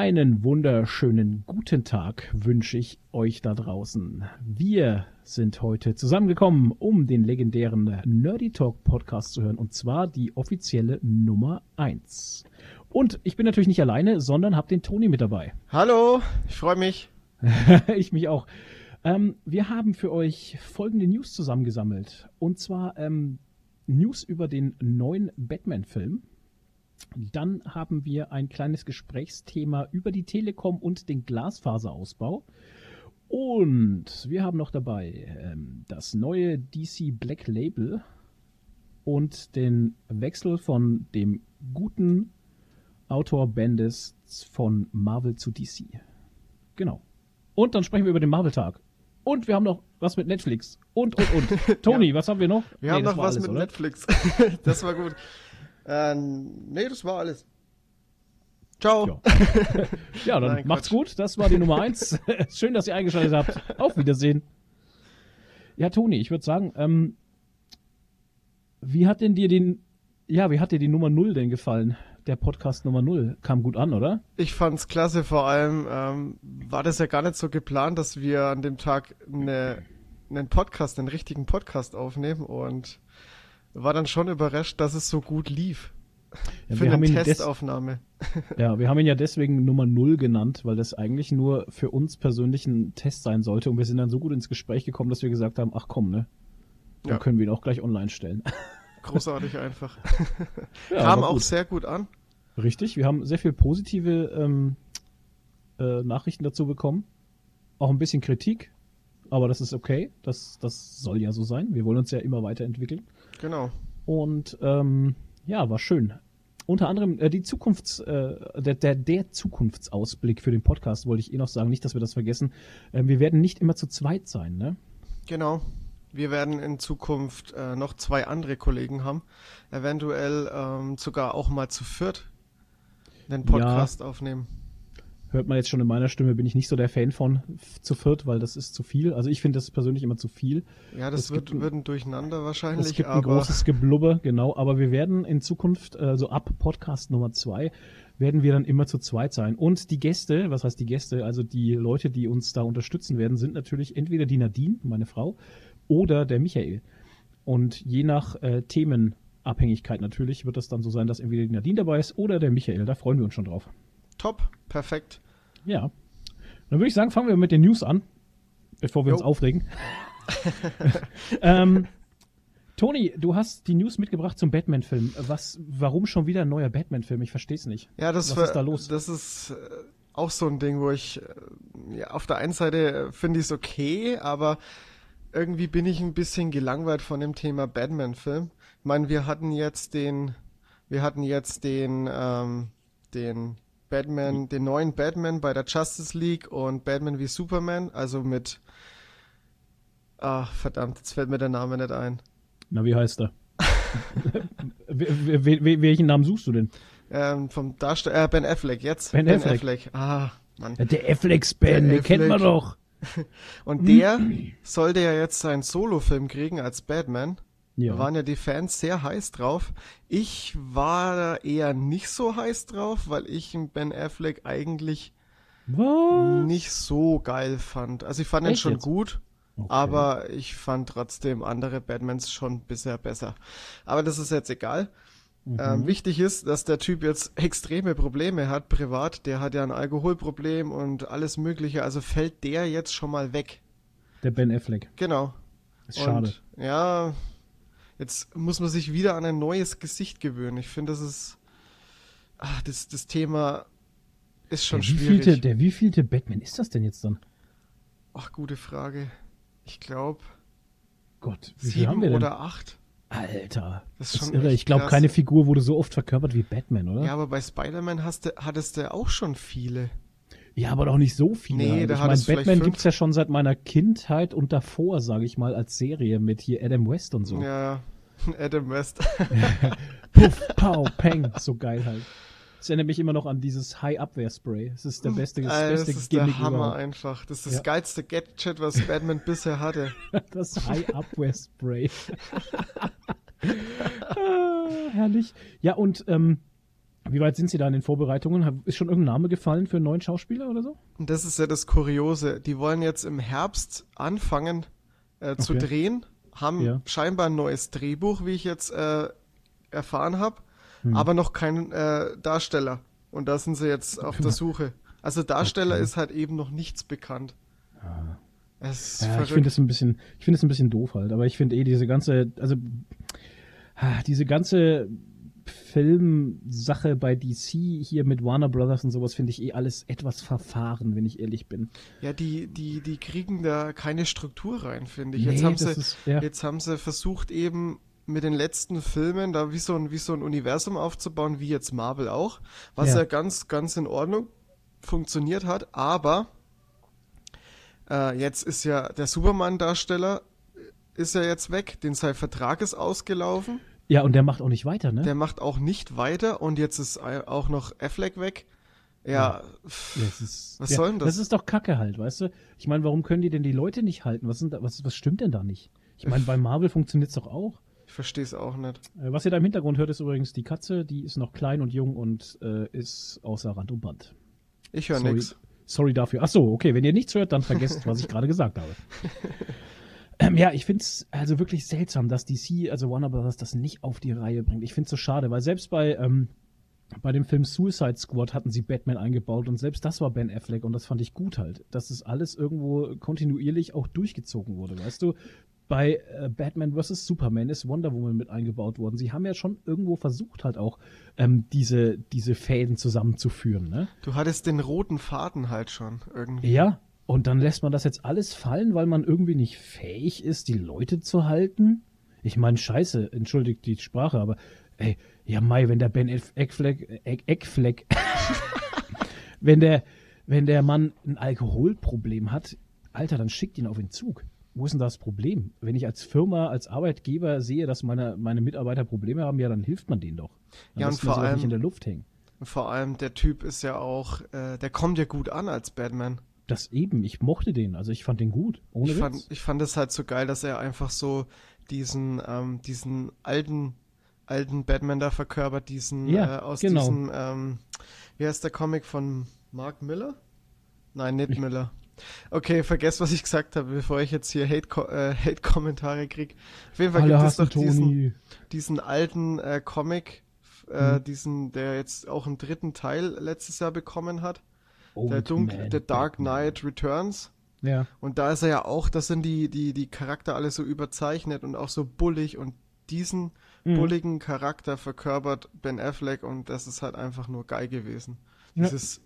Einen wunderschönen guten Tag wünsche ich euch da draußen. Wir sind heute zusammengekommen, um den legendären Nerdy Talk Podcast zu hören, und zwar die offizielle Nummer 1. Und ich bin natürlich nicht alleine, sondern habe den Toni mit dabei. Hallo, ich freue mich. ich mich auch. Ähm, wir haben für euch folgende News zusammengesammelt. Und zwar ähm, News über den neuen Batman-Film. Dann haben wir ein kleines Gesprächsthema über die Telekom und den Glasfaserausbau. Und wir haben noch dabei ähm, das neue DC Black Label und den Wechsel von dem guten Autor Bendis von Marvel zu DC. Genau. Und dann sprechen wir über den Marvel-Tag. Und wir haben noch was mit Netflix. Und, und, und. Toni, ja. was haben wir noch? Wir nee, haben noch was alles, mit oder? Netflix. das war gut. Äh, nee, das war alles. Ciao. Ja, ja dann Nein, macht's Quatsch. gut. Das war die Nummer eins. Schön, dass ihr eingeschaltet habt. Auf Wiedersehen. Ja, Toni, ich würde sagen, ähm, wie hat denn dir den, ja, wie hat dir die Nummer null denn gefallen? Der Podcast Nummer null kam gut an, oder? Ich fand's klasse. Vor allem ähm, war das ja gar nicht so geplant, dass wir an dem Tag eine, einen Podcast, einen richtigen Podcast aufnehmen und war dann schon überrascht, dass es so gut lief. Ja, für eine Testaufnahme. ja, wir haben ihn ja deswegen Nummer 0 genannt, weil das eigentlich nur für uns persönlich ein Test sein sollte. Und wir sind dann so gut ins Gespräch gekommen, dass wir gesagt haben, ach komm, ne? Dann ja. können wir ihn auch gleich online stellen. Großartig einfach. ja, Kam auch sehr gut an. Richtig, wir haben sehr viel positive ähm, äh, Nachrichten dazu bekommen. Auch ein bisschen Kritik, aber das ist okay. Das, das soll ja so sein. Wir wollen uns ja immer weiterentwickeln. Genau. Und ähm, ja, war schön. Unter anderem äh, die Zukunfts, äh, der, der, der Zukunftsausblick für den Podcast wollte ich eh noch sagen, nicht, dass wir das vergessen. Äh, wir werden nicht immer zu zweit sein, ne? Genau. Wir werden in Zukunft äh, noch zwei andere Kollegen haben. Eventuell ähm, sogar auch mal zu viert den Podcast ja. aufnehmen hört man jetzt schon in meiner Stimme, bin ich nicht so der Fan von zu viert, weil das ist zu viel. Also ich finde das persönlich immer zu viel. Ja, das wird, wird ein Durcheinander wahrscheinlich. Es gibt ein großes Geblubber, genau. Aber wir werden in Zukunft, äh, so ab Podcast Nummer zwei, werden wir dann immer zu zweit sein. Und die Gäste, was heißt die Gäste, also die Leute, die uns da unterstützen werden, sind natürlich entweder die Nadine, meine Frau, oder der Michael. Und je nach äh, Themenabhängigkeit natürlich wird das dann so sein, dass entweder die Nadine dabei ist oder der Michael. Da freuen wir uns schon drauf. Top, perfekt. Ja. Dann würde ich sagen, fangen wir mit den News an, bevor wir jo. uns aufregen. ähm, Toni, du hast die News mitgebracht zum Batman-Film. Was, warum schon wieder ein neuer Batman-Film? Ich verstehe es nicht. Ja, das Was ist da los? Das ist äh, auch so ein Ding, wo ich äh, ja, auf der einen Seite äh, finde ich es okay, aber irgendwie bin ich ein bisschen gelangweilt von dem Thema Batman-Film. Ich meine, wir hatten jetzt den, wir hatten jetzt den, ähm, den Batman, den neuen Batman bei der Justice League und Batman wie Superman, also mit. Ach, verdammt, jetzt fällt mir der Name nicht ein. Na, wie heißt er? welchen Namen suchst du denn? Ähm, vom Darsteller, äh, Ben Affleck, jetzt. Ben, ben Affleck. Affleck. Ah, Mann. Ja, der Afflecks-Ben, den kennt man doch. Und der sollte ja jetzt seinen Solo-Film kriegen als Batman. Ja. waren ja die Fans sehr heiß drauf. Ich war eher nicht so heiß drauf, weil ich Ben Affleck eigentlich Was? nicht so geil fand. Also ich fand Echt ihn schon jetzt? gut, okay. aber ich fand trotzdem andere Batmans schon bisher besser. Aber das ist jetzt egal. Mhm. Ähm, wichtig ist, dass der Typ jetzt extreme Probleme hat, privat. Der hat ja ein Alkoholproblem und alles Mögliche. Also fällt der jetzt schon mal weg. Der Ben Affleck. Genau. Ist schade. ja, Jetzt muss man sich wieder an ein neues Gesicht gewöhnen. Ich finde, das ist. Ach, das, das Thema ist schon der schwierig. Wievielte, der wievielte Batman ist das denn jetzt dann? Ach, gute Frage. Ich glaube. Gott, wie sieben haben wir denn? oder acht. Alter, das ist, das ist irre. Ich glaube, keine Figur wurde so oft verkörpert wie Batman, oder? Ja, aber bei Spider-Man hattest du auch schon viele. Ja, aber doch nicht so viele. Nee, da ich meine, Batman gibt es ja schon seit meiner Kindheit und davor, sage ich mal, als Serie mit hier Adam West und so. Ja, Adam West. Puff, pow, peng. So geil halt. Das erinnert mich immer noch an dieses High-Abwehr-Spray. Es ist der beste, das Alter, beste Das ist Gimmick der Hammer überhaupt. einfach. Das ist das ja. geilste Gadget, was Batman bisher hatte. das High-Abwehr-Spray. ah, herrlich. Ja, und ähm, Wie weit sind Sie da in den Vorbereitungen? Ist schon irgendein Name gefallen für einen neuen Schauspieler oder so? Und das ist ja das Kuriose. Die wollen jetzt im Herbst anfangen äh, zu okay. drehen, haben ja. scheinbar ein neues Drehbuch, wie ich jetzt äh, erfahren habe, hm. aber noch keinen äh, Darsteller. Und da sind sie jetzt auf der Suche. Also Darsteller okay. ist halt eben noch nichts bekannt. Ah. Ja, ich finde es ein bisschen, ich finde es ein bisschen doof halt, aber ich finde eh diese ganze, also ah, diese ganze Filmsache bei DC hier mit Warner Brothers und sowas finde ich eh alles etwas verfahren, wenn ich ehrlich bin. Ja, die, die, die kriegen da keine Struktur rein, finde ich. Nee, jetzt, haben sie, ist, ja. jetzt haben sie versucht eben mit den letzten Filmen da wie so ein, wie so ein Universum aufzubauen, wie jetzt Marvel auch, was ja, ja ganz, ganz in Ordnung funktioniert hat, aber äh, jetzt ist ja der Superman-Darsteller ist ja jetzt weg, den sein Vertrag ist ausgelaufen. Ja, und der macht auch nicht weiter, ne? Der macht auch nicht weiter und jetzt ist auch noch Affleck weg. Ja, ja. Ist, was ja, soll denn das? Das ist doch Kacke halt, weißt du? Ich meine, warum können die denn die Leute nicht halten? Was, da, was, was stimmt denn da nicht? Ich meine, bei Marvel funktioniert es doch auch. Ich verstehe es auch nicht. Äh, was ihr da im Hintergrund hört, ist übrigens die Katze. Die ist noch klein und jung und äh, ist außer Rand und Band. Ich höre nichts. Sorry dafür. Ach so, okay. Wenn ihr nichts hört, dann vergesst, was ich gerade gesagt habe. Ähm, ja, ich finde es also wirklich seltsam, dass DC, also Warner Bros., das nicht auf die Reihe bringt. Ich finde es so schade, weil selbst bei, ähm, bei dem Film Suicide Squad hatten sie Batman eingebaut und selbst das war Ben Affleck und das fand ich gut halt, dass es alles irgendwo kontinuierlich auch durchgezogen wurde, weißt du? Bei äh, Batman vs. Superman ist Wonder Woman mit eingebaut worden. Sie haben ja schon irgendwo versucht halt auch ähm, diese, diese Fäden zusammenzuführen, ne? Du hattest den roten Faden halt schon irgendwie. Ja, und dann lässt man das jetzt alles fallen, weil man irgendwie nicht fähig ist, die Leute zu halten? Ich meine, scheiße, entschuldigt die Sprache, aber ey, ja Mai, wenn der Ben Eckfleck, Eckfleck, wenn der, wenn der Mann ein Alkoholproblem hat, Alter, dann schickt ihn auf den Zug. Wo ist denn das Problem? Wenn ich als Firma, als Arbeitgeber sehe, dass meine, meine Mitarbeiter Probleme haben, ja, dann hilft man denen doch. Dann ja, und vor allem nicht in der Luft hängen. Vor allem der Typ ist ja auch, äh, der kommt ja gut an als Batman das eben, ich mochte den, also ich fand den gut. Ohne ich, fand, ich fand es halt so geil, dass er einfach so diesen, ähm, diesen alten, alten Batman da verkörpert, diesen ja, äh, aus genau. diesem, ähm, wie heißt der Comic von Mark Miller? Nein, nicht ich, Miller. Okay, vergesst, was ich gesagt habe, bevor ich jetzt hier Hate-Kommentare äh, Hate krieg. Auf jeden Fall gibt es doch diesen, diesen alten äh, Comic, äh, mhm. diesen, der jetzt auch einen dritten Teil letztes Jahr bekommen hat. Old der, Dunkel, der Dark Knight Returns. Ja. Und da ist er ja auch, das sind die, die, die Charakter alle so überzeichnet und auch so bullig und diesen mhm. bulligen Charakter verkörpert Ben Affleck und das ist halt einfach nur geil gewesen. Ja. Dieses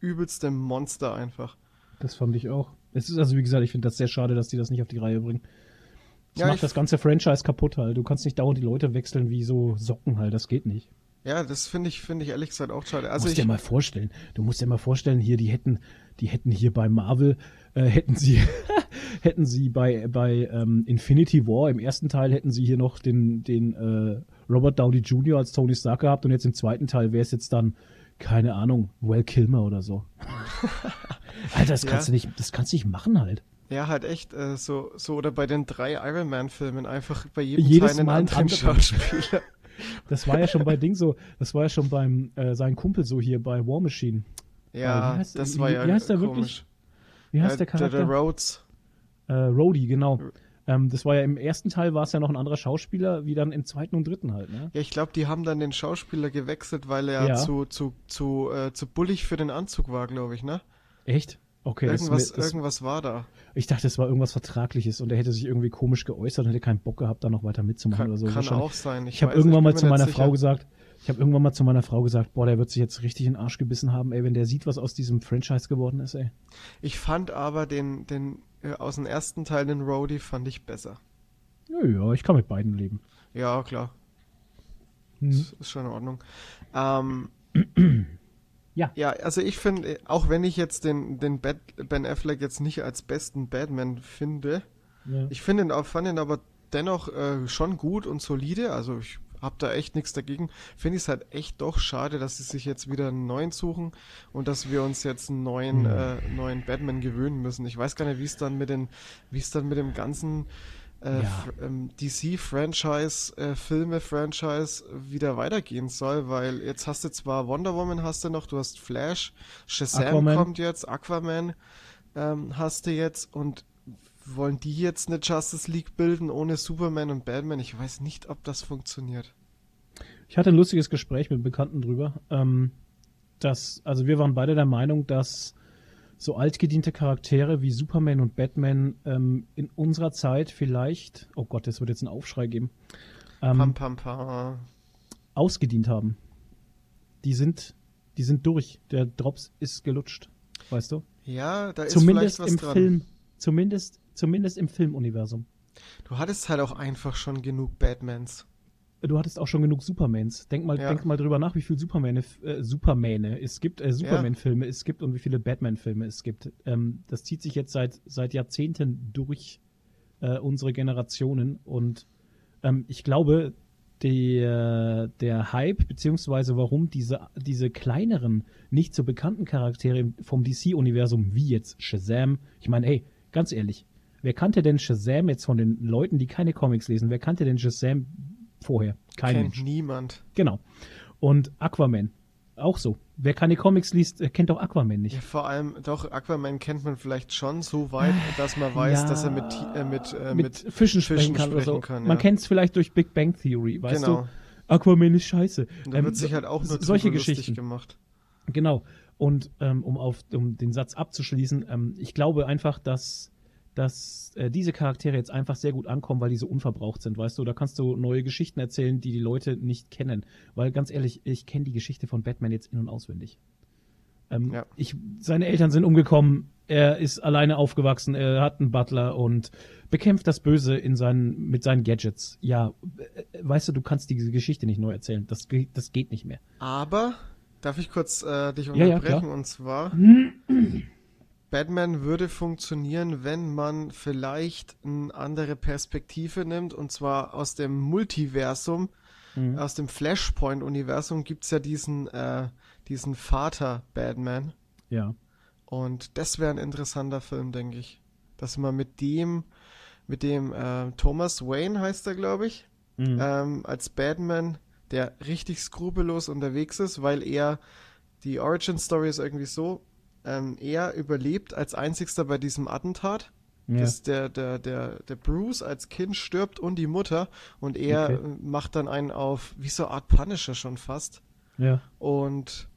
übelste Monster einfach. Das fand ich auch. Es ist also, wie gesagt, ich finde das sehr schade, dass die das nicht auf die Reihe bringen. Das ja, macht das ganze Franchise kaputt halt. Du kannst nicht dauernd die Leute wechseln wie so Socken halt. Das geht nicht. Ja, das finde ich, finde ich ehrlich gesagt auch schade. Also du musst dir mal vorstellen, du musst dir mal vorstellen, hier, die hätten, die hätten hier bei Marvel, äh, hätten sie, hätten sie bei, bei ähm, Infinity War im ersten Teil hätten sie hier noch den, den äh, Robert Downey Jr. als Tony Stark gehabt und jetzt im zweiten Teil wäre es jetzt dann, keine Ahnung, Well Kilmer oder so. Alter, das kannst ja. du nicht, das kannst du nicht machen halt. Ja, halt echt, äh, so, so, oder bei den drei Iron Man-Filmen einfach bei jedem Jedes Teil einen Mal anderen Schauspieler. Das war ja schon bei Ding so, das war ja schon beim äh, sein Kumpel so hier bei War Machine. Ja, heißt, das war ja Wie heißt der komisch. wirklich? Wie heißt äh, der Charakter? Der, der Rhodes. Äh, Rhodey, genau. Ähm, das war ja im ersten Teil war es ja noch ein anderer Schauspieler, wie dann im zweiten und dritten halt, ne? Ja, ich glaube, die haben dann den Schauspieler gewechselt, weil er ja. zu, zu, zu, äh, zu bullig für den Anzug war, glaube ich, ne? Echt? Okay, irgendwas, das, das, irgendwas war da. Ich dachte, es war irgendwas Vertragliches und er hätte sich irgendwie komisch geäußert und hätte keinen Bock gehabt, da noch weiter mitzumachen kann, oder so. Kann auch sein. Ich, ich habe irgendwann mal zu meiner sicher. Frau gesagt, ich habe irgendwann mal zu meiner Frau gesagt, boah, der wird sich jetzt richtig in den Arsch gebissen haben, ey, wenn der sieht, was aus diesem Franchise geworden ist, ey. Ich fand aber den, den äh, aus dem ersten Teil den Rhodey fand ich besser. Ja, ja, ich kann mit beiden leben. Ja, klar. Hm. Das ist schon in Ordnung. Ähm, Ja. Ja, also ich finde, auch wenn ich jetzt den, den Bad, Ben Affleck jetzt nicht als besten Batman finde, ja. ich finde ihn, fand ihn aber dennoch äh, schon gut und solide. Also ich habe da echt nichts dagegen. Finde ich es halt echt doch schade, dass sie sich jetzt wieder einen neuen suchen und dass wir uns jetzt einen neuen, mhm. äh, neuen Batman gewöhnen müssen. Ich weiß gar nicht, wie es dann mit den, wie es dann mit dem ganzen äh, ja. ähm, DC-Franchise, äh, Franchise wieder weitergehen soll, weil jetzt hast du zwar Wonder Woman hast du noch, du hast Flash, Shazam Aquaman. kommt jetzt, Aquaman ähm, hast du jetzt und wollen die jetzt eine Justice League bilden ohne Superman und Batman? Ich weiß nicht, ob das funktioniert. Ich hatte ein lustiges Gespräch mit Bekannten drüber. Ähm, dass, also wir waren beide der Meinung, dass so altgediente Charaktere wie Superman und Batman ähm, in unserer Zeit vielleicht, oh Gott, das wird jetzt einen Aufschrei geben, ähm, pam, pam, pam. ausgedient haben. Die sind, die sind durch. Der Drops ist gelutscht, weißt du? Ja, da ist zumindest vielleicht was im dran. Film, zumindest, zumindest im Filmuniversum. Du hattest halt auch einfach schon genug Batmans du hattest auch schon genug Supermans. Denk mal, ja. denk mal drüber nach, wie viele Supermane, äh, Supermane es gibt, äh, Superman-Filme es gibt und wie viele Batman-Filme es gibt. Ähm, das zieht sich jetzt seit, seit Jahrzehnten durch äh, unsere Generationen und ähm, ich glaube, der, der Hype, beziehungsweise warum diese, diese kleineren, nicht so bekannten Charaktere vom DC-Universum, wie jetzt Shazam, ich meine, ey, ganz ehrlich, wer kannte denn Shazam jetzt von den Leuten, die keine Comics lesen, wer kannte denn Shazam vorher. Kein Kennt Mensch. niemand. Genau. Und Aquaman. Auch so. Wer keine Comics liest, kennt auch Aquaman nicht. Ja, vor allem, doch, Aquaman kennt man vielleicht schon so weit, dass man weiß, ja, dass er mit, äh, mit, äh, mit, mit, Fischen, sprechen kann. Sprechen so. kann ja. Man kennt es vielleicht durch Big Bang Theory, weißt genau. du? Aquaman ist scheiße. Da ähm, wird sich halt auch nur solche Geschichten gemacht. Genau. Und ähm, um auf um den Satz abzuschließen, ähm, ich glaube einfach, dass dass äh, diese Charaktere jetzt einfach sehr gut ankommen, weil die so unverbraucht sind, weißt du? Da kannst du neue Geschichten erzählen, die die Leute nicht kennen. Weil ganz ehrlich, ich kenne die Geschichte von Batman jetzt in- und auswendig. Ähm, ja. ich, seine Eltern sind umgekommen, er ist alleine aufgewachsen, er hat einen Butler und bekämpft das Böse in seinen, mit seinen Gadgets. Ja, äh, weißt du, du kannst diese Geschichte nicht neu erzählen. Das, das geht nicht mehr. Aber, darf ich kurz äh, dich unterbrechen? Ja, ja, und zwar... Batman würde funktionieren, wenn man vielleicht eine andere Perspektive nimmt, und zwar aus dem Multiversum, mhm. aus dem Flashpoint-Universum gibt es ja diesen, äh, diesen Vater Batman. Ja. Und das wäre ein interessanter Film, denke ich. Dass man mit dem, mit dem äh, Thomas Wayne heißt er, glaube ich, mhm. ähm, als Batman, der richtig skrupellos unterwegs ist, weil er die Origin Story ist irgendwie so, ähm, er überlebt als einzigster bei diesem Attentat. Ja. Der, der, der, der Bruce als Kind stirbt und die Mutter und er okay. macht dann einen auf, wie so eine Art Punisher schon fast. Ja. Und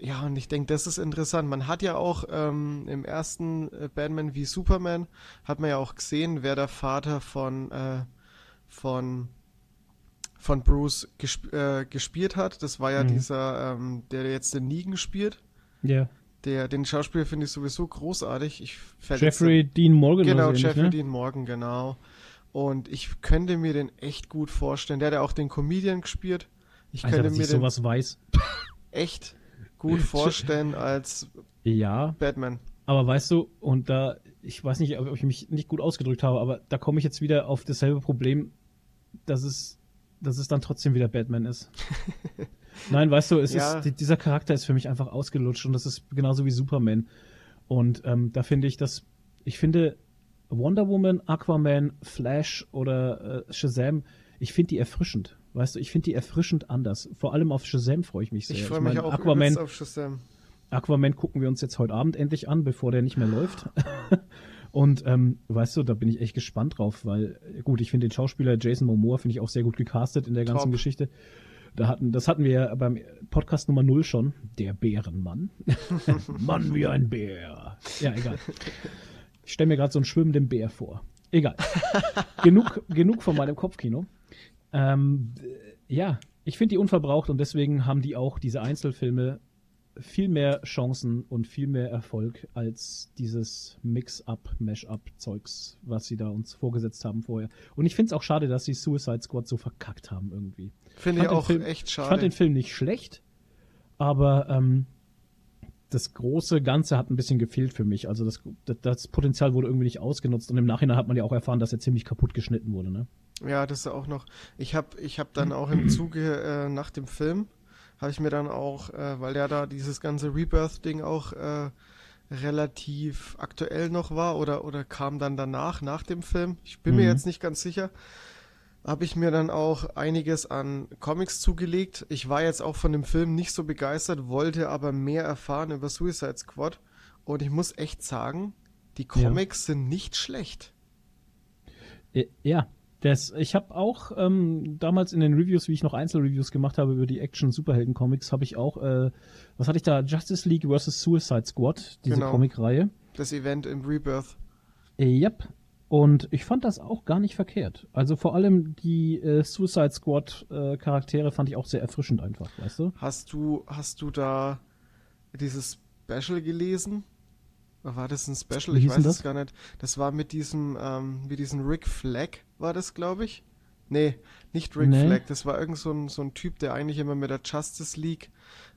ja, und ich denke, das ist interessant. Man hat ja auch ähm, im ersten äh, Batman wie Superman, hat man ja auch gesehen, wer der Vater von, äh, von, von Bruce gesp äh, gespielt hat. Das war ja mhm. dieser, ähm, der jetzt den Negan spielt. Ja. Der, den Schauspieler finde ich sowieso großartig. Ich Jeffrey Dean Morgan. Genau, Jeffrey ne? Dean Morgan, genau. Und ich könnte mir den echt gut vorstellen. Der hat ja auch den Comedian gespielt. Ich Alter, könnte mir den sowas weiß. echt gut vorstellen als ja, Batman. Aber weißt du, und da, ich weiß nicht, ob ich mich nicht gut ausgedrückt habe, aber da komme ich jetzt wieder auf dasselbe Problem, dass es, dass es dann trotzdem wieder Batman ist. Nein, weißt du, es ja. ist, dieser Charakter ist für mich einfach ausgelutscht und das ist genauso wie Superman. Und ähm, da finde ich, dass ich finde Wonder Woman, Aquaman, Flash oder äh, Shazam, ich finde die erfrischend. Weißt du, ich finde die erfrischend anders. Vor allem auf Shazam freue ich mich sehr. Ich freue mich mein, auch Aquaman, auf Shazam. Aquaman gucken wir uns jetzt heute Abend endlich an, bevor der nicht mehr läuft. Und ähm, weißt du, da bin ich echt gespannt drauf, weil gut, ich finde den Schauspieler Jason Momoa finde ich auch sehr gut gecastet in der ganzen Top. Geschichte. Da hatten, das hatten wir beim Podcast Nummer 0 schon. Der Bärenmann. Mann wie ein Bär. Ja, egal. Ich stelle mir gerade so einen schwimmenden Bär vor. Egal. genug, genug von meinem Kopfkino. Ähm, ja, ich finde die unverbraucht und deswegen haben die auch diese Einzelfilme viel mehr Chancen und viel mehr Erfolg als dieses Mix-up, Mash-up-Zeugs, was sie da uns vorgesetzt haben vorher. Und ich finde es auch schade, dass sie Suicide Squad so verkackt haben irgendwie. Finde ich auch Film, echt schade. Ich fand den Film nicht schlecht, aber ähm, das große Ganze hat ein bisschen gefehlt für mich. Also das, das, Potenzial wurde irgendwie nicht ausgenutzt und im Nachhinein hat man ja auch erfahren, dass er ziemlich kaputt geschnitten wurde, ne? Ja, das ist auch noch. Ich habe ich hab dann auch im Zuge äh, nach dem Film, habe ich mir dann auch, äh, weil ja da dieses ganze Rebirth-Ding auch äh, relativ aktuell noch war oder, oder kam dann danach, nach dem Film. Ich bin mhm. mir jetzt nicht ganz sicher. Habe ich mir dann auch einiges an Comics zugelegt. Ich war jetzt auch von dem Film nicht so begeistert, wollte aber mehr erfahren über Suicide Squad. Und ich muss echt sagen, die Comics ja. sind nicht schlecht. Ja, das, ich habe auch ähm, damals in den Reviews, wie ich noch Einzelreviews gemacht habe über die Action-Superhelden-Comics, habe ich auch, äh, was hatte ich da? Justice League vs. Suicide Squad, diese genau. Comic-Reihe. Das Event im Rebirth. Yep. Und ich fand das auch gar nicht verkehrt. Also vor allem die äh, Suicide Squad äh, Charaktere fand ich auch sehr erfrischend einfach, weißt du? Hast du, hast du da dieses Special gelesen? War das ein Special? Wie ich weiß es gar nicht. Das war mit diesem, ähm, mit diesem Rick Flag, war das, glaube ich. Nee, nicht Rick nee. Flag. Das war irgend so ein, so ein Typ, der eigentlich immer mit der Justice League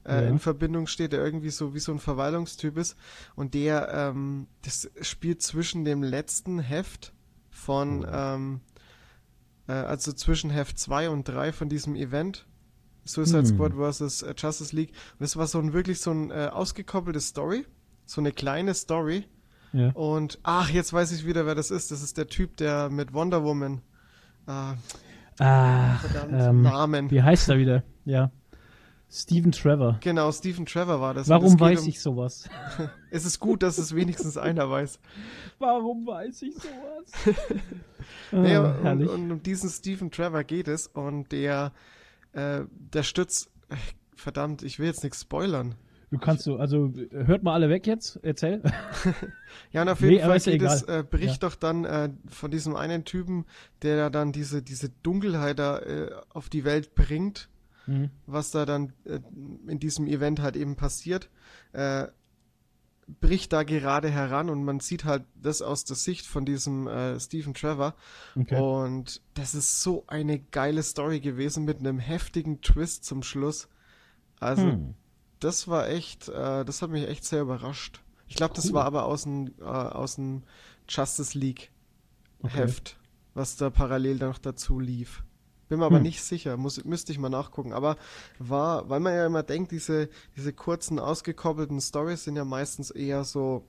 äh, ja. in Verbindung steht, der irgendwie so wie so ein Verwaltungstyp ist. Und der, ähm, das spielt zwischen dem letzten Heft von, oh. ähm, äh, also zwischen Heft 2 und 3 von diesem Event. Suicide hm. Squad vs. Äh, Justice League. Und das war so ein wirklich so ein äh, ausgekoppelte Story so eine kleine Story. Ja. Und ach, jetzt weiß ich wieder, wer das ist. Das ist der Typ, der mit Wonder Woman. Äh, ach, ähm, Namen. Wie heißt er wieder? Ja. Stephen Trevor. Genau, Stephen Trevor war das. Warum weiß um, ich sowas? es ist gut, dass es wenigstens einer weiß. Warum weiß ich sowas? nee, oh, und, und, um diesen Stephen Trevor geht es und der, äh, der stützt. Verdammt, ich will jetzt nichts spoilern. Du kannst so, also hört mal alle weg jetzt, erzähl. ja, und auf jeden nee, Fall geht es, äh, bricht ja. doch dann äh, von diesem einen Typen, der da dann diese, diese Dunkelheit da äh, auf die Welt bringt, mhm. was da dann äh, in diesem Event halt eben passiert, äh, bricht da gerade heran und man sieht halt das aus der Sicht von diesem äh, Stephen Trevor. Okay. Und das ist so eine geile Story gewesen mit einem heftigen Twist zum Schluss. Also, hm das war echt, äh, das hat mich echt sehr überrascht. Ich glaube, das war aber aus dem, äh, aus dem Justice League okay. Heft, was da parallel noch dazu lief. Bin mir aber hm. nicht sicher, muss, müsste ich mal nachgucken. Aber war, weil man ja immer denkt, diese, diese kurzen, ausgekoppelten Stories sind ja meistens eher so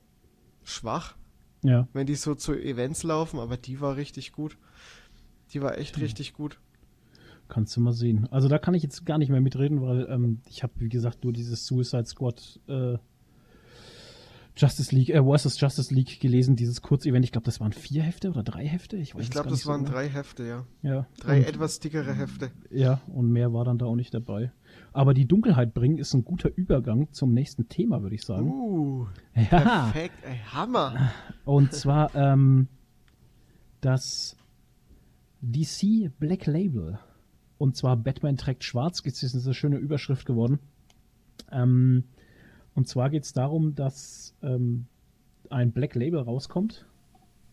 schwach. Ja. Wenn die so zu Events laufen, aber die war richtig gut. Die war echt hm. richtig gut. Kannst du mal sehen. Also da kann ich jetzt gar nicht mehr mitreden, weil ähm, ich habe, wie gesagt, nur dieses Suicide Squad äh, Justice League, äh, Versus Justice League gelesen, dieses Kurzevent. Ich glaube, das waren vier Hefte oder drei Hefte. Ich, ich glaube, das waren so drei Hefte, ja. ja. Drei und, etwas dickere Hefte. Ja, und mehr war dann da auch nicht dabei. Aber die Dunkelheit bringen ist ein guter Übergang zum nächsten Thema, würde ich sagen. Uh, ja. perfekt, ey, Hammer. Und zwar ähm, das DC Black Label. Und zwar Batman trägt schwarz, das ist eine schöne Überschrift geworden. Ähm, und zwar geht es darum, dass ähm, ein Black Label rauskommt.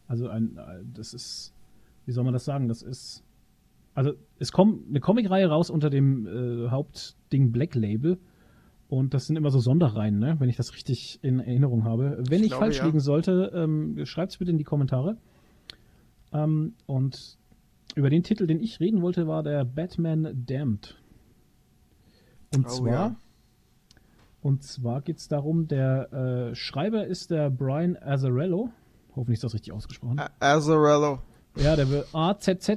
Also ein, äh, das ist, wie soll man das sagen? Das ist, also es kommt eine Comicreihe raus unter dem äh, Hauptding Black Label. Und das sind immer so Sonderreihen, ne? wenn ich das richtig in Erinnerung habe. Wenn ich, ich glaube, falsch ja. liegen sollte, ähm, schreibt es bitte in die Kommentare. Ähm, und über den Titel, den ich reden wollte, war der Batman Damned. Und oh, zwar, ja. und zwar geht es darum, der äh, Schreiber ist der Brian Azzarello. Hoffentlich ist das richtig ausgesprochen. Azzarello. Ja, der wird A-Z-Z-A-R-E-L-L-O.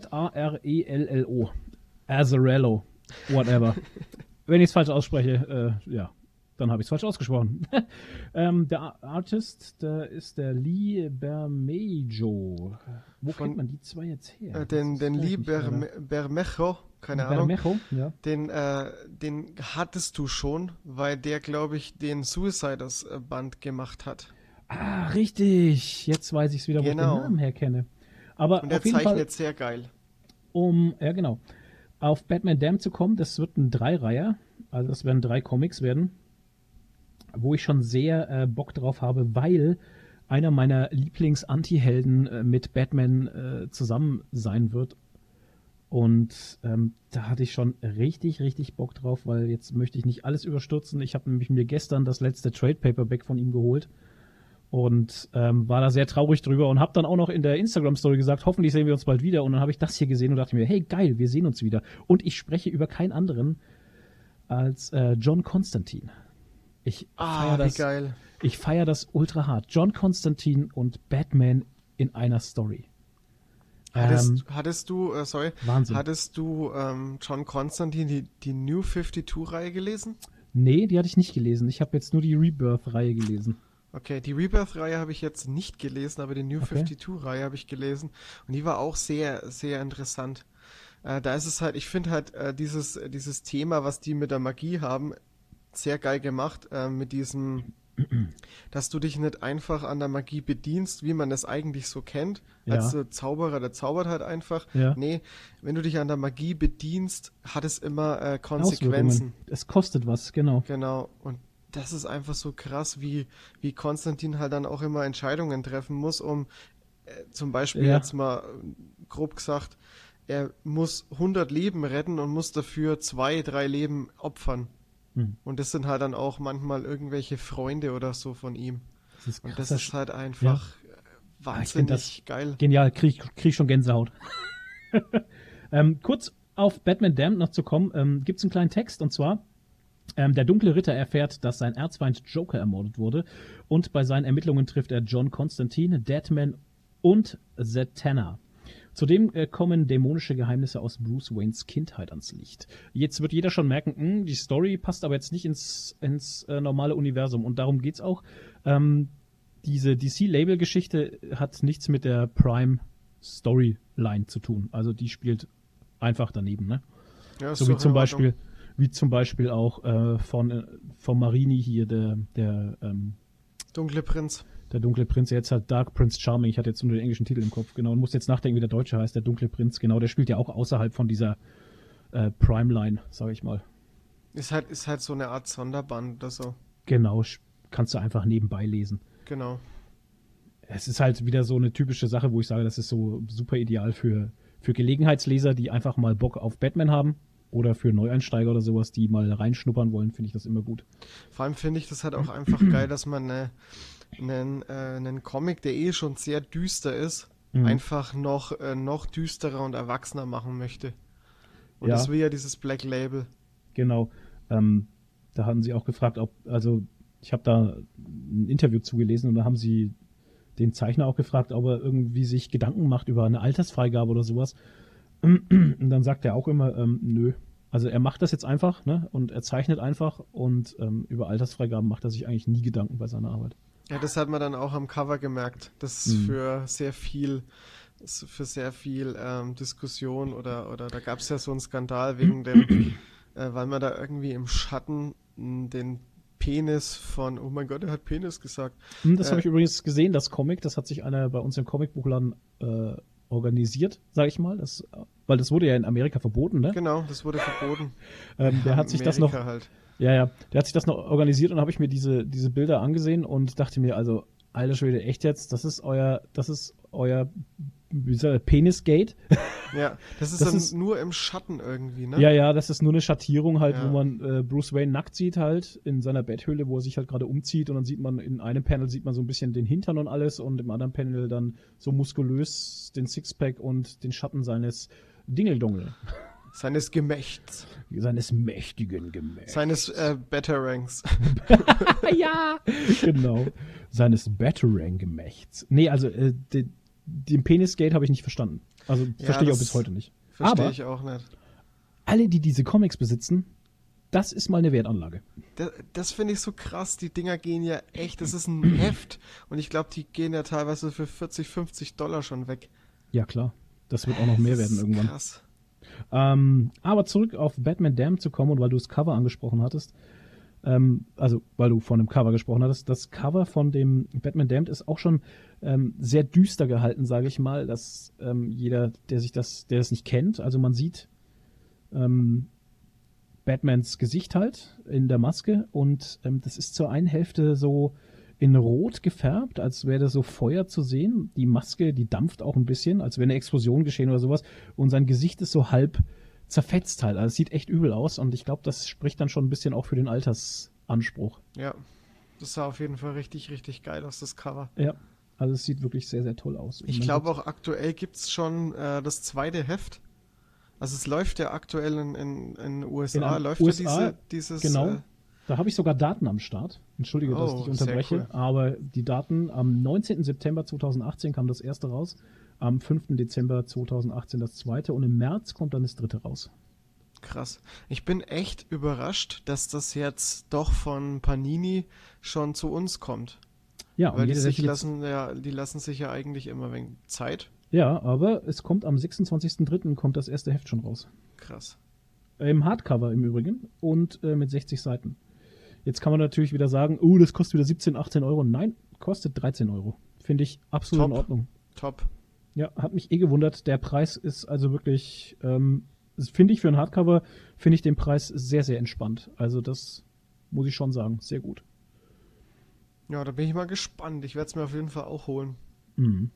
Azzarello. Whatever. Wenn ich es falsch ausspreche, äh, ja, dann habe ich es falsch ausgesprochen. ähm, der Artist der ist der Lee Bermejo. Wo Von, kennt man die zwei jetzt her? Äh, den den Lee Berme Bermejo, keine Bermejo, Ahnung. Ja. Den, äh, den hattest du schon, weil der, glaube ich, den Suiciders äh, gemacht hat. Ah, richtig. Jetzt weiß ich es wieder, wo genau. ich den genau. Namen herkenne. Aber Und der zeichnet Fall, sehr geil. Um, ja genau. Auf Batman Dam zu kommen, das wird ein Dreireiher. Also das werden drei Comics werden wo ich schon sehr äh, Bock drauf habe, weil einer meiner Lieblings-Anti-Helden äh, mit Batman äh, zusammen sein wird. Und ähm, da hatte ich schon richtig, richtig Bock drauf, weil jetzt möchte ich nicht alles überstürzen. Ich habe nämlich mir gestern das letzte Trade Paperback von ihm geholt und ähm, war da sehr traurig drüber und habe dann auch noch in der Instagram Story gesagt, hoffentlich sehen wir uns bald wieder. Und dann habe ich das hier gesehen und dachte mir, hey geil, wir sehen uns wieder. Und ich spreche über keinen anderen als äh, John Constantine. Ich ah, feier das, geil. Ich feiere das ultra hart. John Constantine und Batman in einer Story. Hattest, ähm, hattest du, äh, sorry, Wahnsinn. hattest du ähm, John Constantine die, die New 52-Reihe gelesen? Nee, die hatte ich nicht gelesen. Ich habe jetzt nur die Rebirth-Reihe gelesen. Okay, die Rebirth-Reihe habe ich jetzt nicht gelesen, aber die New okay. 52-Reihe habe ich gelesen. Und die war auch sehr, sehr interessant. Äh, da ist es halt, ich finde halt äh, dieses, dieses Thema, was die mit der Magie haben, sehr geil gemacht. Äh, mit diesem dass du dich nicht einfach an der Magie bedienst, wie man es eigentlich so kennt. Ja. Als äh, Zauberer, der zaubert halt einfach. Ja. Nee, wenn du dich an der Magie bedienst, hat es immer äh, Konsequenzen. Es kostet was, genau. Genau. Und das ist einfach so krass, wie, wie Konstantin halt dann auch immer Entscheidungen treffen muss, um äh, zum Beispiel ja. jetzt mal grob gesagt, er muss 100 Leben retten und muss dafür zwei, drei Leben opfern. Hm. Und das sind halt dann auch manchmal irgendwelche Freunde oder so von ihm. Das ist und das ist halt einfach ja. wahnsinnig geil. Genial, krieg, krieg schon Gänsehaut. ähm, kurz auf Batman Damned noch zu kommen, ähm, gibt es einen kleinen Text und zwar ähm, der dunkle Ritter erfährt, dass sein Erzfeind Joker ermordet wurde und bei seinen Ermittlungen trifft er John Constantine, Deadman und Zatanna. Zudem äh, kommen dämonische Geheimnisse aus Bruce Waynes Kindheit ans Licht. Jetzt wird jeder schon merken, mh, hm, die Story passt aber jetzt nicht ins, ins äh, normale Universum. Und darum geht's auch. Ähm, diese DC-Label-Geschichte hat nichts mit der Prime-Storyline zu tun. Also die spielt einfach daneben, ne? Ja, so wie zum Beispiel, wie zum Beispiel auch äh, von, äh, von Marini hier, der, der ähm, Dunkle Prinz. Der dunkle Prinz, jetzt halt Dark Prince Charming. Ich hatte jetzt nur den englischen Titel im Kopf, genau. Und muss jetzt nachdenken, wie der deutsche heißt. Der dunkle Prinz, genau. Der spielt ja auch außerhalb von dieser äh, Prime-Line, sag ich mal. Ist halt, ist halt so eine Art Sonderband oder so. Genau, kannst du einfach nebenbei lesen. Genau. Es ist halt wieder so eine typische Sache, wo ich sage, das ist so super ideal für, für Gelegenheitsleser, die einfach mal Bock auf Batman haben oder für Neueinsteiger oder sowas, die mal reinschnuppern wollen, finde ich das immer gut. Vor allem finde ich das halt auch einfach geil, dass man eine, einen, äh, einen Comic, der eh schon sehr düster ist, mhm. einfach noch, äh, noch düsterer und erwachsener machen möchte. Und ja. das will ja dieses Black Label. Genau. Ähm, da hatten sie auch gefragt, ob, also ich habe da ein Interview zugelesen und da haben sie den Zeichner auch gefragt, ob er irgendwie sich Gedanken macht über eine Altersfreigabe oder sowas. Und dann sagt er auch immer, ähm, nö. Also er macht das jetzt einfach, ne? Und er zeichnet einfach und ähm, über Altersfreigaben macht er sich eigentlich nie Gedanken bei seiner Arbeit. Ja, das hat man dann auch am Cover gemerkt. Das ist mhm. für sehr viel, für sehr viel ähm, Diskussion oder, oder da gab es ja so einen Skandal wegen dem, äh, weil man da irgendwie im Schatten den Penis von, oh mein Gott, er hat Penis gesagt. Hm, das äh, habe ich übrigens gesehen, das Comic, das hat sich einer bei uns im Comicbuchladen äh, organisiert, sage ich mal. Das, weil das wurde ja in Amerika verboten, ne? Genau, das wurde verboten. ähm, der hat sich Amerika das noch. Halt. Ja, ja. Der hat sich das noch organisiert und habe ich mir diese, diese Bilder angesehen und dachte mir, also, alter Schwede, echt jetzt? Das ist euer, das ist euer Penisgate. Ja, das ist das dann ist, nur im Schatten irgendwie, ne? Ja, ja, das ist nur eine Schattierung halt, ja. wo man äh, Bruce Wayne nackt sieht halt in seiner Betthöhle, wo er sich halt gerade umzieht und dann sieht man in einem Panel sieht man so ein bisschen den Hintern und alles und im anderen Panel dann so muskulös den Sixpack und den Schatten seines Dingeldongel. Seines Gemächts. Seines mächtigen Gemächts. Seines äh, Betterangs. ja, genau. Seines Betterang-Gemächts. Nee, also äh, den Penisgate habe ich nicht verstanden. Also ja, verstehe ich auch bis heute nicht. Verstehe ich auch nicht. Alle, die diese Comics besitzen, das ist mal eine Wertanlage. Das, das finde ich so krass. Die Dinger gehen ja echt, das ist ein Heft. Und ich glaube, die gehen ja teilweise für 40, 50 Dollar schon weg. Ja, klar. Das wird auch noch mehr werden irgendwann. Krass. Ähm, aber zurück auf Batman Damned zu kommen und weil du das Cover angesprochen hattest, ähm, also weil du von dem Cover gesprochen hattest, das Cover von dem Batman Damned ist auch schon ähm, sehr düster gehalten, sage ich mal, dass ähm, jeder, der sich das, der das nicht kennt, also man sieht ähm, Batmans Gesicht halt in der Maske und ähm, das ist zur einen Hälfte so in Rot gefärbt, als wäre so Feuer zu sehen. Die Maske, die dampft auch ein bisschen, als wäre eine Explosion geschehen oder sowas. Und sein Gesicht ist so halb zerfetzt halt. Also es sieht echt übel aus und ich glaube, das spricht dann schon ein bisschen auch für den Altersanspruch. Ja, das sah auf jeden Fall richtig, richtig geil aus, das Cover. Ja, also es sieht wirklich sehr, sehr toll aus. Ich glaube auch aktuell gibt es schon äh, das zweite Heft. Also es läuft ja aktuell in, in USA, in läuft USA, ja diese, dieses... Genau. Äh, Da habe ich sogar Daten am Start. Entschuldige, oh, dass ich dich unterbreche, cool. aber die Daten am 19. September 2018 kam das erste raus, am 5. Dezember 2018 das zweite und im März kommt dann das dritte raus. Krass. Ich bin echt überrascht, dass das jetzt doch von Panini schon zu uns kommt. Ja, weil die sich lassen ja, die lassen sich ja eigentlich immer wegen Zeit. Ja, aber es kommt am 26.03. kommt das erste Heft schon raus. Krass. Im Hardcover im Übrigen und äh, mit 60 Seiten. Jetzt kann man natürlich wieder sagen, oh, das kostet wieder 17, 18 Euro. Nein, kostet 13 Euro. Finde ich absolut Top. in Ordnung. Top. Ja, hat mich eh gewundert. Der Preis ist also wirklich, ähm, finde ich für ein Hardcover, finde ich den Preis sehr, sehr entspannt. Also das muss ich schon sagen, sehr gut. Ja, da bin ich mal gespannt. Ich werde es mir auf jeden Fall auch holen. Mhm.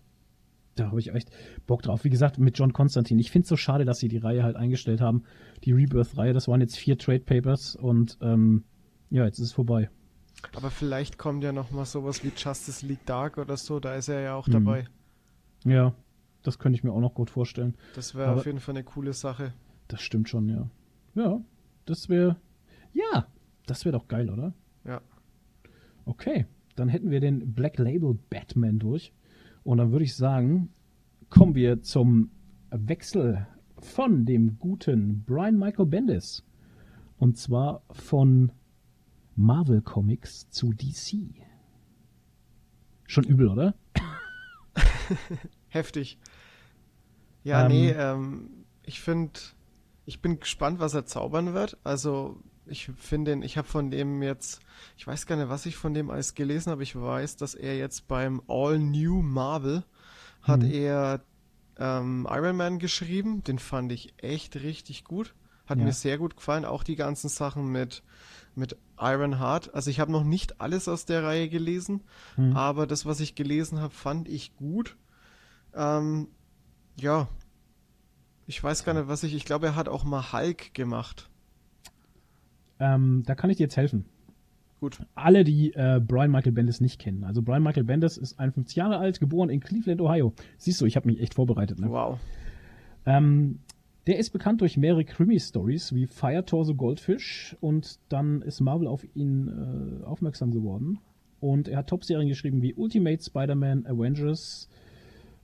Da habe ich echt Bock drauf. Wie gesagt, mit John Constantine. Ich finde es so schade, dass sie die Reihe halt eingestellt haben. Die Rebirth-Reihe, das waren jetzt vier Trade Papers und ähm, ja, jetzt ist es vorbei. Aber vielleicht kommt ja noch mal sowas wie Justice League Dark oder so, da ist er ja auch mhm. dabei. Ja, das könnte ich mir auch noch gut vorstellen. Das wäre auf jeden Fall eine coole Sache. Das stimmt schon, ja. Ja, das wäre. Ja, das wäre doch geil, oder? Ja. Okay, dann hätten wir den Black Label Batman durch. Und dann würde ich sagen, kommen wir zum Wechsel von dem guten Brian Michael Bendis. Und zwar von Marvel Comics zu DC. Schon übel, oder? Heftig. Ja, ähm, nee, ähm, ich finde, ich bin gespannt, was er zaubern wird. Also, ich finde, ich habe von dem jetzt, ich weiß gar nicht, was ich von dem alles gelesen habe. Ich weiß, dass er jetzt beim All New Marvel hat mhm. er ähm, Iron Man geschrieben. Den fand ich echt richtig gut. Hat ja. mir sehr gut gefallen. Auch die ganzen Sachen mit mit Iron Heart. Also ich habe noch nicht alles aus der Reihe gelesen, hm. aber das, was ich gelesen habe, fand ich gut. Ähm, ja, ich weiß gar nicht, was ich. Ich glaube, er hat auch mal Hulk gemacht. Ähm, da kann ich dir jetzt helfen. Gut. Alle, die äh, Brian Michael Bendis nicht kennen. Also Brian Michael Bendis ist 51 Jahre alt, geboren in Cleveland, Ohio. Siehst du, ich habe mich echt vorbereitet. Ne? Wow. Ähm, der ist bekannt durch mehrere Krimi-Stories wie Fire Torso Goldfish und dann ist Marvel auf ihn äh, aufmerksam geworden. Und er hat Top-Serien geschrieben wie Ultimate Spider-Man, Avengers,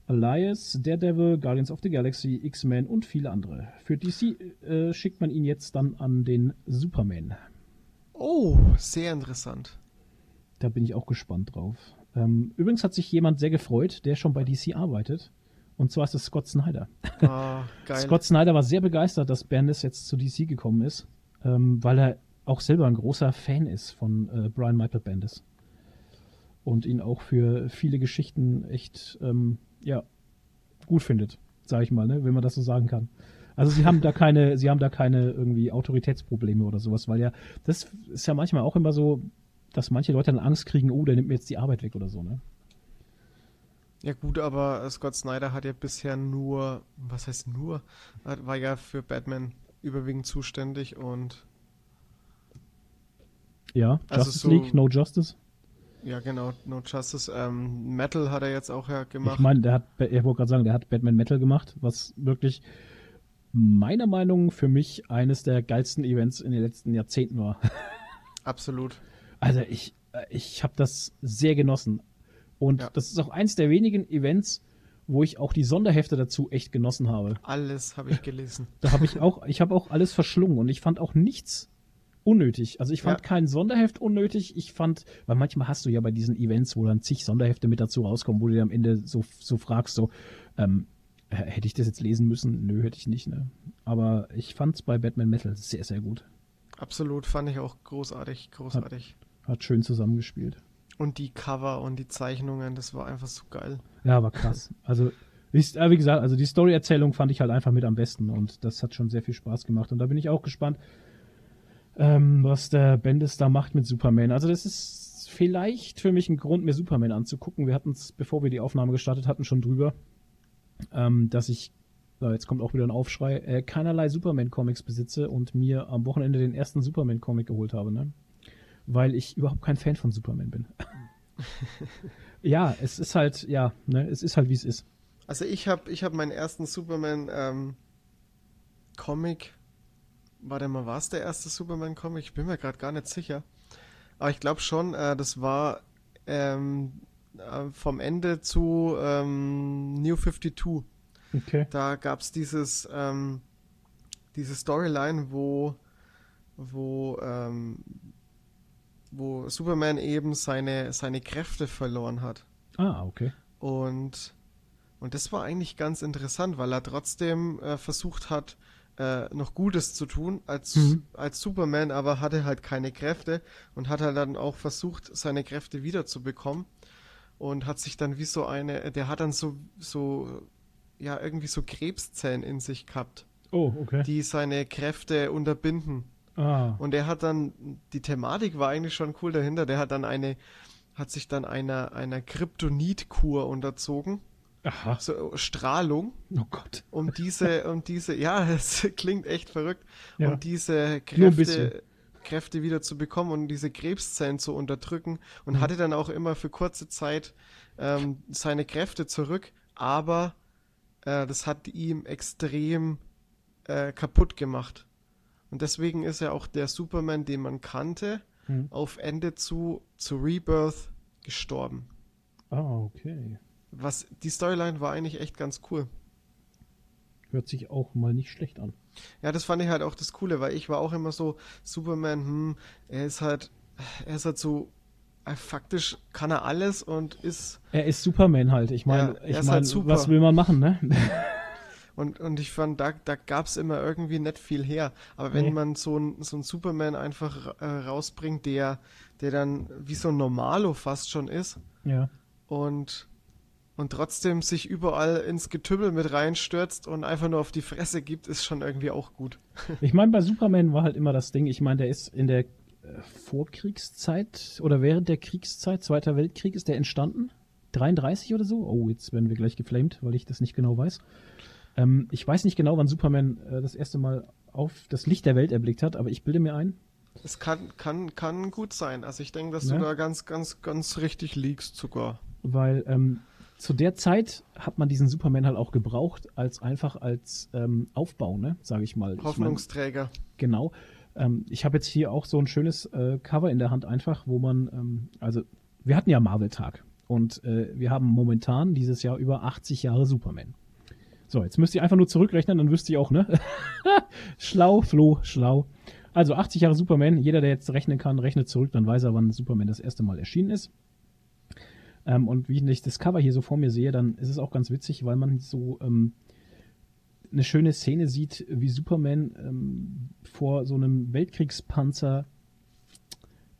Elias, Daredevil, Guardians of the Galaxy, X-Men und viele andere. Für DC äh, schickt man ihn jetzt dann an den Superman. Oh, sehr interessant. Da bin ich auch gespannt drauf. Ähm, übrigens hat sich jemand sehr gefreut, der schon bei DC arbeitet. Und zwar ist es Scott Snyder. Ah, Scott Snyder war sehr begeistert, dass Bendis jetzt zu DC gekommen ist, ähm, weil er auch selber ein großer Fan ist von äh, Brian Michael Bendis. Und ihn auch für viele Geschichten echt, ähm, ja, gut findet, sage ich mal, ne, wenn man das so sagen kann. Also sie haben da keine, sie haben da keine irgendwie Autoritätsprobleme oder sowas, weil ja, das ist ja manchmal auch immer so, dass manche Leute dann Angst kriegen, oh, der nimmt mir jetzt die Arbeit weg oder so, ne? Ja gut, aber Scott Snyder hat ja bisher nur, was heißt nur, war ja für Batman überwiegend zuständig und ja, also Justice so, League, No Justice. Ja, genau, No Justice. Ähm, Metal hat er jetzt auch ja gemacht. Ich meine, der hat, ich wollte gerade sagen, der hat Batman Metal gemacht, was wirklich meiner Meinung nach für mich eines der geilsten Events in den letzten Jahrzehnten war. Absolut. Also ich, äh, ich habe das sehr genossen. Und ja. das ist auch eins der wenigen Events, wo ich auch die Sonderhefte dazu echt genossen habe. Alles habe ich gelesen. Da habe ich auch, ich habe auch alles verschlungen und ich fand auch nichts unnötig. Also ich fand ja. kein Sonderheft unnötig. Ich fand, weil manchmal hast du ja bei diesen Events, wo dann zig Sonderhefte mit dazu rauskommen, wo du dir am Ende so, so fragst, so, ähm, hätte ich das jetzt lesen müssen? Nö, hätte ich nicht, ne? Aber ich fand es bei Batman Metal sehr, sehr gut. Absolut, fand ich auch großartig, großartig. Hat, hat schön zusammengespielt. Und die Cover und die Zeichnungen, das war einfach so geil. Ja, war krass. Also, ich, wie gesagt, also die Story-Erzählung fand ich halt einfach mit am besten und das hat schon sehr viel Spaß gemacht. Und da bin ich auch gespannt, ähm, was der Bendis da macht mit Superman. Also, das ist vielleicht für mich ein Grund, mir Superman anzugucken. Wir hatten es, bevor wir die Aufnahme gestartet hatten, schon drüber, ähm, dass ich, äh, jetzt kommt auch wieder ein Aufschrei, äh, keinerlei Superman-Comics besitze und mir am Wochenende den ersten Superman-Comic geholt habe. Ne? Weil ich überhaupt kein Fan von Superman bin. ja, es ist halt, ja, ne, es ist halt wie es ist. Also ich habe ich hab meinen ersten Superman ähm, Comic, warte mal, war es der erste Superman Comic? Ich bin mir gerade gar nicht sicher. Aber ich glaube schon, äh, das war ähm, äh, vom Ende zu ähm, New 52. Okay. Da gab es dieses, ähm, diese Storyline, wo, wo, ähm, wo Superman eben seine, seine Kräfte verloren hat. Ah, okay. Und, und das war eigentlich ganz interessant, weil er trotzdem äh, versucht hat, äh, noch Gutes zu tun als, mhm. als Superman, aber hatte halt keine Kräfte und hat halt dann auch versucht, seine Kräfte wiederzubekommen und hat sich dann wie so eine, der hat dann so, so, ja, irgendwie so Krebszellen in sich gehabt. Oh, okay. Die seine Kräfte unterbinden. Ah. Und er hat dann, die Thematik war eigentlich schon cool dahinter, der hat dann eine, hat sich dann einer, einer Kryptonit-Kur unterzogen. Aha. So Strahlung. Oh Gott. Um diese, um diese, ja, es klingt echt verrückt, ja. um diese Kräfte, Kräfte wieder zu bekommen und diese Krebszellen zu unterdrücken und mhm. hatte dann auch immer für kurze Zeit ähm, seine Kräfte zurück, aber äh, das hat ihm extrem äh, kaputt gemacht. Und deswegen ist er auch der Superman, den man kannte, mhm. auf Ende zu, zu Rebirth gestorben. Ah, okay. Was, die Storyline war eigentlich echt ganz cool. Hört sich auch mal nicht schlecht an. Ja, das fand ich halt auch das Coole, weil ich war auch immer so, Superman, hm, er ist halt, er ist halt so, äh, faktisch kann er alles und ist. Er ist Superman halt. Ich meine, ja, ich meine, halt was will man machen, ne? Und, und ich fand, da, da gab es immer irgendwie nicht viel her. Aber wenn nee. man so ein, so Superman einfach äh, rausbringt, der, der dann wie so ein Normalo fast schon ist. Ja. Und und trotzdem sich überall ins Getümmel mit reinstürzt und einfach nur auf die Fresse gibt, ist schon irgendwie auch gut. Ich meine, bei Superman war halt immer das Ding, ich meine, der ist in der äh, Vorkriegszeit oder während der Kriegszeit, Zweiter Weltkrieg, ist der entstanden? 33 oder so? Oh, jetzt werden wir gleich geflamed, weil ich das nicht genau weiß. Ähm, ich weiß nicht genau, wann Superman äh, das erste Mal auf das Licht der Welt erblickt hat, aber ich bilde mir ein. Es kann, kann, kann gut sein. Also ich denke, dass ja. du da ganz, ganz, ganz richtig liegst sogar. Weil ähm, zu der Zeit hat man diesen Superman halt auch gebraucht, als einfach als ähm, Aufbau, ne, sage ich mal. Hoffnungsträger. Ich mein, genau. Ähm, ich habe jetzt hier auch so ein schönes äh, Cover in der Hand einfach, wo man, ähm, also wir hatten ja Marvel-Tag und äh, wir haben momentan dieses Jahr über 80 Jahre Superman. So, jetzt müsst ihr einfach nur zurückrechnen, dann wüsst ihr auch, ne? schlau, Flo, schlau. Also 80 Jahre Superman, jeder, der jetzt rechnen kann, rechnet zurück, dann weiß er, wann Superman das erste Mal erschienen ist. Ähm, und wie ich das Cover hier so vor mir sehe, dann ist es auch ganz witzig, weil man so ähm, eine schöne Szene sieht, wie Superman ähm, vor so einem Weltkriegspanzer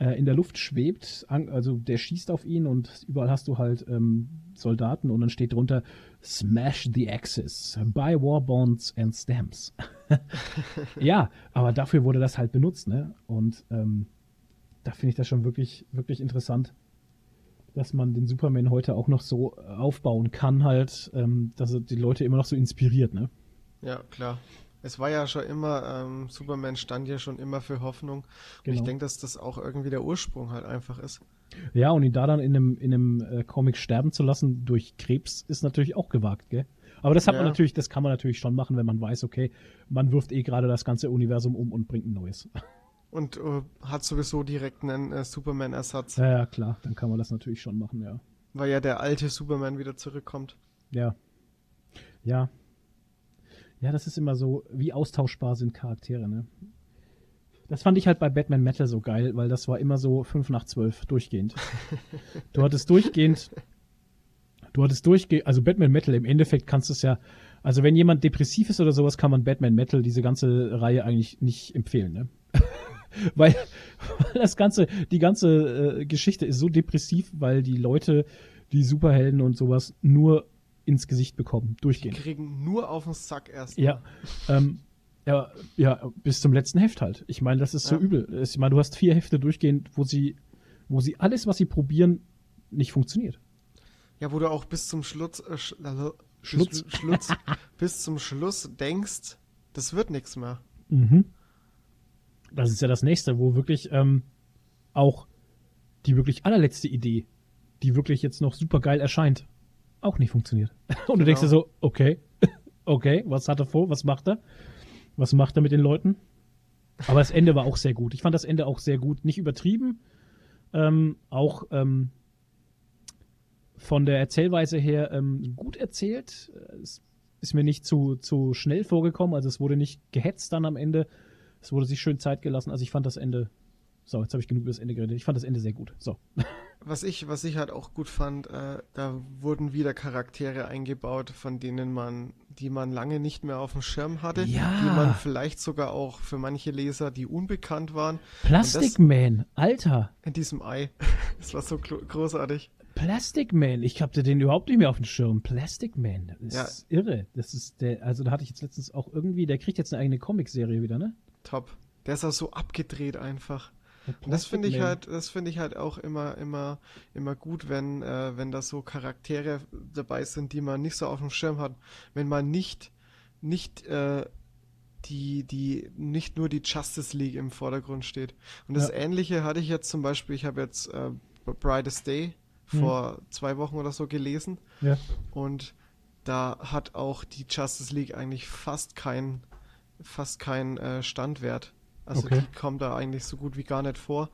äh, in der Luft schwebt. Also der schießt auf ihn und überall hast du halt ähm, Soldaten und dann steht drunter Smash the Axis, buy war bonds and stamps. ja, aber dafür wurde das halt benutzt, ne? Und ähm, da finde ich das schon wirklich, wirklich interessant dass man den Superman heute auch noch so aufbauen kann, halt, ähm, dass er die Leute immer noch so inspiriert, ne? Ja, klar. Es war ja schon immer, ähm, Superman stand ja schon immer für Hoffnung. Und genau. ich denke, dass das auch irgendwie der Ursprung halt einfach ist. Ja, und ihn da dann in einem, in einem äh, Comic sterben zu lassen durch Krebs ist natürlich auch gewagt, gell? Aber das hat ja. man natürlich, das kann man natürlich schon machen, wenn man weiß, okay, man wirft eh gerade das ganze Universum um und bringt ein neues. Und äh, hat sowieso direkt einen äh, Superman-Ersatz. Ja, ja, klar, dann kann man das natürlich schon machen, ja. Weil ja der alte Superman wieder zurückkommt. Ja. Ja. Ja, das ist immer so, wie austauschbar sind Charaktere, ne? Das fand ich halt bei Batman Metal so geil, weil das war immer so 5 nach 12 durchgehend. du hattest durchgehend, du hattest durchgehend, also Batman Metal im Endeffekt kannst du es ja, also wenn jemand depressiv ist oder sowas, kann man Batman Metal, diese ganze Reihe eigentlich nicht empfehlen, ne? weil, weil das ganze, die ganze äh, Geschichte ist so depressiv, weil die Leute, die Superhelden und sowas nur ins Gesicht bekommen, durchgehen. Die kriegen nur auf den Sack erst. Ja, ähm, ja, ja, bis zum letzten Heft halt. Ich meine, das ist so ja. übel. Ich meine, du hast vier Hefte durchgehend, wo sie, wo sie alles, was sie probieren, nicht funktioniert. Ja, wo du auch bis zum Schluss, äh, sch, äh, Schluss. Schluss bis zum Schluss denkst, das wird nichts mehr. Mhm das ist ja das nächste, wo wirklich ähm, auch die wirklich allerletzte Idee, die wirklich jetzt noch super geil erscheint, auch nicht funktioniert. Und du denkst dir so, okay, okay, was hat er vor, was macht er? Was macht er mit den Leuten? Aber das Ende war auch sehr gut. Ich fand das Ende auch sehr gut. Nicht übertrieben, Ähm, auch ähm, von der Erzählweise her ähm, gut erzählt. Es ist mir nicht zu, zu schnell vorgekommen, also es wurde nicht gehetzt dann am Ende. Es wurde sich schön Zeit gelassen. Also ich fand das Ende. So, jetzt habe ich genug über das Ende geredet. Ich fand das Ende sehr gut. So. Was ich, was ich halt auch gut fand, äh, da wurden wieder Charaktere eingebaut, von denen man, die man lange nicht mehr auf dem Schirm hatte, ja. die man vielleicht sogar auch für manche Leser, die unbekannt waren. Plastic Man, Alter. In diesem Ei. Das war so großartig. Plastic Man, ich hatte den überhaupt nicht mehr auf dem Schirm. Plastic Man, das ja. ist irre. Das ist der, also da hatte ich jetzt letztens auch irgendwie, der kriegt jetzt eine eigene Comicserie wieder, ne? Top. Der ist auch so abgedreht einfach. Und das finde ich halt, das finde ich halt auch immer, immer, immer gut, wenn, äh, wenn da so Charaktere dabei sind, die man nicht so auf dem Schirm hat. Wenn man nicht, nicht, äh, die, die, nicht nur die Justice League im Vordergrund steht. Und das ja. Ähnliche hatte ich jetzt zum Beispiel, ich habe jetzt äh, Brightest Day vor hm. zwei Wochen oder so gelesen. Ja. Und da hat auch die Justice League eigentlich fast keinen, fast keinen äh, Standwert. Also okay. die kommen da eigentlich so gut wie gar nicht vor.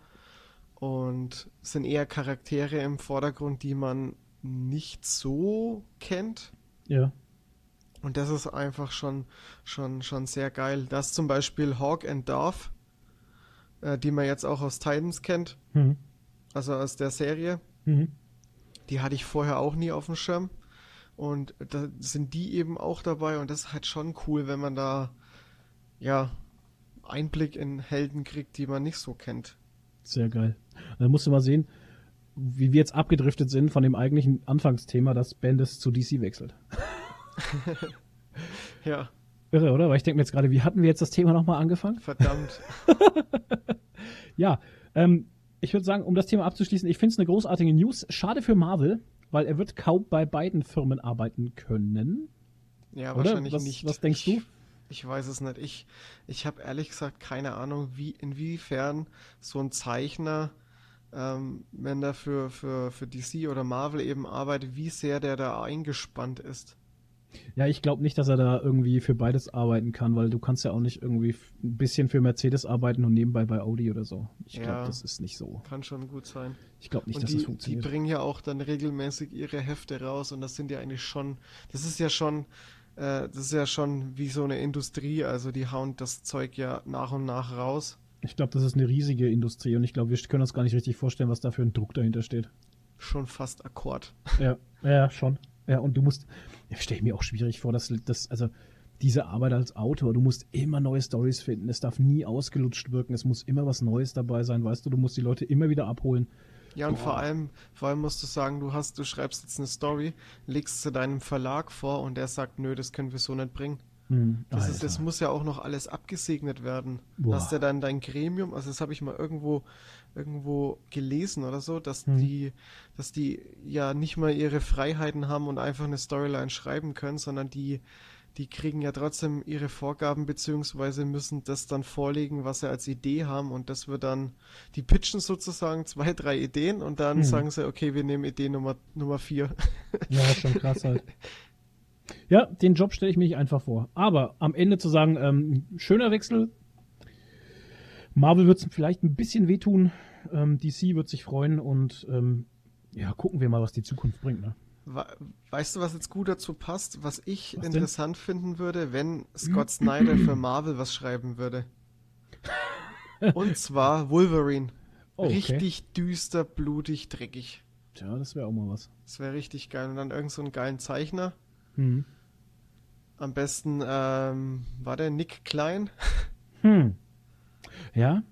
Und sind eher Charaktere im Vordergrund, die man nicht so kennt. Ja. Und das ist einfach schon, schon, schon sehr geil. Das zum Beispiel Hawk and Darth, äh, die man jetzt auch aus Titans kennt. Mhm. Also aus der Serie. Mhm. Die hatte ich vorher auch nie auf dem Schirm. Und da sind die eben auch dabei. Und das ist halt schon cool, wenn man da, ja, Einblick in Helden kriegt, die man nicht so kennt. Sehr geil. Dann musst du mal sehen, wie wir jetzt abgedriftet sind von dem eigentlichen Anfangsthema, dass Bendis zu DC wechselt. ja. Irre, oder? Weil ich denke mir jetzt gerade, wie hatten wir jetzt das Thema nochmal angefangen? Verdammt. ja, ähm, ich würde sagen, um das Thema abzuschließen, ich finde es eine großartige News. Schade für Marvel, weil er wird kaum bei beiden Firmen arbeiten können. Ja, oder? wahrscheinlich was, nicht. Was denkst du? Ich weiß es nicht. Ich, ich habe ehrlich gesagt keine Ahnung, wie, inwiefern so ein Zeichner, ähm, wenn er für, für, für DC oder Marvel eben arbeitet, wie sehr der da eingespannt ist. Ja, ich glaube nicht, dass er da irgendwie für beides arbeiten kann, weil du kannst ja auch nicht irgendwie ein bisschen für Mercedes arbeiten und nebenbei bei Audi oder so. Ich glaube, ja, das ist nicht so. Kann schon gut sein. Ich glaube nicht, und dass die, das funktioniert. Die bringen ja auch dann regelmäßig ihre Hefte raus und das sind ja eigentlich schon, das ist ja schon äh, das ist ja schon wie so eine Industrie, also die hauen das Zeug ja nach und nach raus. Ich glaube, das ist eine riesige Industrie und ich glaube, wir können uns gar nicht richtig vorstellen, was da für ein Druck dahinter steht. Schon fast Akkord. Ja, ja, schon. Ja, und du musst, ich stelle mir auch schwierig vor, dass das, also diese Arbeit als Autor, du musst immer neue Stories finden, es darf nie ausgelutscht wirken, es muss immer was Neues dabei sein, weißt du, du musst die Leute immer wieder abholen. Ja, und Boah. vor allem, vor allem musst du sagen, du hast, du schreibst jetzt eine Story, legst sie deinem Verlag vor und der sagt, nö, das können wir so nicht bringen. Hm, das, ist, das muss ja auch noch alles abgesegnet werden. Boah. Hast ja dann dein Gremium, also das habe ich mal irgendwo, irgendwo gelesen oder so, dass hm. die, dass die ja nicht mal ihre Freiheiten haben und einfach eine Storyline schreiben können, sondern die die kriegen ja trotzdem ihre Vorgaben beziehungsweise müssen das dann vorlegen, was sie als Idee haben und das wird dann, die pitchen sozusagen zwei, drei Ideen und dann hm. sagen sie, okay, wir nehmen Idee Nummer, Nummer vier. Ja, schon krass halt. Ja, den Job stelle ich mir nicht einfach vor. Aber am Ende zu sagen, ähm, schöner Wechsel. Marvel wird es vielleicht ein bisschen wehtun. Ähm, DC wird sich freuen und ähm, ja, gucken wir mal, was die Zukunft bringt. Ne? Weißt du, was jetzt gut dazu passt? Was ich was interessant denn? finden würde, wenn Scott Snyder für Marvel was schreiben würde. Und zwar Wolverine. Oh, okay. Richtig düster, blutig, dreckig. Tja, das wäre auch mal was. Das wäre richtig geil. Und dann irgend so einen geilen Zeichner. Hm. Am besten, ähm, war der Nick Klein? Hm. Ja.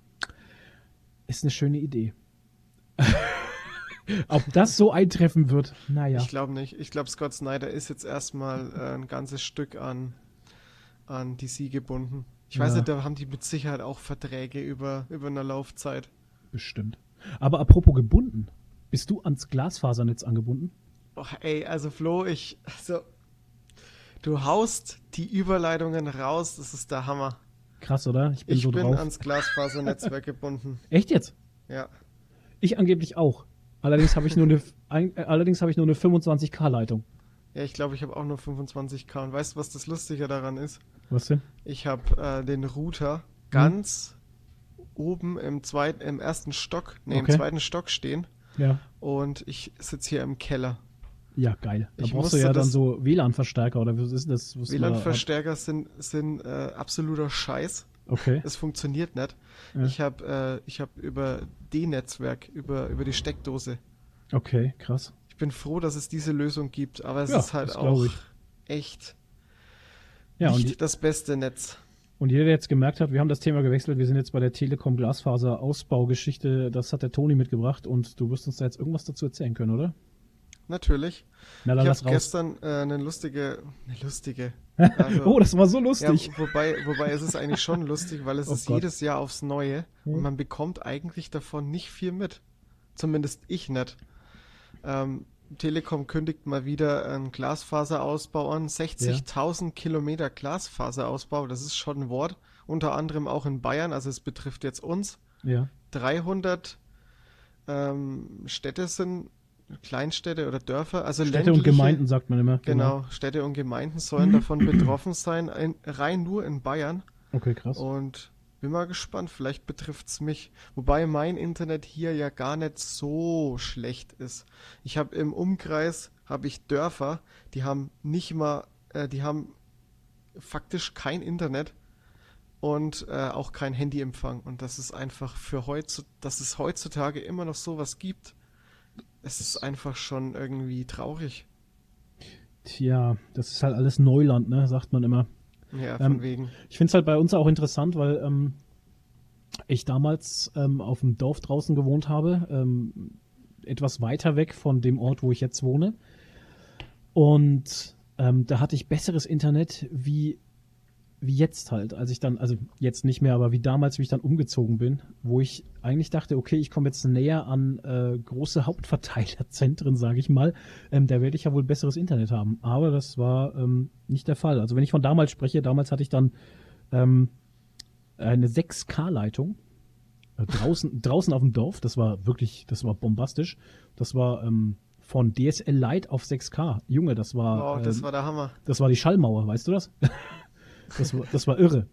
Ist eine schöne Idee. Ob das so eintreffen wird, naja. Ich glaube nicht. Ich glaube, Scott Snyder ist jetzt erstmal äh, ein ganzes Stück an, an DC gebunden. Ich ja. weiß nicht, da haben die mit Sicherheit auch Verträge über, über eine Laufzeit. Bestimmt. Aber apropos gebunden, bist du ans Glasfasernetz angebunden? Och, ey, also Flo, ich, also, du haust die Überleitungen raus, das ist der Hammer. Krass, oder? Ich bin ich so bin drauf. ans Glasfasernetzwerk gebunden. Echt jetzt? Ja. Ich angeblich auch. Allerdings habe ich nur eine, allerdings habe ich nur eine 25k Leitung. Ja, ich glaube, ich habe auch nur 25k. Und weißt du, was das Lustige daran ist? Was denn? Ich habe äh, den Router ganz hm. oben im zweiten, im ersten Stock, nee, okay. im zweiten Stock stehen. Ja. Und ich sitze hier im Keller. Ja, geil. Da ich brauchst du ja dann so WLAN-Verstärker oder was ist das? WLAN-Verstärker sind, sind äh, absoluter Scheiß. Okay. Es funktioniert nicht. Ja. Ich habe äh, hab über D-Netzwerk, über, über die Steckdose. Okay, krass. Ich bin froh, dass es diese Lösung gibt, aber es ja, ist halt auch echt ja, nicht die, das beste Netz. Und jeder, der jetzt gemerkt hat, wir haben das Thema gewechselt, wir sind jetzt bei der Telekom Glasfaser Ausbaugeschichte, das hat der Toni mitgebracht und du wirst uns da jetzt irgendwas dazu erzählen können, oder? Natürlich. Na, ich habe gestern äh, eine lustige, eine lustige. Also, oh, das war so lustig. Ja, wobei, wobei es ist eigentlich schon lustig, weil es oh ist Gott. jedes Jahr aufs Neue hm. und man bekommt eigentlich davon nicht viel mit. Zumindest ich nicht. Ähm, Telekom kündigt mal wieder einen Glasfaserausbau an. 60.000 ja. Kilometer Glasfaserausbau, das ist schon ein Wort. Unter anderem auch in Bayern, also es betrifft jetzt uns. Ja. 300 ähm, Städte sind Kleinstädte oder Dörfer, also Städte und Gemeinden sagt man immer. Genau, genau Städte und Gemeinden sollen davon betroffen sein, in, rein nur in Bayern. Okay, krass. Und bin mal gespannt, vielleicht betrifft es mich. Wobei mein Internet hier ja gar nicht so schlecht ist. Ich habe im Umkreis habe ich Dörfer, die haben nicht mal, äh, die haben faktisch kein Internet und äh, auch kein Handyempfang. Und das ist einfach für heute, dass es heutzutage immer noch sowas gibt es ist einfach schon irgendwie traurig. Tja, das ist halt alles Neuland, ne, sagt man immer. Ja, von ähm, wegen. Ich finde es halt bei uns auch interessant, weil ähm, ich damals ähm, auf dem Dorf draußen gewohnt habe, ähm, etwas weiter weg von dem Ort, wo ich jetzt wohne. Und ähm, da hatte ich besseres Internet wie wie jetzt halt, als ich dann, also jetzt nicht mehr, aber wie damals, wie ich dann umgezogen bin, wo ich eigentlich dachte, okay, ich komme jetzt näher an äh, große Hauptverteilerzentren, sage ich mal, ähm, da werde ich ja wohl besseres Internet haben. Aber das war ähm, nicht der Fall. Also wenn ich von damals spreche, damals hatte ich dann ähm, eine 6K-Leitung äh, draußen, draußen auf dem Dorf. Das war wirklich, das war bombastisch. Das war ähm, von DSL Lite auf 6K. Junge, das war. Wow, das ähm, war der Hammer. Das war die Schallmauer, weißt du das? Das war, das war irre.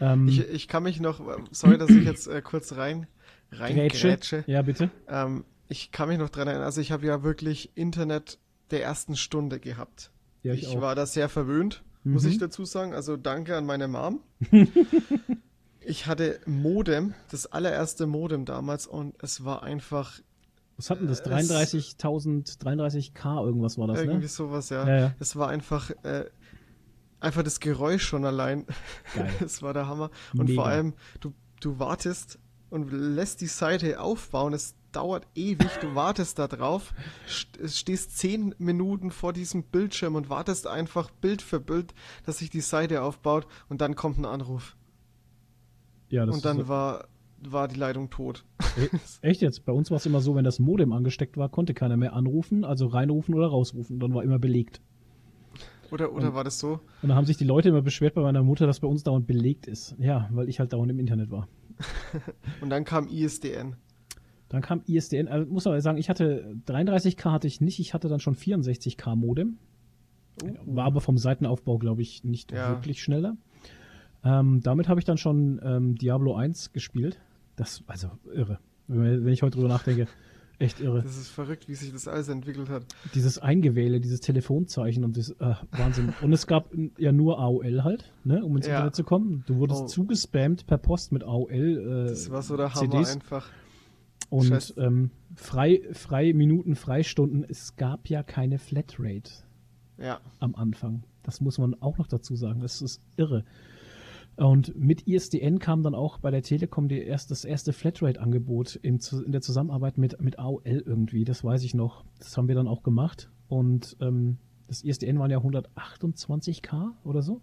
Ähm, ich, ich kann mich noch, sorry, dass ich jetzt äh, kurz rein, rein Grätsche. Grätsche. Ja, bitte. Ähm, ich kann mich noch dran erinnern, also ich habe ja wirklich Internet der ersten Stunde gehabt. Ja, ich, ich war da sehr verwöhnt, mhm. muss ich dazu sagen. Also danke an meine Mom. ich hatte Modem, das allererste Modem damals und es war einfach was hatten das? 33.000, 33k irgendwas war das, irgendwie ne? Irgendwie sowas, ja. ja, ja. Es war einfach, äh, einfach das Geräusch schon allein. Geil. Das war der Hammer. Und Mega. vor allem, du, du wartest und lässt die Seite aufbauen. Es dauert ewig. Du wartest da drauf, stehst zehn Minuten vor diesem Bildschirm und wartest einfach Bild für Bild, dass sich die Seite aufbaut und dann kommt ein Anruf. Ja, das und dann so war, war die Leitung tot. E echt jetzt? Bei uns war es immer so, wenn das Modem angesteckt war, konnte keiner mehr anrufen, also reinrufen oder rausrufen. Dann war immer belegt. Oder, oder und, war das so? Und dann haben sich die Leute immer beschwert bei meiner Mutter, dass bei uns dauernd belegt ist. Ja, weil ich halt dauernd im Internet war. und dann kam ISDN. Dann kam ISDN. Also muss aber sagen, ich hatte 33K hatte ich nicht, ich hatte dann schon 64K Modem. Uh. War aber vom Seitenaufbau, glaube ich, nicht ja. wirklich schneller. Ähm, damit habe ich dann schon ähm, Diablo 1 gespielt. Das, also irre. Wenn ich heute drüber nachdenke, Echt irre. Das ist verrückt, wie sich das alles entwickelt hat. Dieses Eingewähle, dieses Telefonzeichen und das, äh, Wahnsinn. und es gab ja nur AOL halt, ne, um ins ja. Internet zu kommen. Du wurdest oh. zugespammt per Post mit AOL. Äh, das war so der Hammer CDs. einfach. Und ähm, frei, frei Minuten, Freistunden, es gab ja keine Flatrate. Ja. Am Anfang. Das muss man auch noch dazu sagen. Das ist irre. Und mit ISDN kam dann auch bei der Telekom die erst, das erste Flatrate-Angebot in, in, der Zusammenarbeit mit, mit AOL irgendwie, das weiß ich noch. Das haben wir dann auch gemacht. Und ähm, das ISDN waren ja 128k oder so.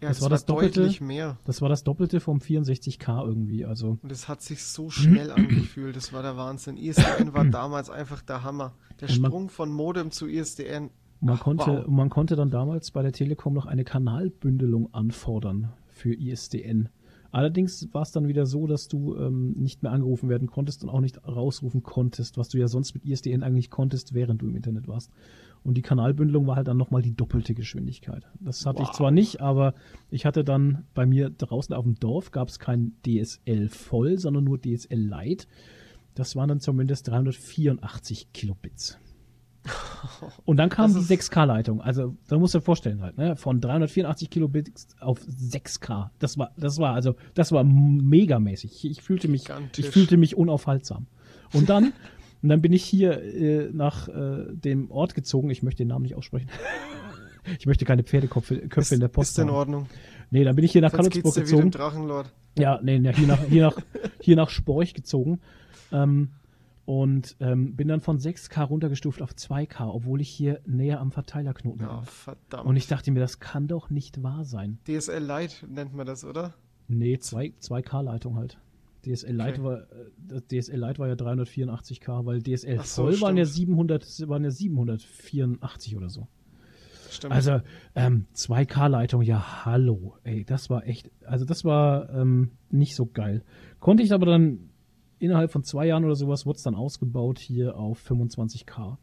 Ja, das, das war das Doppelte, mehr. Das war das Doppelte vom 64k irgendwie. Also. Und es hat sich so schnell angefühlt, das war der Wahnsinn. ISDN war damals einfach der Hammer. Der Sprung von Modem zu ISDN. Man, Ach, konnte, wow. man konnte dann damals bei der Telekom noch eine Kanalbündelung anfordern für ISDN. Allerdings war es dann wieder so, dass du ähm, nicht mehr angerufen werden konntest und auch nicht rausrufen konntest, was du ja sonst mit ISDN eigentlich konntest, während du im Internet warst. Und die Kanalbündelung war halt dann nochmal die doppelte Geschwindigkeit. Das hatte wow. ich zwar nicht, aber ich hatte dann bei mir draußen auf dem Dorf gab es kein DSL voll, sondern nur DSL Lite. Das waren dann zumindest 384 Kilobits. Und dann kam die 6K-Leitung. Also, da musst du dir vorstellen halt, ne? Von 384 Kilobit auf 6K. Das war, das war, also, das war megamäßig. Ich, ich fühlte mich, ich fühlte mich unaufhaltsam. Und dann, und dann bin ich hier äh, nach äh, dem Ort gezogen. Ich möchte den Namen nicht aussprechen. ich möchte keine Pferdeköpfe Köpfe in der Post. Ist in Ordnung. Nee, dann bin ich hier nach Karlsburg gezogen. Drachenlord. Ja, nee, hier nach, hier nach, hier nach Sporch gezogen. Ähm, und ähm, bin dann von 6K runtergestuft auf 2K, obwohl ich hier näher am Verteilerknoten war. verdammt. Und ich dachte mir, das kann doch nicht wahr sein. DSL Lite nennt man das, oder? Nee, 2, 2K-Leitung halt. DSL Lite okay. war äh, DSL Lite war ja 384K, weil DSL so, voll waren ja 700 waren ja 784 oder so. Stimmt. Also ähm, 2K-Leitung, ja hallo, ey, das war echt, also das war ähm, nicht so geil. Konnte ich aber dann innerhalb von zwei Jahren oder sowas wurde es dann ausgebaut hier auf 25k.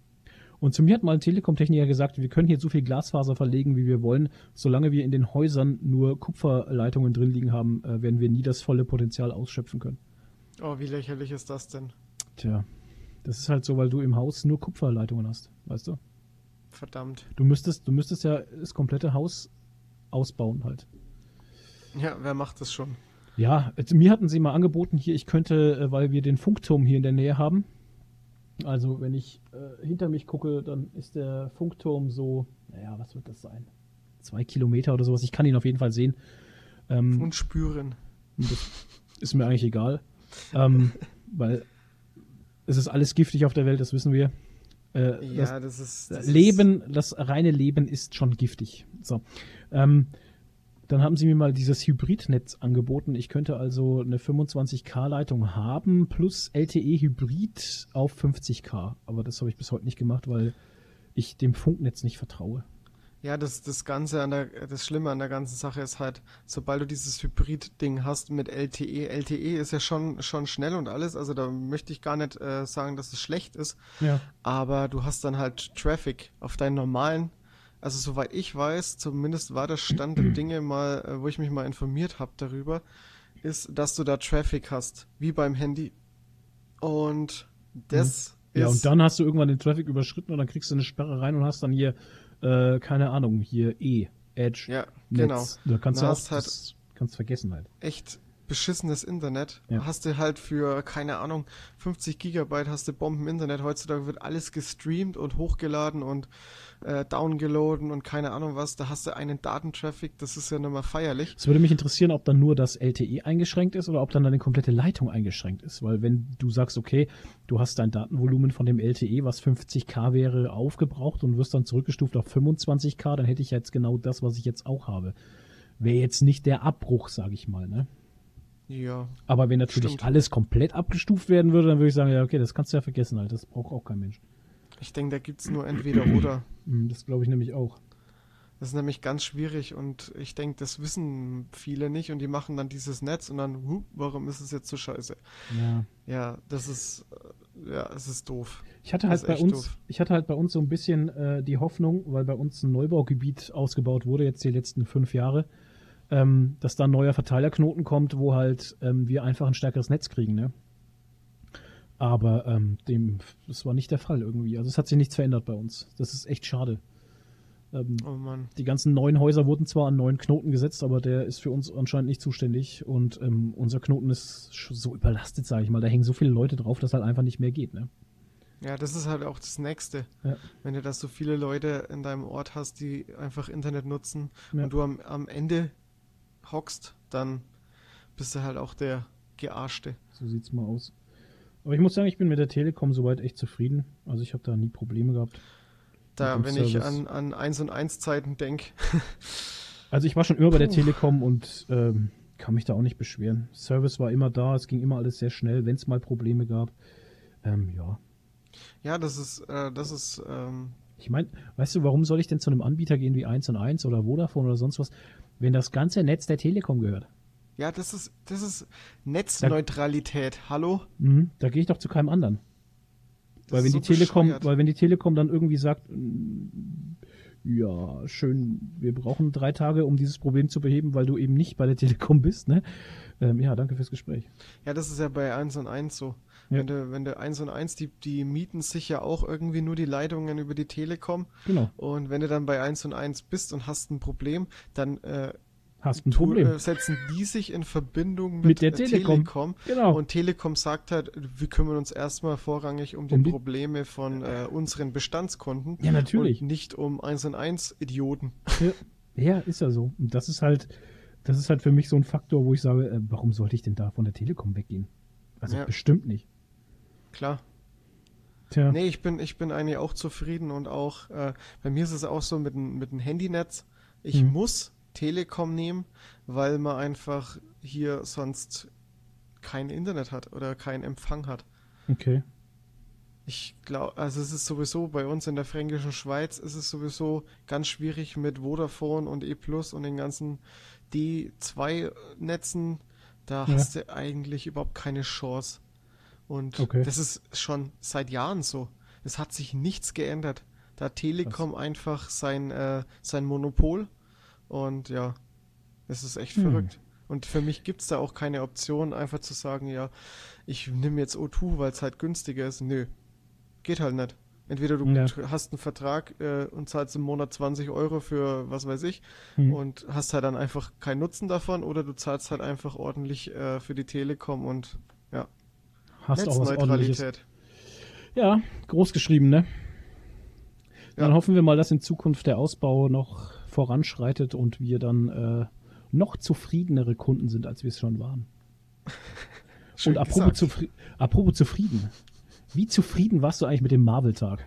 Und zu mir hat mal ein Telekom-Techniker gesagt, wir können hier so viel Glasfaser verlegen, wie wir wollen. Solange wir in den Häusern nur Kupferleitungen drin liegen haben, äh, werden wir nie das volle Potenzial ausschöpfen können. Oh, wie lächerlich ist das denn? Tja, das ist halt so, weil du im Haus nur Kupferleitungen hast, weißt du? Verdammt. Du müsstest, du müsstest ja das komplette Haus ausbauen halt. Ja, wer macht das schon? Ja, mir hatten sie mal angeboten, hier, ich könnte, äh, weil wir den Funkturm hier in der Nähe haben. Also, wenn ich äh, hinter mich gucke, dann ist der Funkturm so, naja, was wird das sein? Zwei Kilometer oder sowas. Ich kann ihn auf jeden Fall sehen. Ähm, und spüren. Ist mir eigentlich egal. ähm, weil es ist alles giftig auf der Welt, das wissen wir. Äh, ja, das, das ist. Das Leben, ist... das reine Leben ist schon giftig. So. Ähm, dann haben sie mir mal dieses Hybridnetz angeboten. Ich könnte also eine 25K-Leitung haben plus LTE-Hybrid auf 50K. Aber das habe ich bis heute nicht gemacht, weil ich dem Funknetz nicht vertraue. Ja, das, das Ganze an der, das Schlimme an der ganzen Sache ist halt, sobald du dieses Hybrid-Ding hast mit LTE, LTE ist ja schon, schon schnell und alles, also da möchte ich gar nicht äh, sagen, dass es schlecht ist. Ja. Aber du hast dann halt Traffic auf deinen normalen also soweit ich weiß, zumindest war das Stand der Dinge mal, äh, wo ich mich mal informiert habe darüber, ist, dass du da Traffic hast, wie beim Handy. Und das mhm. Ja, und dann hast du irgendwann den Traffic überschritten und dann kriegst du eine Sperre rein und hast dann hier, äh, keine Ahnung, hier E, Edge. Ja, Netz. genau. Da kannst du auch, halt kannst vergessen halt. Echt beschissenes Internet. Ja. Hast du halt für, keine Ahnung, 50 Gigabyte hast du Bomben-Internet. Heutzutage wird alles gestreamt und hochgeladen und äh, downgeloaden und keine Ahnung was. Da hast du einen Datentraffic, das ist ja nochmal feierlich. Es würde mich interessieren, ob dann nur das LTE eingeschränkt ist oder ob dann eine komplette Leitung eingeschränkt ist. Weil wenn du sagst, okay, du hast dein Datenvolumen von dem LTE, was 50k wäre, aufgebraucht und wirst dann zurückgestuft auf 25k, dann hätte ich jetzt genau das, was ich jetzt auch habe. Wäre jetzt nicht der Abbruch, sage ich mal, ne? Ja. Aber wenn natürlich stimmt. alles komplett abgestuft werden würde, dann würde ich sagen, ja, okay, das kannst du ja vergessen, halt. Das braucht auch kein Mensch. Ich denke, da gibt es nur entweder oder. Hm, das glaube ich nämlich auch. Das ist nämlich ganz schwierig und ich denke, das wissen viele nicht und die machen dann dieses Netz und dann, huh, warum ist es jetzt so scheiße? Ja. Ja, das ist, äh, ja, es ist doof. Ich hatte halt bei uns, doof. ich hatte halt bei uns so ein bisschen äh, die Hoffnung, weil bei uns ein Neubaugebiet ausgebaut wurde, jetzt die letzten fünf Jahre, ähm, dass da ein neuer Verteilerknoten kommt, wo halt ähm, wir einfach ein stärkeres Netz kriegen, ne? Aber ähm, dem, das war nicht der Fall irgendwie. Also es hat sich nichts verändert bei uns. Das ist echt schade. Ähm, oh Mann. Die ganzen neuen Häuser wurden zwar an neuen Knoten gesetzt, aber der ist für uns anscheinend nicht zuständig. Und ähm, unser Knoten ist so überlastet, sage ich mal. Da hängen so viele Leute drauf, dass halt einfach nicht mehr geht. Ne? Ja, das ist halt auch das Nächste. Ja. Wenn du da so viele Leute in deinem Ort hast, die einfach Internet nutzen ja. und du am, am Ende hockst, dann bist du halt auch der Gearschte. So sieht's mal aus. Aber ich muss sagen, ich bin mit der Telekom soweit echt zufrieden. Also ich habe da nie Probleme gehabt. Da, wenn Service. ich an, an 1 und 1 Zeiten denke. also ich war schon immer bei der Telekom und ähm, kann mich da auch nicht beschweren. Service war immer da, es ging immer alles sehr schnell, wenn es mal Probleme gab. Ähm, ja. Ja, das ist, äh, das ist. Ähm ich meine, weißt du, warum soll ich denn zu einem Anbieter gehen wie 1 und 1 oder Vodafone oder sonst was? Wenn das ganze Netz der Telekom gehört. Ja, das ist, das ist Netzneutralität. Da, Hallo? Mh, da gehe ich doch zu keinem anderen. weil wenn so die Telekom, weil wenn die Telekom dann irgendwie sagt, mm, ja, schön, wir brauchen drei Tage, um dieses Problem zu beheben, weil du eben nicht bei der Telekom bist, ne? Ähm, ja, danke fürs Gespräch. Ja, das ist ja bei 1 und 1 so. Ja. Wenn du, wenn du 1 und 1, die, die mieten sich ja auch irgendwie nur die Leitungen über die Telekom. Genau. Und wenn du dann bei 1 und 1 bist und hast ein Problem, dann äh, hast ein Problem. Äh, setzen die sich in Verbindung mit, mit der Telekom. Telekom. Genau. Und Telekom sagt halt, wir kümmern uns erstmal vorrangig um die, um die Probleme von äh, unseren Bestandskunden. Ja, natürlich. Und nicht um 1 und 1 Idioten. Ja. ja, ist ja so. Und das ist halt, das ist halt für mich so ein Faktor, wo ich sage, äh, warum sollte ich denn da von der Telekom weggehen? Also ja. bestimmt nicht. Klar. Tja. Nee, ich bin, ich bin eigentlich auch zufrieden und auch, äh, bei mir ist es auch so mit dem mit Handynetz. Ich hm. muss Telekom nehmen, weil man einfach hier sonst kein Internet hat oder keinen Empfang hat. Okay. Ich glaube, also es ist sowieso bei uns in der fränkischen Schweiz ist es sowieso ganz schwierig mit Vodafone und E Plus und den ganzen D2-Netzen. Da ja. hast du eigentlich überhaupt keine Chance. Und okay. das ist schon seit Jahren so. Es hat sich nichts geändert. Da Telekom Was? einfach sein, äh, sein Monopol und ja, es ist echt hm. verrückt. Und für mich gibt es da auch keine Option, einfach zu sagen, ja, ich nehme jetzt O2, weil es halt günstiger ist. Nö, geht halt nicht. Entweder du ja. hast einen Vertrag äh, und zahlst im Monat 20 Euro für was weiß ich hm. und hast halt dann einfach keinen Nutzen davon oder du zahlst halt einfach ordentlich äh, für die Telekom und. Hast auch was ordentliches. Ja, groß geschrieben, ne? Dann ja. hoffen wir mal, dass in Zukunft der Ausbau noch voranschreitet und wir dann äh, noch zufriedenere Kunden sind, als wir es schon waren. und apropos, zufri apropos zufrieden. Wie zufrieden warst du eigentlich mit dem Marvel-Tag?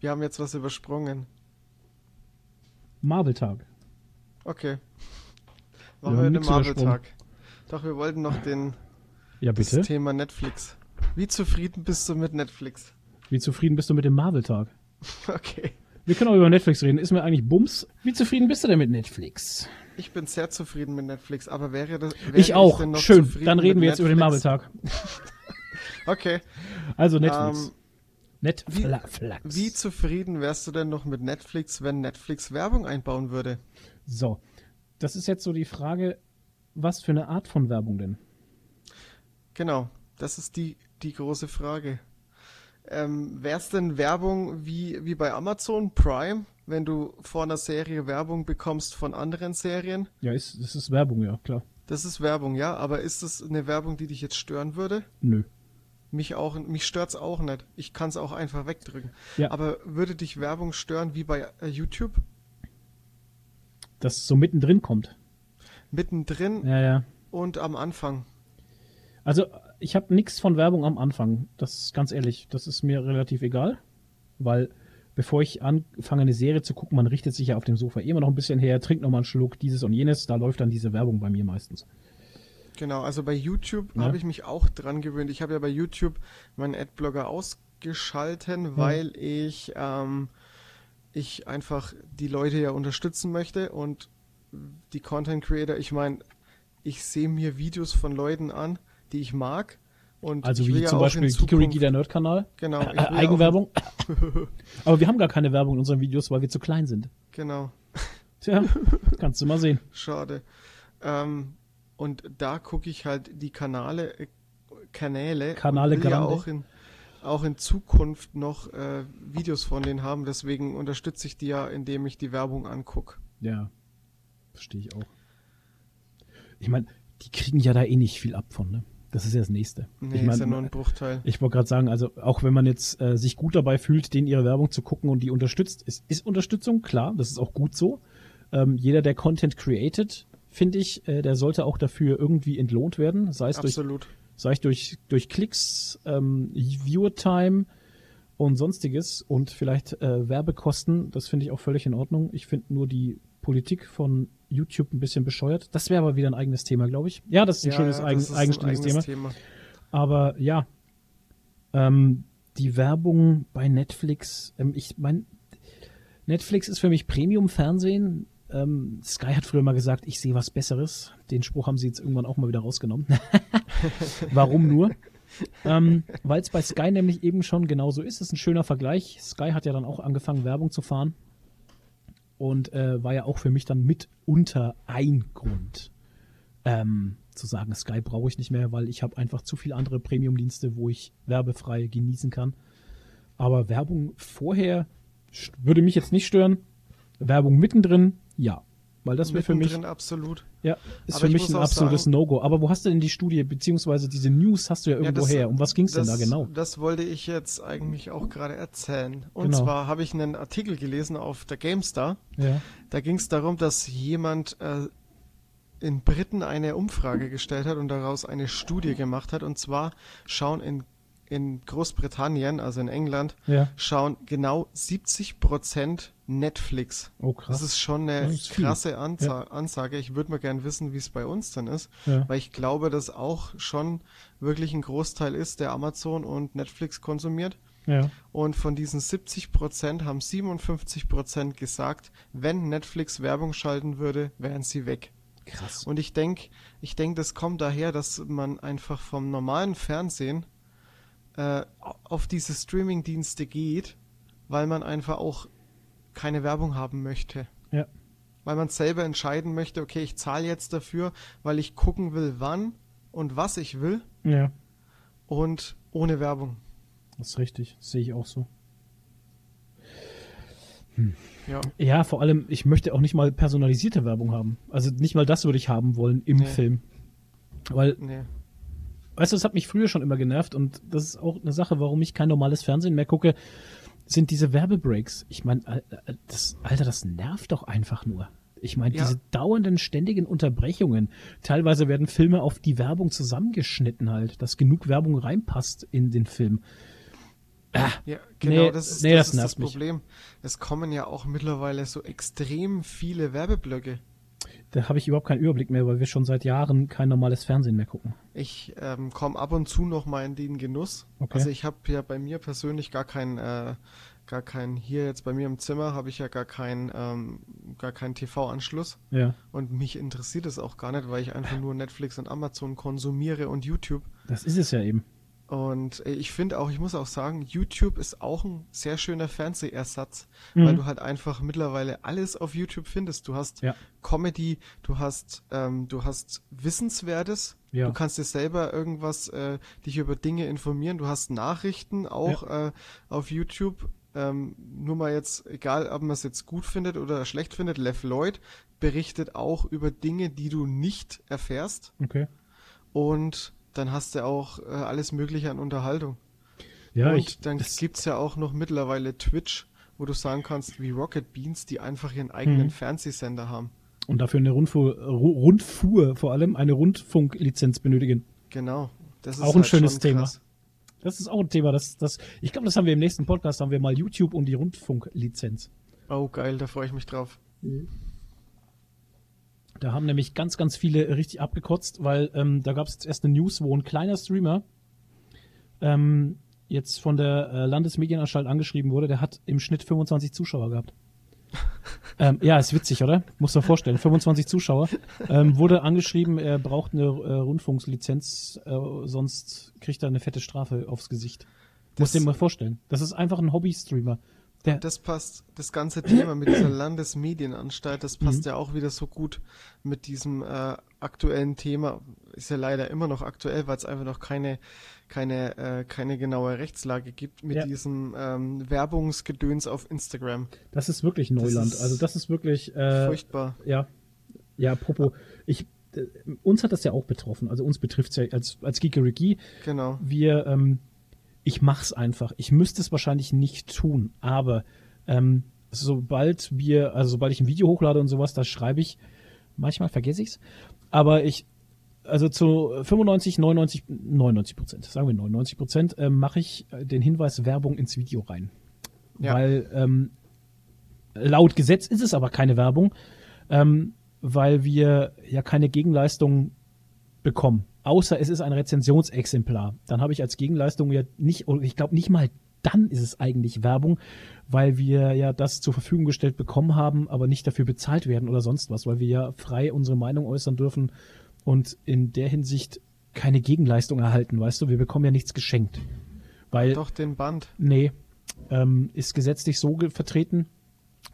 Wir haben jetzt was übersprungen. Marvel-Tag. Okay. Machen wir, wir den Marvel-Tag. Doch, wir wollten noch den ja, bitte? das Thema Netflix. Wie zufrieden bist du mit Netflix? Wie zufrieden bist du mit dem Marvel-Tag? Okay. Wir können auch über Netflix reden. Ist mir eigentlich Bums. Wie zufrieden bist du denn mit Netflix? Ich bin sehr zufrieden mit Netflix, aber wäre das. Wäre ich auch. Ich Schön. Dann reden wir jetzt Netflix? über den Marvel-Tag. okay. Also Netflix. Um, ähm, Netflix. Wie, wie zufrieden wärst du denn noch mit Netflix, wenn Netflix Werbung einbauen würde? So. Das ist jetzt so die Frage, was für eine Art von Werbung denn? Genau. Das ist die, die große Frage. Ähm, Wäre es denn Werbung wie, wie bei Amazon Prime, wenn du vor einer Serie Werbung bekommst von anderen Serien? Ja, ist, das ist Werbung, ja, klar. Das ist Werbung, ja, aber ist das eine Werbung, die dich jetzt stören würde? Nö. Mich auch, mich stört's auch nicht. Ich kann es auch einfach wegdrücken. Ja. Aber würde dich Werbung stören wie bei äh, YouTube? Dass es so mittendrin kommt. Mittendrin ja, ja. und am Anfang. Also ich habe nichts von Werbung am Anfang. Das ist ganz ehrlich, das ist mir relativ egal, weil bevor ich anfange, eine Serie zu gucken, man richtet sich ja auf dem Sofa immer noch ein bisschen her, trinkt noch mal einen Schluck, dieses und jenes, da läuft dann diese Werbung bei mir meistens. Genau, also bei YouTube ja. habe ich mich auch dran gewöhnt. Ich habe ja bei YouTube meinen Adblogger ausgeschalten, ja. weil ich ähm, ich einfach die Leute ja unterstützen möchte und die Content Creator, ich meine, ich sehe mir Videos von Leuten an, die ich mag. Und also wie zum Beispiel Kikurigi, der Nerd-Kanal. Genau. Äh, Eigenwerbung. Aber wir haben gar keine Werbung in unseren Videos, weil wir zu klein sind. Genau. Tja, kannst du mal sehen. Schade. Ähm, und da gucke ich halt die Kanäle, äh, Kanäle. Kanäle ja auch in, auch in Zukunft noch äh, Videos von denen haben. Deswegen unterstütze ich die ja, indem ich die Werbung angucke. Ja, verstehe ich auch. Ich meine, die kriegen ja da eh nicht viel ab von, ne? Das ist ja das Nächste. Nee, ich mein, ist ja nur ein Bruchteil. Ich wollte gerade sagen, also auch wenn man jetzt äh, sich gut dabei fühlt, denen ihre Werbung zu gucken und die unterstützt, ist, ist Unterstützung, klar, das ist auch gut so. Ähm, jeder, der Content created, finde ich, äh, der sollte auch dafür irgendwie entlohnt werden, sei es Absolut. durch, sei es durch, durch Klicks, ähm, Viewer-Time und sonstiges und vielleicht äh, Werbekosten, das finde ich auch völlig in Ordnung. Ich finde nur die Politik von YouTube ein bisschen bescheuert. Das wäre aber wieder ein eigenes Thema, glaube ich. Ja, das ist ein ja, schönes ja, eigen, eigenständiges Thema. Thema. Aber ja, ähm, die Werbung bei Netflix, ähm, ich meine, Netflix ist für mich Premium-Fernsehen. Ähm, Sky hat früher mal gesagt, ich sehe was Besseres. Den Spruch haben sie jetzt irgendwann auch mal wieder rausgenommen. Warum nur? ähm, Weil es bei Sky nämlich eben schon genauso ist. Das ist ein schöner Vergleich. Sky hat ja dann auch angefangen, Werbung zu fahren. Und äh, war ja auch für mich dann mitunter ein Grund, ähm, zu sagen, Sky brauche ich nicht mehr, weil ich habe einfach zu viele andere Premium-Dienste, wo ich werbefrei genießen kann. Aber Werbung vorher würde mich jetzt nicht stören. Werbung mittendrin, ja. Weil das wäre für mich. absolut. Ja, ist Aber für mich ein absolutes No-Go. Aber wo hast du denn die Studie, beziehungsweise diese News hast du ja irgendwo ja, das, her? Um was ging es denn da genau? Das wollte ich jetzt eigentlich auch gerade erzählen. Und genau. zwar habe ich einen Artikel gelesen auf der GameStar. Ja. Da ging es darum, dass jemand äh, in Briten eine Umfrage gestellt hat und daraus eine Studie gemacht hat. Und zwar schauen in in Großbritannien, also in England, ja. schauen genau 70 Prozent Netflix. Oh, krass. Das ist schon eine ist krasse Anza ja. Ansage. Ich würde mal gern wissen, wie es bei uns dann ist, ja. weil ich glaube, dass auch schon wirklich ein Großteil ist, der Amazon und Netflix konsumiert. Ja. Und von diesen 70 Prozent haben 57 Prozent gesagt, wenn Netflix Werbung schalten würde, wären sie weg. Krass. Und ich denke, ich denke, das kommt daher, dass man einfach vom normalen Fernsehen äh, auf diese Streaming-Dienste geht, weil man einfach auch keine Werbung haben möchte. Ja. Weil man selber entscheiden möchte, okay, ich zahle jetzt dafür, weil ich gucken will, wann und was ich will. Ja. Und ohne Werbung. Das ist richtig, das sehe ich auch so. Hm. Ja. ja, vor allem, ich möchte auch nicht mal personalisierte Werbung haben. Also nicht mal das würde ich haben wollen im nee. Film. Weil nee. Weißt du, das hat mich früher schon immer genervt und das ist auch eine Sache, warum ich kein normales Fernsehen mehr gucke, sind diese Werbebreaks. Ich meine, das, Alter, das nervt doch einfach nur. Ich meine, ja. diese dauernden, ständigen Unterbrechungen. Teilweise werden Filme auf die Werbung zusammengeschnitten halt, dass genug Werbung reinpasst in den Film. Ah, ja, genau, nee, das ist, nee, das, das, ist das Problem. Es kommen ja auch mittlerweile so extrem viele Werbeblöcke. Da habe ich überhaupt keinen Überblick mehr, weil wir schon seit Jahren kein normales Fernsehen mehr gucken. Ich ähm, komme ab und zu noch mal in den Genuss. Okay. Also ich habe ja bei mir persönlich gar kein, äh, gar kein, hier jetzt bei mir im Zimmer habe ich ja gar kein, ähm, gar keinen TV-Anschluss. Ja. Und mich interessiert es auch gar nicht, weil ich einfach nur Netflix und Amazon konsumiere und YouTube. Das ist es ja eben. Und äh, ich finde auch, ich muss auch sagen, YouTube ist auch ein sehr schöner Fernsehersatz, mhm. weil du halt einfach mittlerweile alles auf YouTube findest. Du hast ja. Comedy, du hast, ähm, du hast Wissenswertes, ja. du kannst dir selber irgendwas, äh, dich über Dinge informieren, du hast Nachrichten auch ja. äh, auf YouTube. Ähm, nur mal jetzt, egal ob man es jetzt gut findet oder schlecht findet, Lev Lloyd berichtet auch über Dinge, die du nicht erfährst. Okay. Und dann hast du auch äh, alles Mögliche an Unterhaltung. Ja, und ich, dann gibt es ja auch noch mittlerweile Twitch, wo du sagen kannst, wie Rocket Beans, die einfach ihren eigenen mhm. Fernsehsender haben. Und dafür eine Rundfuhr, Rundfuhr, vor allem eine Rundfunklizenz benötigen. Genau. Das ist auch ein halt schönes Thema. Krass. Das ist auch ein Thema, das, das, ich glaube, das haben wir im nächsten Podcast, haben wir mal YouTube und die Rundfunklizenz. Oh, geil, da freue ich mich drauf. Mhm. Da haben nämlich ganz, ganz viele richtig abgekotzt, weil ähm, da gab es jetzt erst eine News, wo ein kleiner Streamer ähm, jetzt von der äh, Landesmedienanstalt angeschrieben wurde, der hat im Schnitt 25 Zuschauer gehabt. ähm, ja, ist witzig, oder? Muss dir vorstellen. 25 Zuschauer. Ähm, wurde angeschrieben, er braucht eine äh, Rundfunkslizenz, äh, sonst kriegt er eine fette Strafe aufs Gesicht. Muss dir mal vorstellen. Das ist einfach ein Hobby-Streamer. Der das passt, das ganze Thema mit dieser Landesmedienanstalt, das passt mhm. ja auch wieder so gut mit diesem äh, aktuellen Thema. Ist ja leider immer noch aktuell, weil es einfach noch keine, keine, äh, keine genaue Rechtslage gibt mit ja. diesem ähm, Werbungsgedöns auf Instagram. Das ist wirklich Neuland. Ist also das ist wirklich äh, furchtbar. Ja, ja, apropos, ich äh, uns hat das ja auch betroffen. Also uns betrifft es ja als als Geekery Genau. Wir ähm, ich mach's einfach. Ich müsste es wahrscheinlich nicht tun, aber ähm, sobald wir, also sobald ich ein Video hochlade und sowas, da schreibe ich, manchmal vergesse ich's, aber ich, also zu 95, 99, 99 Prozent, sagen wir 99 Prozent, äh, mache ich den Hinweis Werbung ins Video rein. Ja. Weil ähm, laut Gesetz ist es aber keine Werbung, ähm, weil wir ja keine Gegenleistung bekommen außer es ist ein Rezensionsexemplar. Dann habe ich als Gegenleistung ja nicht, ich glaube nicht mal dann ist es eigentlich Werbung, weil wir ja das zur Verfügung gestellt bekommen haben, aber nicht dafür bezahlt werden oder sonst was, weil wir ja frei unsere Meinung äußern dürfen und in der Hinsicht keine Gegenleistung erhalten, weißt du, wir bekommen ja nichts geschenkt. Weil, Doch den Band. Nee, ähm, ist gesetzlich so vertreten,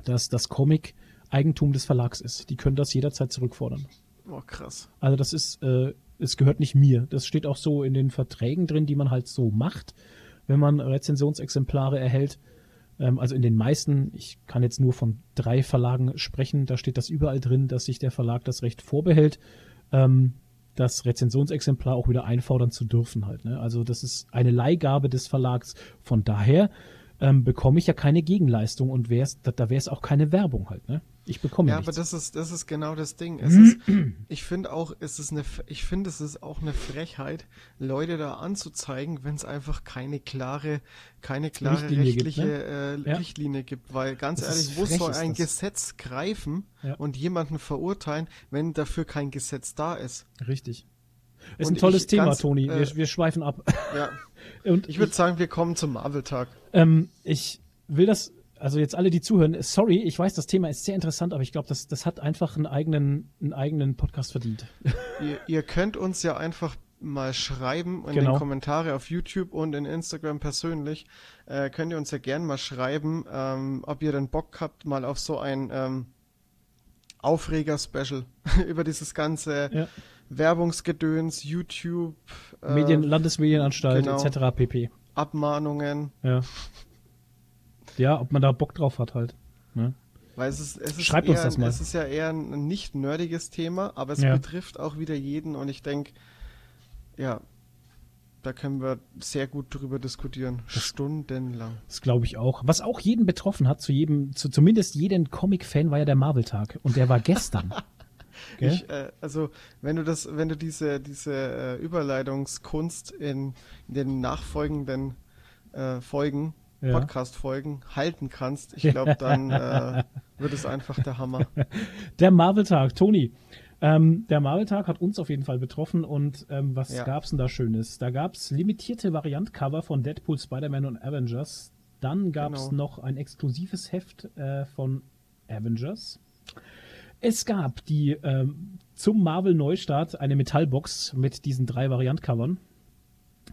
dass das Comic Eigentum des Verlags ist. Die können das jederzeit zurückfordern. Oh, krass. Also das ist, äh, es gehört nicht mir. Das steht auch so in den Verträgen drin, die man halt so macht, wenn man Rezensionsexemplare erhält. Ähm, also in den meisten, ich kann jetzt nur von drei Verlagen sprechen, da steht das überall drin, dass sich der Verlag das Recht vorbehält, ähm, das Rezensionsexemplar auch wieder einfordern zu dürfen halt. Ne? Also das ist eine Leihgabe des Verlags. Von daher ähm, bekomme ich ja keine Gegenleistung und wär's, da, da wäre es auch keine Werbung halt, ne? Ich bekomme ja. Ja, aber das ist, das ist genau das Ding. Es ist, ich finde auch, es ist eine, ich finde, es ist auch eine Frechheit, Leute da anzuzeigen, wenn es einfach keine klare, keine klare Richtlinie rechtliche gibt, ne? äh, Ja. Richtlinie gibt, weil ganz Das ehrlich, wo soll ein. Gesetz greifen Ja. und jemanden verurteilen, wenn dafür kein Gesetz da ist? Richtig. Ist Und ein tolles Thema, ganz, Toni. äh, wir, wir schweifen ab. Ja. Und Ich würde sagen, wir kommen zum Marvel-Tag. Ähm, ich will das, also jetzt alle, die zuhören, sorry, ich weiß, das Thema ist sehr interessant, aber ich glaube, das, das hat einfach einen eigenen, einen eigenen Podcast verdient. Ihr, ihr könnt uns ja einfach mal schreiben in Genau. den Kommentare auf YouTube und in Instagram persönlich. Äh, könnt ihr uns ja gern mal schreiben, ähm, ob ihr denn Bock habt, mal auf so ein ähm, Aufreger-Special über dieses ganze Ja. Werbungsgedöns, YouTube, äh, Medien, Landesmedienanstalt genau. etc. pp. Abmahnungen. Ja. Ja, ob man da Bock drauf hat halt. Ne? Weil es ist, es ist, Schreibt eher, uns das mal. es ist ja eher ein nicht nerdiges Thema, aber es Ja. betrifft auch wieder jeden und ich denke, ja, da können wir sehr gut drüber diskutieren. Stundenlang. Das glaube ich auch. Was auch jeden betroffen hat, zu jedem, zu zumindest jeden Comic-Fan war ja der Marvel-Tag. Und der war gestern. Ich, äh, also wenn du das, wenn du diese, diese äh, Überleitungskunst in, in den nachfolgenden äh, Folgen, Ja. Podcast-Folgen halten kannst, ich glaube, dann äh, wird es einfach der Hammer. Der Marvel-Tag, Toni. Ähm, der Marvel-Tag hat uns auf jeden Fall betroffen und ähm, was Ja. gab's denn da Schönes? Da gab's limitierte Variant-Cover von Deadpool, Spider-Man und Avengers. Dann gab's Genau. noch ein exklusives Heft äh, von Avengers. Es gab die ähm, zum Marvel-Neustart eine Metallbox mit diesen drei Variant-Covern.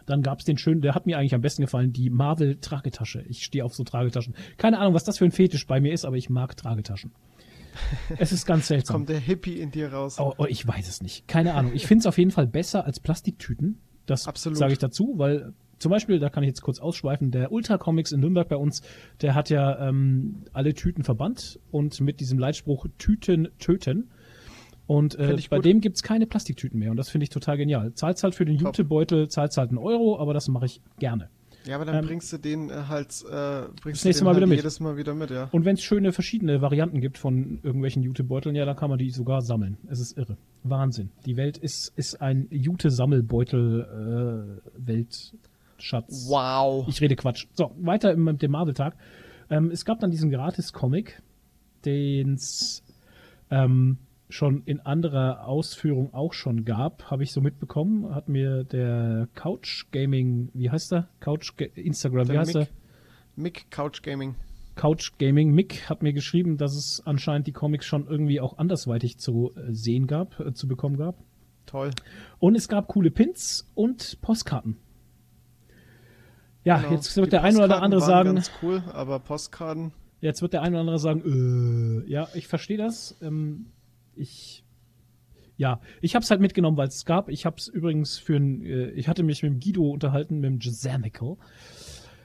Dann gab's den schönen, der hat mir eigentlich am besten gefallen, die Marvel-Tragetasche. Ich stehe auf so Tragetaschen. Keine Ahnung, was das für ein Fetisch bei mir ist, aber ich mag Tragetaschen. Es ist ganz seltsam. Kommt der Hippie in dir raus. Oh, oh, ich weiß es nicht. Keine Ahnung. Ich finde es auf jeden Fall besser als Plastiktüten. Das sage ich dazu, weil zum Beispiel, da kann ich jetzt kurz ausschweifen, der Ultra Comics in Nürnberg bei uns, der hat ja ähm, alle Tüten verbannt und mit diesem Leitspruch Tüten töten. Und äh, bei gut. dem gibt's keine Plastiktüten mehr und das finde ich total genial. Zahlt's halt für den. Jutebeutel, zahlt's halt einen Euro, aber das mache ich gerne. Ja, aber dann Ähm, bringst du den äh, halt, äh, bringst das du nächste Mal halt wieder mit. jedes Mal wieder mit, ja. Und wenn es schöne verschiedene Varianten gibt von irgendwelchen Jutebeuteln, ja, dann kann man die sogar sammeln. Es ist irre. Wahnsinn. Die Welt ist, ist ein Jute-Sammelbeutel äh, Weltschatz. Wow. Ich rede Quatsch. So, weiter im- mit dem Marvel-Tag. Ähm, es gab dann diesen Gratis-Comic, den es ähm, schon in anderer Ausführung auch schon gab, habe ich so mitbekommen. Hat mir der Couch Gaming, wie heißt er? Couch Instagram, wie Der heißt er? Mick, Mick Couch Gaming. Couch Gaming Mick hat mir geschrieben, dass es anscheinend die Comics schon irgendwie auch andersweitig zu äh, sehen gab, äh, zu bekommen gab. Toll. Und es gab coole Pins und Postkarten. Ja, Genau. jetzt wird Die der ein oder andere sagen, Ganz cool, aber Postkarten. jetzt wird der ein oder andere sagen, äh, ja, ich verstehe das. Ähm, ich ja, ich habe es halt mitgenommen, weil es gab. Ich habe es übrigens für ein, äh, ich hatte mich mit dem Guido unterhalten, mit dem Gisamical.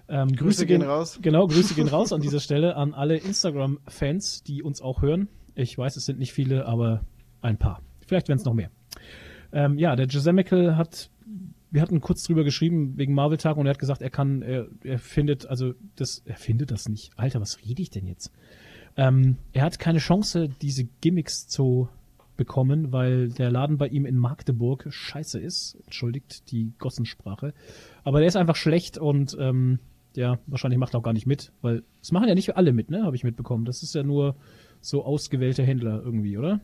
Ähm, Grüße gehen raus. Genau, Grüße gehen raus an dieser Stelle an alle Instagram-Fans, die uns auch hören. Ich weiß, es sind nicht viele, aber ein paar. Vielleicht werden es noch mehr. Ähm, ja, der Gisemical hat, wir hatten kurz drüber geschrieben wegen Marvel-Tag und er hat gesagt, er kann, er, er findet, also das, er findet das nicht. Alter, was rede ich denn jetzt? Ähm, er hat keine Chance, diese Gimmicks zu bekommen, weil der Laden bei ihm in Magdeburg scheiße ist. Entschuldigt die Gossensprache. Aber der ist einfach schlecht und ähm, ja, wahrscheinlich macht er auch gar nicht mit, weil es machen ja nicht alle mit, ne? Habe ich mitbekommen. Das ist ja nur so ausgewählte Händler irgendwie, oder?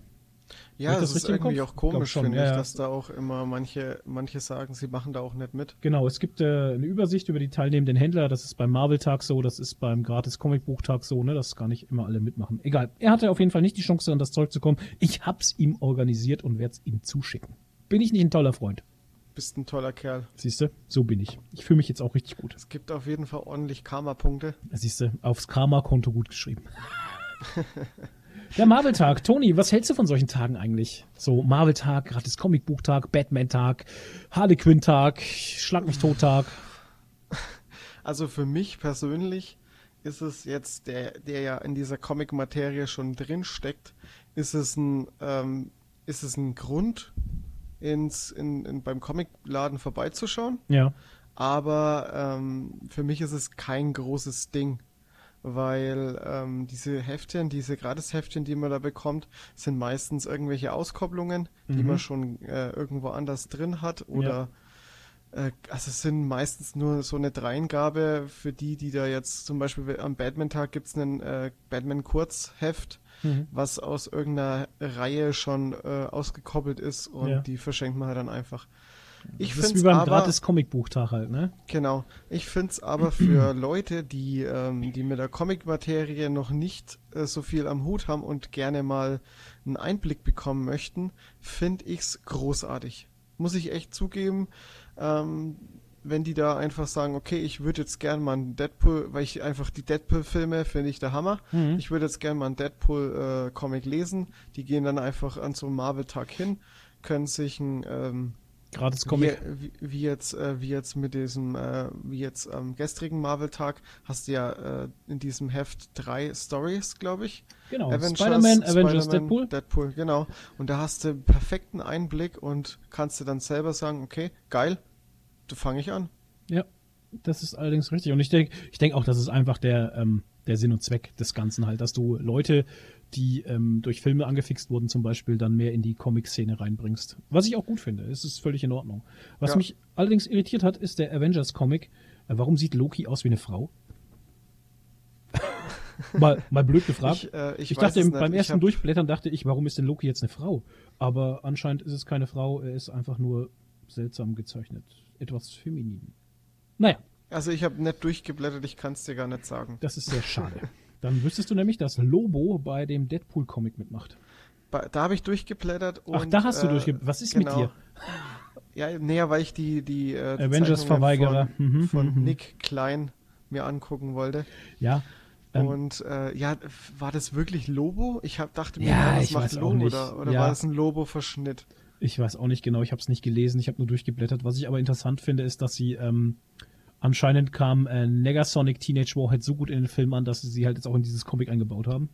Ja, das, das ist irgendwie auch komisch, finde ja, ich, dass da auch immer manche, manche sagen, sie machen da auch nicht mit. Genau, es gibt äh, eine Übersicht über die teilnehmenden Händler. Das ist beim Marvel-Tag so, das ist beim gratis Comicbuch-Tag so, ne, dass gar nicht immer alle mitmachen. Egal. Er hatte auf jeden Fall nicht die Chance, an das Zeug zu kommen. Ich hab's ihm organisiert und werde es ihm zuschicken. Bin ich nicht ein toller Freund? Bist ein toller Kerl. Siehst du, so bin ich. Ich fühle mich jetzt auch richtig gut. Es gibt auf jeden Fall ordentlich Karma-Punkte. Siehst du, aufs Karma-Konto gut geschrieben. Der Marvel-Tag. Toni, was hältst du von solchen Tagen eigentlich? So Marvel-Tag, gratis Comicbuch-Tag, Batman-Tag, Harlequin-Tag, Schlag mich tot-Tag. Also für mich persönlich ist es jetzt, der, der ja in dieser Comic-Materie schon drin steckt, ist es ein, ähm, ist es ein Grund, ins, in, in, beim Comicladen vorbeizuschauen. Ja. Aber ähm, für mich ist es kein großes Ding weil ähm, diese Heftchen, diese Gratis-Heftchen, die man da bekommt, sind meistens irgendwelche Auskopplungen, mhm. die man schon äh, irgendwo anders drin hat oder ja. äh, also es sind meistens nur so eine Dreingabe für die, die da jetzt zum Beispiel am Batman-Tag gibt es einen äh, Batman-Kurzheft, mhm. was aus irgendeiner Reihe schon äh, ausgekoppelt ist und ja. die verschenkt man halt dann einfach. Ich das ist wie beim aber, gratis Comicbuchtag halt, ne? Genau. Ich finde es aber für Leute, die, ähm, die mit der Comic-Materie noch nicht äh, so viel am Hut haben und gerne mal einen Einblick bekommen möchten, finde ich es großartig. Muss ich echt zugeben. Ähm, wenn die da einfach sagen, okay, ich würde jetzt gerne mal einen Deadpool, weil ich einfach die Deadpool-Filme finde ich der Hammer. Mhm. Ich würde jetzt gerne mal einen Deadpool-Comic äh, lesen. Die gehen dann einfach an so einen Marvel-Tag hin, können sich ein ähm, Gratis Comic. Wie, wie, jetzt, äh, wie jetzt mit diesem, äh, wie jetzt am gestrigen Marvel-Tag hast du ja äh, in diesem Heft drei Stories, glaube ich. Genau. Spider-Man, Avengers, Spider Deadpool. Deadpool, genau. Und da hast du perfekten Einblick und kannst du dann selber sagen, okay, geil, du fange ich an. Ja, das ist allerdings richtig. Und ich denke, ich denke auch, das ist einfach der, ähm, der Sinn und Zweck des Ganzen halt, dass du Leute die ähm, durch Filme angefixt wurden, zum Beispiel, dann mehr in die Comic-Szene reinbringst. Was ich auch gut finde. Es ist völlig in Ordnung. Was ja. mich allerdings irritiert hat, ist der Avengers-Comic. Äh, warum sieht Loki aus wie eine Frau? mal, mal blöd gefragt. Ich, äh, ich, ich dachte beim ersten hab... Durchblättern dachte ich, warum ist denn Loki jetzt eine Frau? Aber anscheinend ist es keine Frau, er ist einfach nur seltsam gezeichnet. Etwas feminin. Naja. Also ich habe nicht durchgeblättert, ich kann es dir gar nicht sagen. Das ist sehr schade. Dann wüsstest du nämlich, dass Lobo bei dem Deadpool-Comic mitmacht. Da habe ich durchgeblättert. Und, Ach, da hast du äh, durchgeblättert. Was ist genau. mit dir? Ja, näher, weil ich die, die äh, Avengers-Verweigerer von, mhm, von mhm. Nick Klein mir angucken wollte. Ja. Ähm, und äh, ja, war das wirklich Lobo? Ich hab, dachte mir, ja, das macht Lobo oder, oder ja. war das ein Lobo-Verschnitt? Ich weiß auch nicht genau, ich habe es nicht gelesen, ich habe nur durchgeblättert. Was ich aber interessant finde, ist, dass sie ähm, Anscheinend kam äh, Negasonic Teenage Warhead so gut in den Film an, dass sie sie halt jetzt auch in dieses Comic eingebaut haben.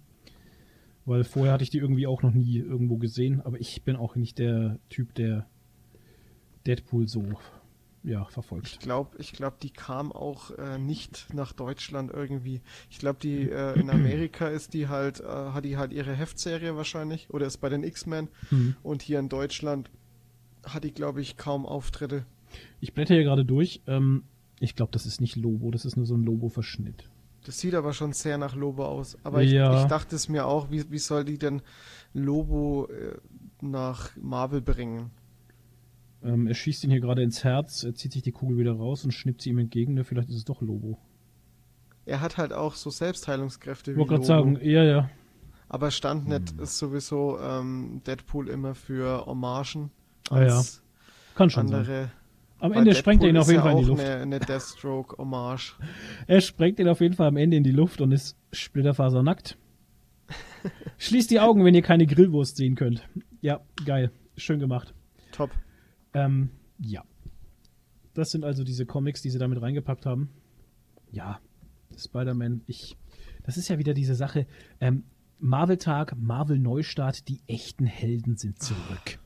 Weil vorher hatte ich die irgendwie auch noch nie irgendwo gesehen, aber ich bin auch nicht der Typ, der Deadpool so ja, verfolgt. Ich glaube, ich glaub, die kam auch äh, nicht nach Deutschland irgendwie. Ich glaube, die äh, in Amerika ist die halt, äh, hat die halt ihre Heftserie wahrscheinlich oder ist bei den X-Men mhm. und hier in Deutschland hat die, glaube ich, kaum Auftritte. Ich blätter hier gerade durch. Ähm, ich glaube, das ist nicht Lobo, das ist nur so ein Lobo-Verschnitt. Das sieht aber schon sehr nach Lobo aus. Aber ich, ja. ich dachte es mir auch, wie, wie soll die denn Lobo äh, nach Marvel bringen? Ähm, er schießt ihn hier gerade ins Herz, er zieht sich die Kugel wieder raus und schnippt sie ihm entgegen. Ne? Vielleicht ist es doch Lobo. Er hat halt auch so Selbstheilungskräfte ich wie Lobo. Ich sagen, ja, ja. Aber Standnet hm. ist sowieso ähm, Deadpool immer für Hommagen. Ah ja, kann schon andere sein. Am Ende Deadpool sprengt er ihn auf jeden ja Fall in die Luft. Eine, eine Deathstroke-Hommage. er sprengt ihn auf jeden Fall am Ende in die Luft und ist splitterfasernackt. Schließt die Augen, wenn ihr keine Grillwurst sehen könnt. Ja, geil. Schön gemacht. Top. Ähm, ja. Das sind also diese Comics, die sie damit reingepackt haben. Ja, Spider-Man, ich. Das ist ja wieder diese Sache. Ähm, Marvel-Tag, Marvel-Neustart, die echten Helden sind zurück.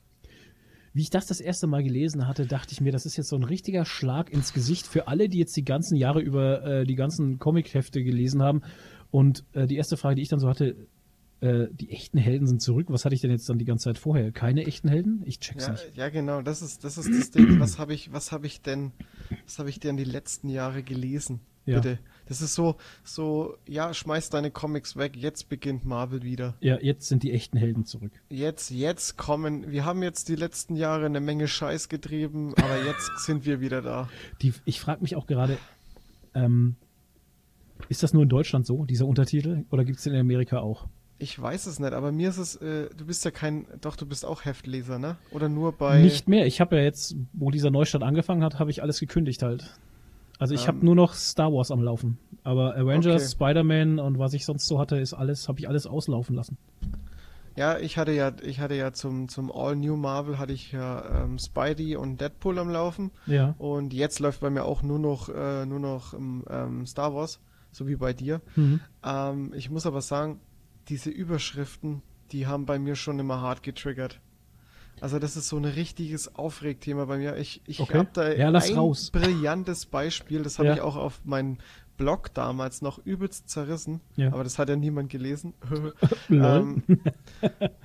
Wie ich das das erste Mal gelesen hatte, dachte ich mir, das ist jetzt so ein richtiger Schlag ins Gesicht für alle, die jetzt die ganzen Jahre über äh, die ganzen Comic-Hefte gelesen haben. Und äh, die erste Frage, die ich dann so hatte, äh, die echten Helden sind zurück. Was hatte ich denn jetzt dann die ganze Zeit vorher? Keine echten Helden? Ich check's ja, nicht. Ja, genau, das ist das ist das Ding. Was habe ich, was habe ich denn, was habe ich denn die letzten Jahre gelesen? Ja. Bitte. Das ist so, so, ja, schmeiß deine Comics weg, jetzt beginnt Marvel wieder. Ja, jetzt sind die echten Helden zurück. Jetzt, jetzt kommen, wir haben jetzt die letzten Jahre eine Menge Scheiß getrieben, aber jetzt sind wir wieder da. Die, ich frage mich auch gerade, ähm, ist das nur in Deutschland so, dieser Untertitel, oder gibt es den in Amerika auch? Ich weiß es nicht, aber mir ist es, äh, du bist ja kein, doch, du bist auch Heftleser, ne? Oder nur bei. Nicht mehr. Ich habe ja jetzt, wo dieser Neustart angefangen hat, habe ich alles gekündigt halt. Also ich ähm, habe nur noch Star Wars am Laufen. Aber Avengers, okay. Spider-Man und was ich sonst so hatte, ist alles, habe ich alles auslaufen lassen. Ja, ich hatte ja, ich hatte ja zum, zum All New Marvel hatte ich ja ähm, Spidey und Deadpool am Laufen. Ja. Und jetzt läuft bei mir auch nur noch, äh, nur noch ähm, Star Wars, so wie bei dir. Mhm. Ähm, ich muss aber sagen, diese Überschriften, die haben bei mir schon immer hart getriggert. Also das ist so ein richtiges Aufregthema bei mir. Ich, ich okay. habe da ja, ein raus. brillantes Beispiel, das habe ja. ich auch auf meinem Blog damals noch übelst zerrissen, ja. aber das hat ja niemand gelesen. ähm,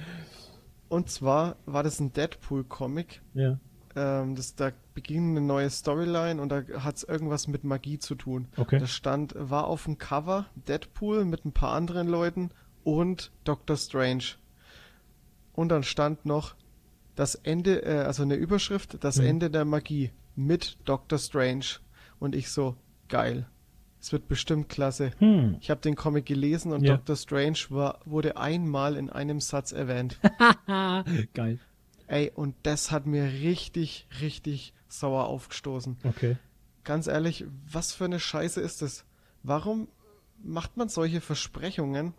und zwar war das ein Deadpool-Comic. Ja. Ähm, das, da beging eine neue Storyline und da hat es irgendwas mit Magie zu tun. Okay. Da stand, war auf dem Cover Deadpool mit ein paar anderen Leuten und Doctor Strange. Und dann stand noch das Ende, äh, also eine Überschrift, das mhm. Ende der Magie mit Doctor Strange. Und ich so, geil. Es wird bestimmt klasse. Hm. Ich habe den Comic gelesen und ja. Doctor Strange war, wurde einmal in einem Satz erwähnt. geil. Ey, und das hat mir richtig, richtig sauer aufgestoßen. Okay. Ganz ehrlich, was für eine Scheiße ist das? Warum macht man solche Versprechungen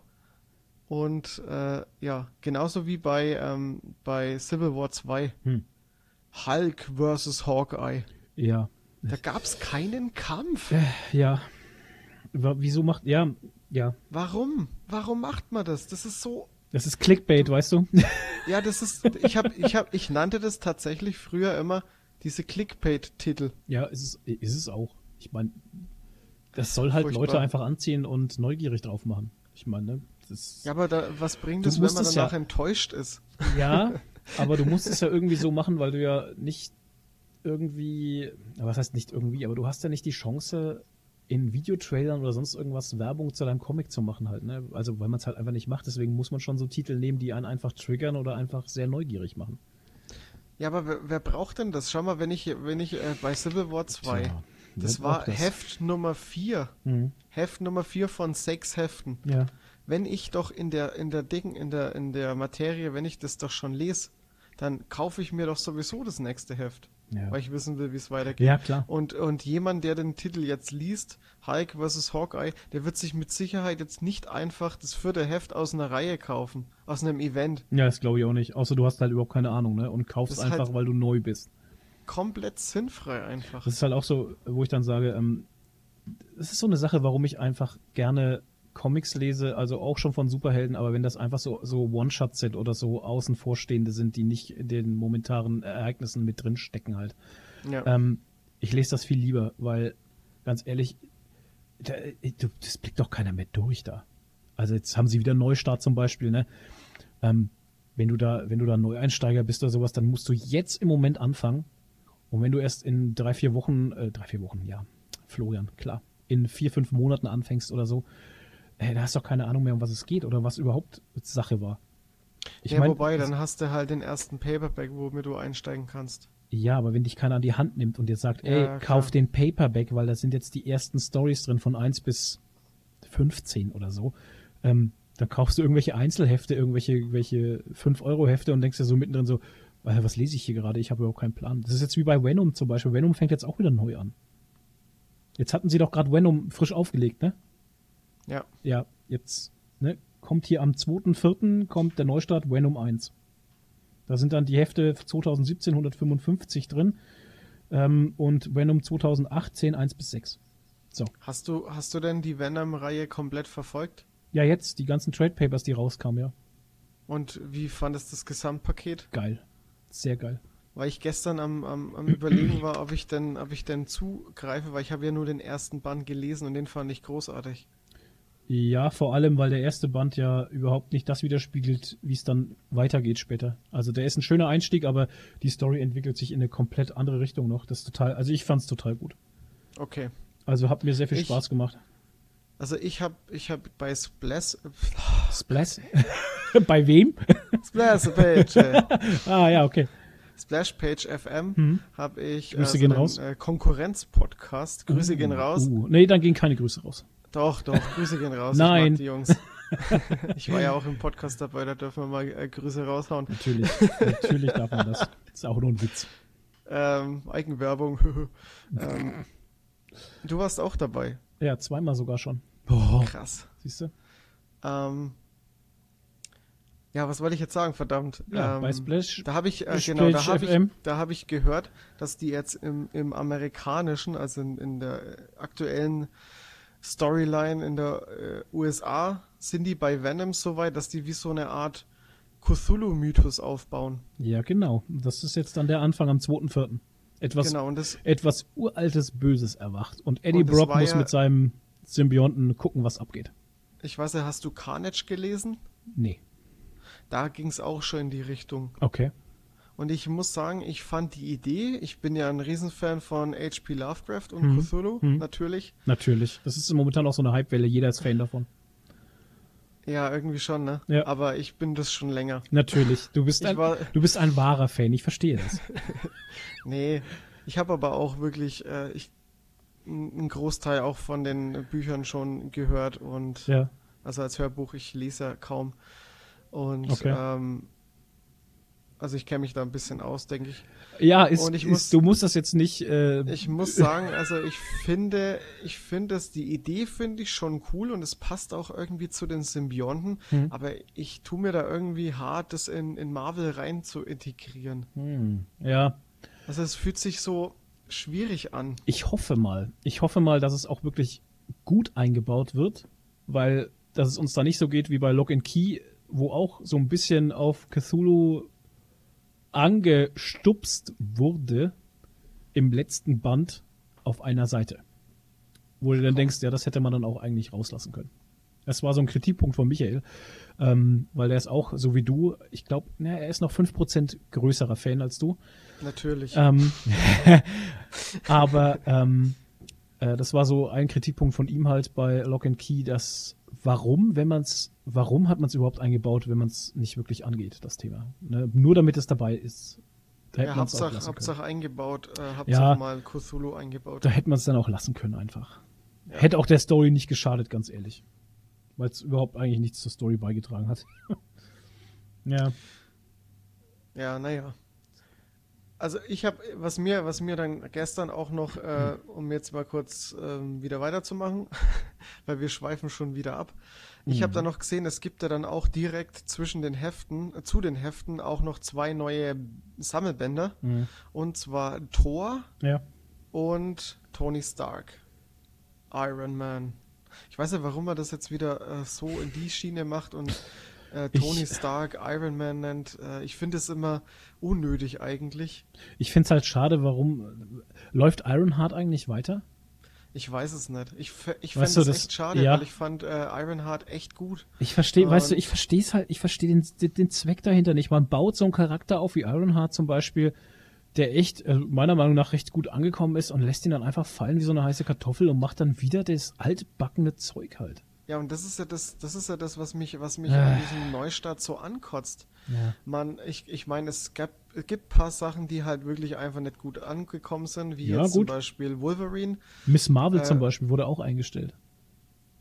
und äh, ja, genauso wie bei, ähm, bei Civil War 2. Hm. Hulk versus Hawkeye. Ja. Da gab es keinen Kampf. Äh, ja. Wieso macht. Ja, ja. Warum? Warum macht man das? Das ist so. Das ist Clickbait, weißt du? Ja, das ist. Ich hab, ich hab, ich nannte das tatsächlich früher immer diese Clickbait-Titel. Ja, ist es, ist es auch. Ich meine, das soll halt Furchtbar. Leute einfach anziehen und neugierig drauf machen. Ich meine, ne? Das, ja, aber da, was bringt es, wenn man danach ja, enttäuscht ist? Ja, aber du musst es ja irgendwie so machen, weil du ja nicht irgendwie, was heißt nicht irgendwie, aber du hast ja nicht die Chance, in Videotrailern oder sonst irgendwas Werbung zu deinem Comic zu machen halt, ne? Also weil man es halt einfach nicht macht, deswegen muss man schon so Titel nehmen, die einen einfach triggern oder einfach sehr neugierig machen. Ja, aber wer, wer braucht denn das? Schau mal, wenn ich, wenn ich äh, bei Civil War 2, Tja, das war das? Heft Nummer 4. Mhm. Heft Nummer 4 von sechs Heften. Ja wenn ich doch in der, in der Ding, in der, in der Materie, wenn ich das doch schon lese, dann kaufe ich mir doch sowieso das nächste Heft. Ja. Weil ich wissen will, wie es weitergeht. Ja, klar. Und, und jemand, der den Titel jetzt liest, Hulk vs. Hawkeye, der wird sich mit Sicherheit jetzt nicht einfach das vierte Heft aus einer Reihe kaufen, aus einem Event. Ja, das glaube ich auch nicht. Außer du hast halt überhaupt keine Ahnung, ne? Und kaufst einfach, halt weil du neu bist. Komplett sinnfrei einfach. Das ist halt auch so, wo ich dann sage, ähm, das ist so eine Sache, warum ich einfach gerne Comics lese, also auch schon von Superhelden, aber wenn das einfach so, so One-Shots sind oder so Außenvorstehende sind, die nicht in den momentanen Ereignissen mit drin stecken halt. Ja. Ähm, ich lese das viel lieber, weil ganz ehrlich, da, das blickt doch keiner mehr durch da. Also jetzt haben sie wieder Neustart zum Beispiel, ne? Ähm, wenn du da, wenn du da Neueinsteiger bist oder sowas, dann musst du jetzt im Moment anfangen. Und wenn du erst in drei, vier Wochen, äh, drei, vier Wochen, ja, Florian, klar, in vier, fünf Monaten anfängst oder so, hey, da hast du doch keine Ahnung mehr, um was es geht oder was überhaupt Sache war. Ich ja, mein, wobei, dann hast du halt den ersten Paperback, womit du einsteigen kannst. Ja, aber wenn dich keiner an die Hand nimmt und dir sagt, ey, ja, kauf den Paperback, weil da sind jetzt die ersten Stories drin von 1 bis 15 oder so, ähm, dann kaufst du irgendwelche Einzelhefte, irgendwelche, irgendwelche 5-Euro-Hefte und denkst dir so mittendrin so, was lese ich hier gerade? Ich habe überhaupt keinen Plan. Das ist jetzt wie bei Venom zum Beispiel. Venom fängt jetzt auch wieder neu an. Jetzt hatten sie doch gerade Venom frisch aufgelegt, ne? Ja. Ja, jetzt ne, kommt hier am 2.4. kommt der Neustart Venom 1. Da sind dann die Hefte 2017 155 drin ähm, und Venom 2018 1 bis 6. So. Hast du, hast du denn die Venom-Reihe komplett verfolgt? Ja, jetzt, die ganzen Trade Papers, die rauskamen, ja. Und wie fandest du das Gesamtpaket? Geil. Sehr geil. Weil ich gestern am, am, am überlegen war, ob ich denn, ob ich denn zugreife, weil ich habe ja nur den ersten Band gelesen und den fand ich großartig. Ja, vor allem, weil der erste Band ja überhaupt nicht das widerspiegelt, wie es dann weitergeht später. Also der ist ein schöner Einstieg, aber die Story entwickelt sich in eine komplett andere Richtung noch. Das ist total, also ich fand's total gut. Okay. Also hat mir sehr viel ich, Spaß gemacht. Also ich habe ich hab bei Splash Splash bei wem? Splash Page. ah ja, okay. Splash Page FM hm. habe ich Grüße äh, so gehen raus. Äh, Konkurrenz Podcast. Grüße uh, gehen raus. Uh. Nee, dann gehen keine Grüße raus. Doch, doch, Grüße gehen raus. Nein. Ich die Jungs. ich war ja auch im Podcast dabei, da dürfen wir mal äh, Grüße raushauen. Natürlich, natürlich darf man das. Das ist auch nur ein Witz. Ähm, Eigenwerbung. ähm, du warst auch dabei. Ja, zweimal sogar schon. Boah. Krass. Siehst du? Ähm, ja, was wollte ich jetzt sagen, verdammt? Ja, ähm, bei Splash. Da habe ich, äh, genau, da habe ich, da hab ich gehört, dass die jetzt im, im amerikanischen, also in, in der aktuellen Storyline in der äh, USA sind die bei Venom so weit, dass die wie so eine Art Cthulhu-Mythos aufbauen. Ja, genau. Das ist jetzt dann der Anfang am 2.4. Etwas, genau, das, etwas uraltes Böses erwacht. Und Eddie und Brock muss ja, mit seinem Symbionten gucken, was abgeht. Ich weiß ja, hast du Carnage gelesen? Nee. Da ging es auch schon in die Richtung. Okay. Und ich muss sagen, ich fand die Idee, ich bin ja ein Riesenfan von H.P. Lovecraft und hm. Cthulhu, hm. natürlich. Natürlich. Das ist momentan auch so eine Hypewelle, jeder ist Fan davon. Ja, irgendwie schon, ne? Ja. Aber ich bin das schon länger. Natürlich. Du bist, ein, war... du bist ein wahrer Fan, ich verstehe das. nee, ich habe aber auch wirklich äh, ich, einen Großteil auch von den Büchern schon gehört und ja. also als Hörbuch, ich lese ja kaum. Und okay. ähm, also ich kenne mich da ein bisschen aus, denke ich. Ja, ist, ich muss, du musst das jetzt nicht. Äh, ich muss sagen, also ich finde, ich finde es, die Idee finde ich schon cool und es passt auch irgendwie zu den Symbionten, hm. aber ich tue mir da irgendwie hart, das in, in Marvel rein zu integrieren. Hm. Ja. Also es fühlt sich so schwierig an. Ich hoffe mal. Ich hoffe mal, dass es auch wirklich gut eingebaut wird, weil dass es uns da nicht so geht wie bei Lock and Key, wo auch so ein bisschen auf Cthulhu angestupst wurde im letzten Band auf einer Seite. Wo du dann denkst, ja, das hätte man dann auch eigentlich rauslassen können. Das war so ein Kritikpunkt von Michael, ähm, weil er ist auch, so wie du, ich glaube, er ist noch 5% größerer Fan als du. Natürlich. Ähm, aber ähm, äh, das war so ein Kritikpunkt von ihm halt bei Lock and Key, dass warum, wenn man es, warum hat man es überhaupt eingebaut, wenn man es nicht wirklich angeht, das Thema? Ne? Nur damit es dabei ist. Da ja, Hauptsache, Hauptsache eingebaut, äh, Hauptsache ja, mal Cthulhu eingebaut. Da hätte man es dann auch lassen können einfach. Ja. Hätte auch der Story nicht geschadet, ganz ehrlich. Weil es überhaupt eigentlich nichts zur Story beigetragen hat. ja. Ja, naja. Also ich habe, was mir, was mir dann gestern auch noch, äh, um jetzt mal kurz ähm, wieder weiterzumachen, weil wir schweifen schon wieder ab. Ich mhm. habe dann noch gesehen, es gibt ja dann auch direkt zwischen den Heften, äh, zu den Heften auch noch zwei neue Sammelbänder. Mhm. Und zwar Thor ja. und Tony Stark. Iron Man. Ich weiß ja, warum er das jetzt wieder äh, so in die Schiene macht und äh, Tony ich, Stark Iron Man nennt. Äh, ich finde es immer unnötig eigentlich. Ich finde es halt schade, warum läuft Ironheart eigentlich weiter? Ich weiß es nicht. Ich, ich fände es echt schade, ja. weil ich fand äh, Ironheart echt gut. Ich verstehe, weißt du, ich verstehe es halt, ich verstehe den, den Zweck dahinter nicht. Man baut so einen Charakter auf wie Ironheart zum Beispiel, der echt, also meiner Meinung nach, recht gut angekommen ist und lässt ihn dann einfach fallen wie so eine heiße Kartoffel und macht dann wieder das altbackene Zeug halt. Ja, und das ist ja das, das ist ja das, was mich, was mich äh. an diesem Neustart so ankotzt. Ja. Man, ich, ich meine, es gab, es gibt ein paar Sachen, die halt wirklich einfach nicht gut angekommen sind, wie ja, jetzt gut. zum Beispiel Wolverine. Miss Marvel äh, zum Beispiel wurde auch eingestellt.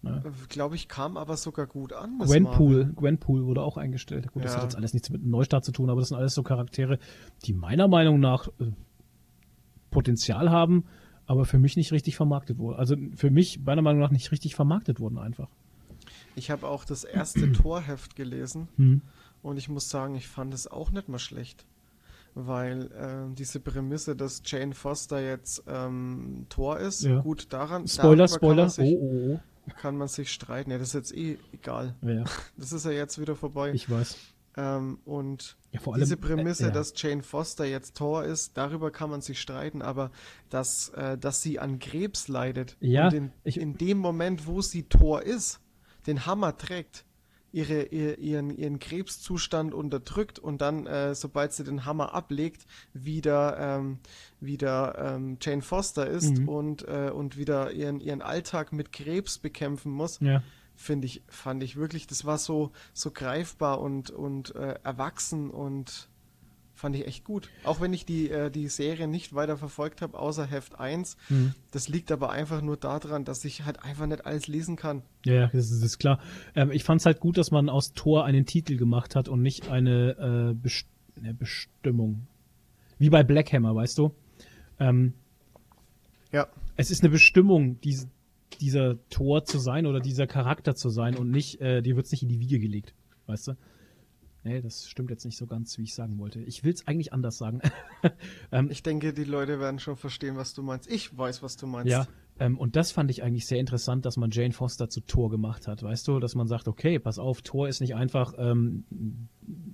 Ja. Glaube ich, kam aber sogar gut an. Miss Gwenpool, Gwenpool wurde auch eingestellt. Gut, das hat jetzt alles nichts mit einem Neustart zu tun, aber das sind alles so Charaktere, die meiner Meinung nach äh, Potenzial haben, aber für mich nicht richtig vermarktet wurden. Also für mich meiner Meinung nach nicht richtig vermarktet wurden einfach. Ich habe auch das erste Torheft gelesen hm. und ich muss sagen, ich fand es auch nicht mal schlecht. Weil äh, diese Prämisse, dass Jane Foster jetzt ähm, Tor ist, ja. gut daran. Spoiler, Spoiler. Sich, oh, oh, oh. Kann man sich streiten. Ja, das ist jetzt eh egal. Ja. Das ist ja jetzt wieder vorbei. Ich weiß. Ähm, und ja, allem, diese Prämisse, äh, ja. dass Jane Foster jetzt Tor ist, darüber kann man sich streiten, aber dass, äh, dass sie an Krebs leidet ja, und in, ich, in dem Moment, wo sie Tor ist, den Hammer trägt, ihre, ihr, ihren, ihren Krebszustand unterdrückt und dann, äh, sobald sie den Hammer ablegt, wieder, ähm, wieder ähm, Jane Foster ist mhm. und, äh, und wieder ihren, ihren Alltag mit Krebs bekämpfen muss. Ja. Finde ich, fand ich wirklich, das war so, so greifbar und, und äh, erwachsen und fand ich echt gut. Auch wenn ich die, äh, die Serie nicht weiter verfolgt habe, außer Heft 1. Mhm. Das liegt aber einfach nur daran, dass ich halt einfach nicht alles lesen kann. Ja, das ist, das ist klar. Ähm, ich fand es halt gut, dass man aus Tor einen Titel gemacht hat und nicht eine, äh, Best eine Bestimmung. Wie bei Black Hammer, weißt du? Ähm, ja. Es ist eine Bestimmung, die, dieser Tor zu sein oder dieser Charakter zu sein und nicht, äh, dir wird es nicht in die Wiege gelegt, weißt du? Nee, das stimmt jetzt nicht so ganz, wie ich sagen wollte. Ich will es eigentlich anders sagen. ähm, ich denke, die Leute werden schon verstehen, was du meinst. Ich weiß, was du meinst. Ja, ähm, und das fand ich eigentlich sehr interessant, dass man Jane Foster zu Thor gemacht hat. Weißt du, dass man sagt, okay, pass auf, Thor ist nicht einfach ähm,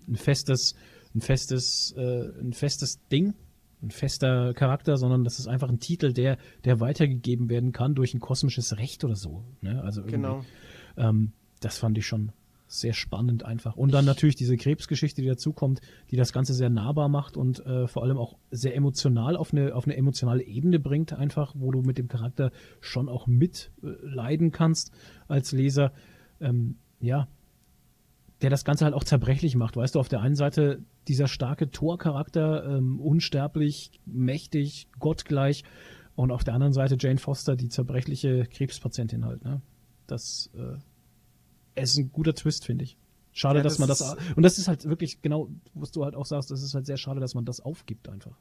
ein festes, ein festes, äh, ein festes Ding, ein fester Charakter, sondern das ist einfach ein Titel, der, der weitergegeben werden kann durch ein kosmisches Recht oder so. Ne? Also genau. Ähm, das fand ich schon sehr spannend einfach. Und dann natürlich diese Krebsgeschichte, die dazukommt, die das Ganze sehr nahbar macht und äh, vor allem auch sehr emotional auf eine, auf eine emotionale Ebene bringt, einfach, wo du mit dem Charakter schon auch mitleiden äh, kannst als Leser. Ähm, ja, der das Ganze halt auch zerbrechlich macht. Weißt du, auf der einen Seite dieser starke Torcharakter, ähm, unsterblich, mächtig, gottgleich. Und auf der anderen Seite Jane Foster, die zerbrechliche Krebspatientin halt. Ne? Das äh, ist ein guter Twist, finde ich. Schade, ja, dass das man das. Und das ist halt wirklich genau, was du halt auch sagst, das ist halt sehr schade, dass man das aufgibt einfach.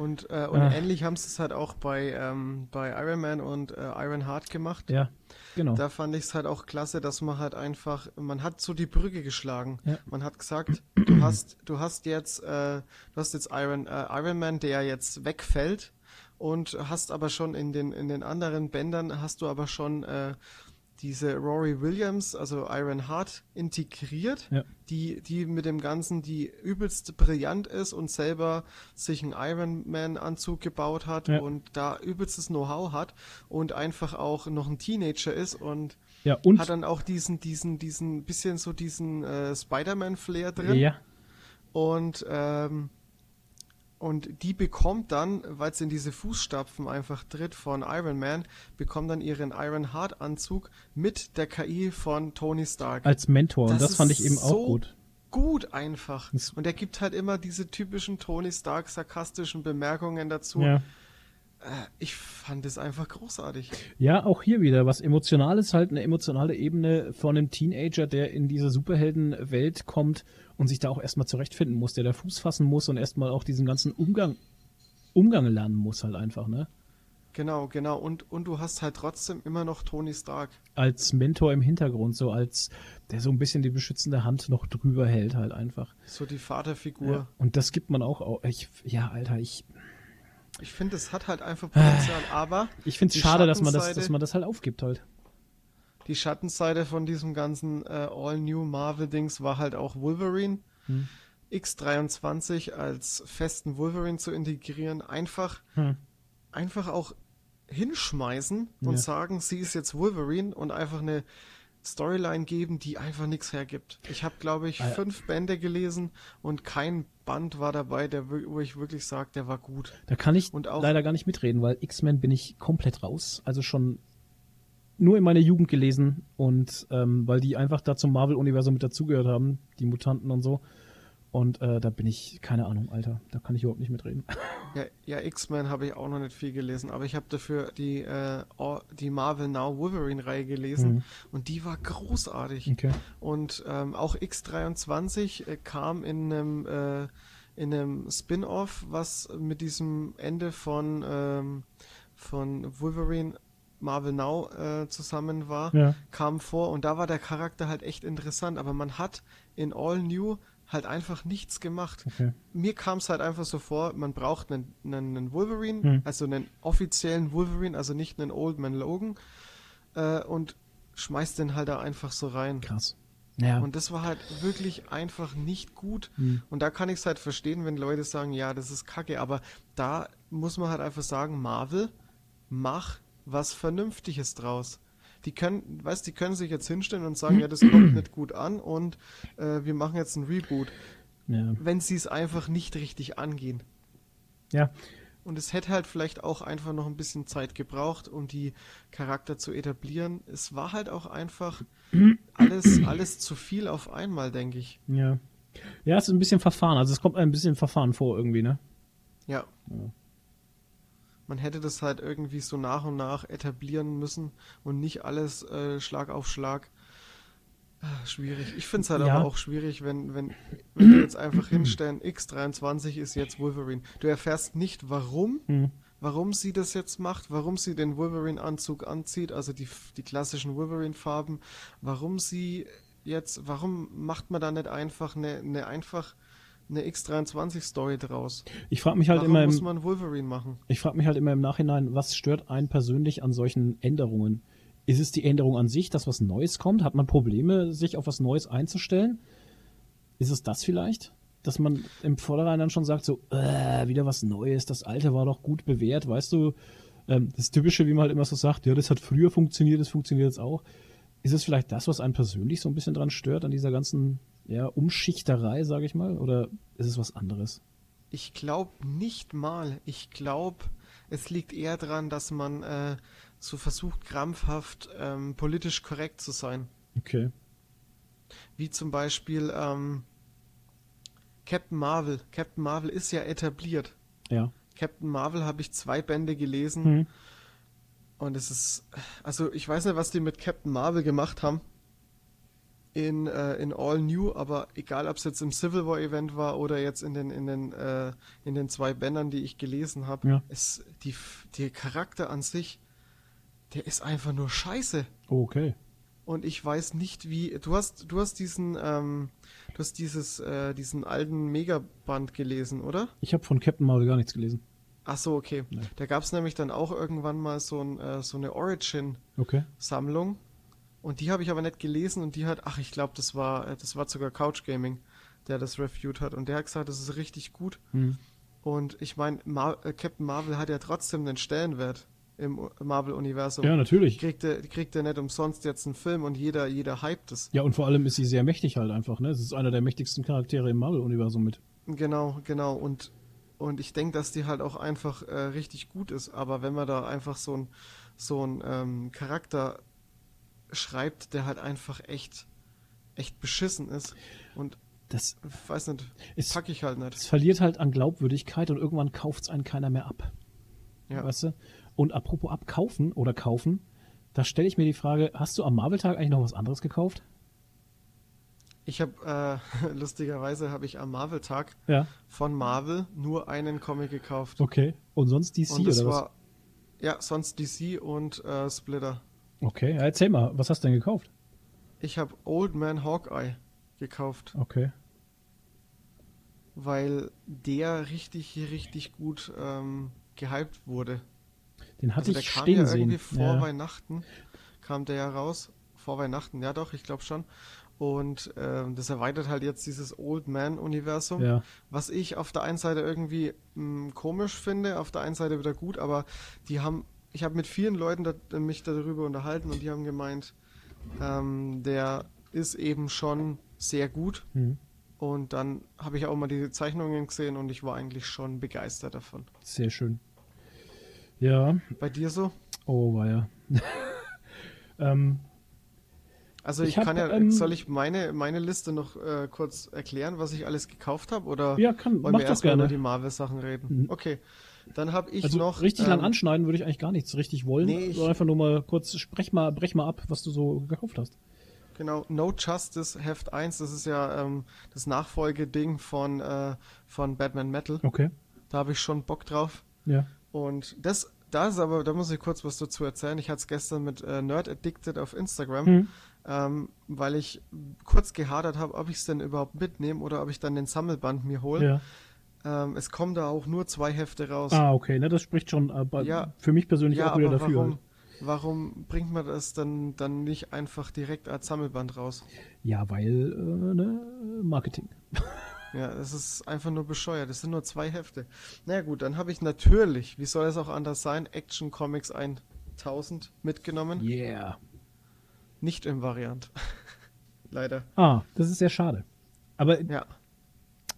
Und, äh, und ah. ähnlich haben sie es halt auch bei, ähm, bei Iron Man und äh, Iron Heart gemacht. Ja, genau. Da fand ich es halt auch klasse, dass man halt einfach, man hat so die Brücke geschlagen. Ja. Man hat gesagt, du hast, du hast jetzt, äh, du hast jetzt Iron, äh, Iron Man, der jetzt wegfällt und hast aber schon in den, in den anderen Bändern hast du aber schon äh, diese Rory Williams, also Iron Heart, integriert, ja. die, die mit dem Ganzen, die übelst brillant ist und selber sich einen Iron Man Anzug gebaut hat ja. und da übelstes Know-how hat und einfach auch noch ein Teenager ist und, ja, und hat dann auch diesen, diesen, diesen, bisschen so diesen äh, Spider-Man-Flair drin. Ja. Und ähm, und die bekommt dann, weil sie in diese Fußstapfen einfach tritt von Iron Man, bekommt dann ihren Iron Heart Anzug mit der KI von Tony Stark. Als Mentor. Das und das fand ich eben auch gut. Gut einfach. Und er gibt halt immer diese typischen Tony Stark sarkastischen Bemerkungen dazu. Ja. Äh, ich fand es einfach großartig. Ja, auch hier wieder was Emotionales, halt eine emotionale Ebene von einem Teenager, der in diese Superheldenwelt kommt und sich da auch erstmal zurechtfinden muss, der da Fuß fassen muss und erstmal auch diesen ganzen Umgang, Umgang lernen muss halt einfach, ne? Genau, genau. Und, und du hast halt trotzdem immer noch Tony Stark. Als Mentor im Hintergrund, so als, der so ein bisschen die beschützende Hand noch drüber hält, halt einfach. So die Vaterfigur. Ja, und das gibt man auch, auch ich, ja, Alter, ich. Ich finde, es hat halt einfach Potenzial, aber. Ich finde es schade, dass man das, dass man das halt aufgibt halt die Schattenseite von diesem ganzen äh, All-New Marvel-Dings war halt auch Wolverine. Hm. X23 als festen Wolverine zu integrieren, einfach, hm. einfach auch hinschmeißen und ja. sagen, sie ist jetzt Wolverine und einfach eine Storyline geben, die einfach nichts hergibt. Ich habe, glaube ich, ah, fünf Bände gelesen und kein Band war dabei, der, wo ich wirklich sage, der war gut. Da kann ich leider gar nicht mitreden, weil X-Men bin ich komplett raus. Also schon nur in meiner Jugend gelesen und ähm, weil die einfach da zum Marvel-Universum mit dazugehört haben, die Mutanten und so. Und äh, da bin ich, keine Ahnung, Alter, da kann ich überhaupt nicht mitreden. Ja, ja X-Men habe ich auch noch nicht viel gelesen, aber ich habe dafür die, äh, die Marvel Now Wolverine-Reihe gelesen mhm. und die war großartig. Okay. Und ähm, auch X23 äh, kam in einem, äh, in einem Spin-off, was mit diesem Ende von, ähm, von Wolverine Marvel Now äh, zusammen war, ja. kam vor und da war der Charakter halt echt interessant, aber man hat in All New halt einfach nichts gemacht. Okay. Mir kam es halt einfach so vor, man braucht einen, einen, einen Wolverine, hm. also einen offiziellen Wolverine, also nicht einen Old Man Logan äh, und schmeißt den halt da einfach so rein. Krass. Ja. Und das war halt wirklich einfach nicht gut. Hm. Und da kann ich es halt verstehen, wenn Leute sagen, ja, das ist kacke, aber da muss man halt einfach sagen, Marvel, mach was Vernünftiges draus. Die können, weißt, die können sich jetzt hinstellen und sagen, ja, das kommt nicht gut an und äh, wir machen jetzt ein Reboot. Ja. Wenn sie es einfach nicht richtig angehen. Ja. Und es hätte halt vielleicht auch einfach noch ein bisschen Zeit gebraucht, um die Charakter zu etablieren. Es war halt auch einfach alles, alles zu viel auf einmal, denke ich. Ja. Ja, es ist ein bisschen verfahren. Also es kommt ein bisschen verfahren vor irgendwie, ne? Ja. ja. Man hätte das halt irgendwie so nach und nach etablieren müssen und nicht alles äh, Schlag auf Schlag. Ah, schwierig. Ich finde es halt ja. aber auch schwierig, wenn, wenn, wenn wir jetzt einfach hinstellen, X23 ist jetzt Wolverine. Du erfährst nicht, warum, hm. warum sie das jetzt macht, warum sie den Wolverine-Anzug anzieht, also die, die klassischen Wolverine-Farben, warum sie jetzt, warum macht man da nicht einfach eine, eine einfach eine X23-Story draus? Ich frage mich halt warum immer. Im, muss man Wolverine machen? Ich frage mich halt immer im Nachhinein, was stört einen persönlich an solchen Änderungen? Ist es die Änderung an sich, dass was Neues kommt? Hat man Probleme, sich auf was Neues einzustellen? Ist es das vielleicht? Dass man im Vorderein dann schon sagt, so, äh, wieder was Neues, das Alte war doch gut bewährt, weißt du? Ähm, das Typische, wie man halt immer so sagt, ja, das hat früher funktioniert, das funktioniert jetzt auch. Ist es vielleicht das, was einen persönlich so ein bisschen dran stört, an dieser ganzen ja, Umschichterei, sage ich mal? Oder ist es was anderes? Ich glaube nicht mal. Ich glaube, es liegt eher daran, dass man äh, so versucht, krampfhaft ähm, politisch korrekt zu sein. Okay. Wie zum Beispiel ähm, Captain Marvel. Captain Marvel ist ja etabliert. Ja. Captain Marvel habe ich zwei Bände gelesen. Mhm. Und es ist, also ich weiß nicht, was die mit Captain Marvel gemacht haben in, äh, in All New, aber egal, ob es jetzt im Civil War Event war oder jetzt in den in den äh, in den zwei Bändern, die ich gelesen habe, ja. es die der Charakter an sich, der ist einfach nur Scheiße. Okay. Und ich weiß nicht wie. Du hast du hast diesen ähm, du hast dieses äh, diesen alten Megaband gelesen, oder? Ich habe von Captain Marvel gar nichts gelesen. Ach so, okay. Nee. Da gab es nämlich dann auch irgendwann mal so, ein, äh, so eine Origin-Sammlung. Okay und die habe ich aber nicht gelesen und die hat, ach, ich glaube, das war, äh, das war sogar Couch Gaming, der das reviewed hat. Und der hat gesagt, das ist richtig gut. Mhm. Und ich meine, Mar äh, Captain Marvel hat ja trotzdem einen Stellenwert im Marvel-Universum. Ja, natürlich. Kriegt er, kriegt er nicht umsonst jetzt einen Film und jeder, jeder hypt es. Ja, und vor allem ist sie sehr mächtig halt einfach, ne? Es ist einer der mächtigsten Charaktere im Marvel-Universum mit. Genau, genau. Und, und ich denke, dass die halt auch einfach äh, richtig gut ist. Aber wenn man da einfach so ein, so ein ähm, Charakter schreibt, der halt einfach echt, echt beschissen ist. Und das weiß nicht, es, pack ich halt nicht. Es verliert halt an Glaubwürdigkeit und irgendwann kauft es einen keiner mehr ab. Ja. Weißt du? Und apropos abkaufen oder kaufen, da stelle ich mir die Frage, hast du am Marvel-Tag eigentlich noch was anderes gekauft? Ich habe, äh, lustigerweise habe ich am Marvel-Tag ja. von Marvel nur einen Comic gekauft. Okay. Und sonst DC und oder was? ja, sonst DC und äh, Splitter. Okay, ja, erzähl mal, was hast du denn gekauft? Ich habe Old Man Hawkeye gekauft. Okay. Weil der richtig, richtig gut ähm, gehypt wurde. Den hatte also ich stehen ja irgendwie sehen. vor ja. Weihnachten kam der ja raus. Vor Weihnachten, ja doch, ich glaube schon. Und ähm, das erweitert halt jetzt dieses Old Man-Universum, ja. was ich auf der einen Seite irgendwie mh, hm, komisch finde, auf der einen Seite wieder gut, aber die haben ich habe mit vielen Leuten da, mich darüber unterhalten und die haben gemeint, ähm, der ist eben schon sehr gut. Mhm. Und dann habe ich auch mal die Zeichnungen gesehen und ich war eigentlich schon begeistert davon. Sehr schön. Ja. Bei dir so? Oh, war ja. ähm, also ich, ich hab, kann ja, ähm, soll ich meine, meine Liste noch äh, kurz erklären, was ich alles gekauft habe? Oder ja, kann, wollen wir erstmal über die Marvel-Sachen reden? Mhm. Okay. Dann habe ich also noch. Richtig ähm, lang anschneiden würde ich eigentlich gar nichts richtig wollen. Nee, ich, einfach nur mal kurz, sprech mal, brech mal ab, was du so gekauft hast. Genau, No Justice Heft 1, das ist ja ähm, das Nachfolgeding von, äh, von Batman Metal. Okay. Da habe ich schon Bock drauf. Ja. Und das, da ist aber, da muss ich kurz was dazu erzählen. Ich hatte es gestern mit äh, Nerd Addicted auf Instagram, mhm. ähm, weil ich kurz gehadert habe, ob ich es denn überhaupt mitnehme oder ob ich dann den Sammelband mir hole. Ja. Ähm, es kommen da auch nur zwei Hefte raus. Ah, okay, ne, das spricht schon aber ja, für mich persönlich ja, auch wieder dafür. Warum, warum bringt man das dann, dann nicht einfach direkt als Sammelband raus? Ja, weil, äh, ne, Marketing. Ja, das ist einfach nur bescheuert. Das sind nur zwei Hefte. Na naja, gut, dann habe ich natürlich, wie soll es auch anders sein, Action Comics 1000 mitgenommen. Yeah. nicht im Variant. Leider. Ah, das ist sehr schade. Aber ja.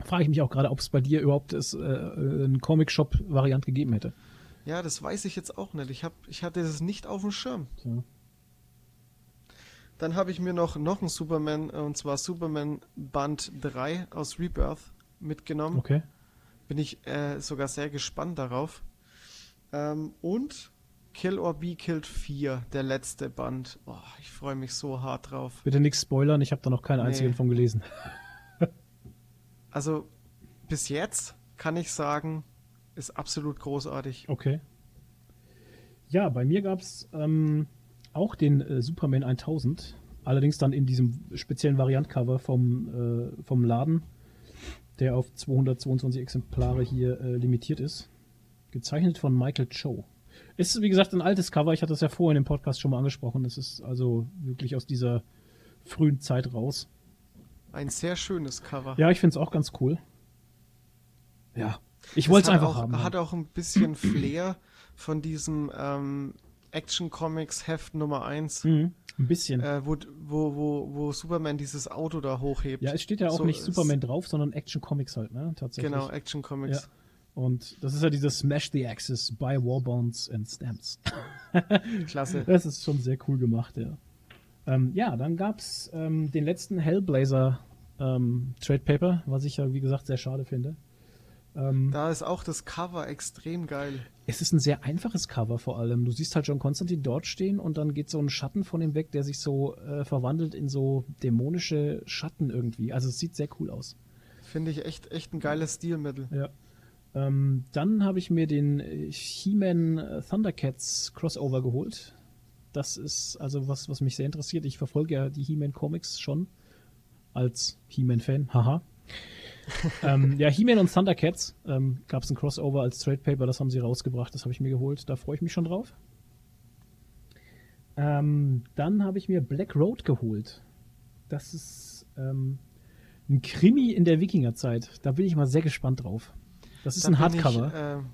Frage ich mich auch gerade, ob es bei dir überhaupt es, äh, einen Comic-Shop-Variant gegeben hätte. Ja, das weiß ich jetzt auch nicht. Ich, hab, ich hatte das nicht auf dem Schirm. So. Dann habe ich mir noch, noch einen Superman, und zwar Superman Band 3 aus Rebirth mitgenommen. Okay. Bin ich äh, sogar sehr gespannt darauf. Ähm, und Kill or Be Killed 4, der letzte Band. Oh, ich freue mich so hart drauf. Bitte nichts spoilern, ich habe da noch keinen nee. einzigen von gelesen. also, bis jetzt kann ich sagen, ist absolut großartig. Okay. Ja, bei mir gab es ähm, auch den äh, Superman 1000. Allerdings dann in diesem speziellen Variantcover vom, äh, vom Laden, der auf 222 Exemplare hier äh, limitiert ist. Gezeichnet von Michael Cho. Ist, wie gesagt, ein altes Cover. Ich hatte das ja vorhin im Podcast schon mal angesprochen. Es ist also wirklich aus dieser frühen Zeit raus. Ein sehr schönes Cover. Ja, ich finde es auch ganz cool. Ja, ich wollte es einfach auch, haben. Hat auch ein bisschen Flair von diesem ähm, Action Comics Heft Nummer 1. Mhm, ein bisschen. Äh, wo, wo, wo, wo Superman dieses Auto da hochhebt. Ja, es steht ja auch so nicht Superman drauf, sondern Action Comics halt, ne? Tatsächlich. Genau, Action Comics. Ja. Und das ist ja dieses Smash the Axis, Buy Warbonds and Stamps. Klasse. Das ist schon sehr cool gemacht, ja. Ähm, ja, dann gab es ähm, den letzten Hellblazer ähm, Trade Paper, was ich ja, wie gesagt, sehr schade finde. Ähm, da ist auch das Cover extrem geil. Es ist ein sehr einfaches Cover vor allem. Du siehst halt John Constantine dort stehen und dann geht so ein Schatten von ihm weg, der sich so äh, verwandelt in so dämonische Schatten irgendwie. Also es sieht sehr cool aus. Finde ich echt, echt ein geiles Stilmittel. Ja. Ähm, dann habe ich mir den He-Man Thundercats Crossover geholt. Das ist also was, was mich sehr interessiert. Ich verfolge ja die He-Man Comics schon als He-Man-Fan. Haha. ähm, ja, He-Man und Thundercats ähm, gab es ein Crossover als Trade Paper, das haben sie rausgebracht, das habe ich mir geholt, da freue ich mich schon drauf. Ähm, dann habe ich mir Black Road geholt. Das ist ähm, ein Krimi in der Wikingerzeit. Da bin ich mal sehr gespannt drauf. Das ist da ein Hardcover. Ich, äh,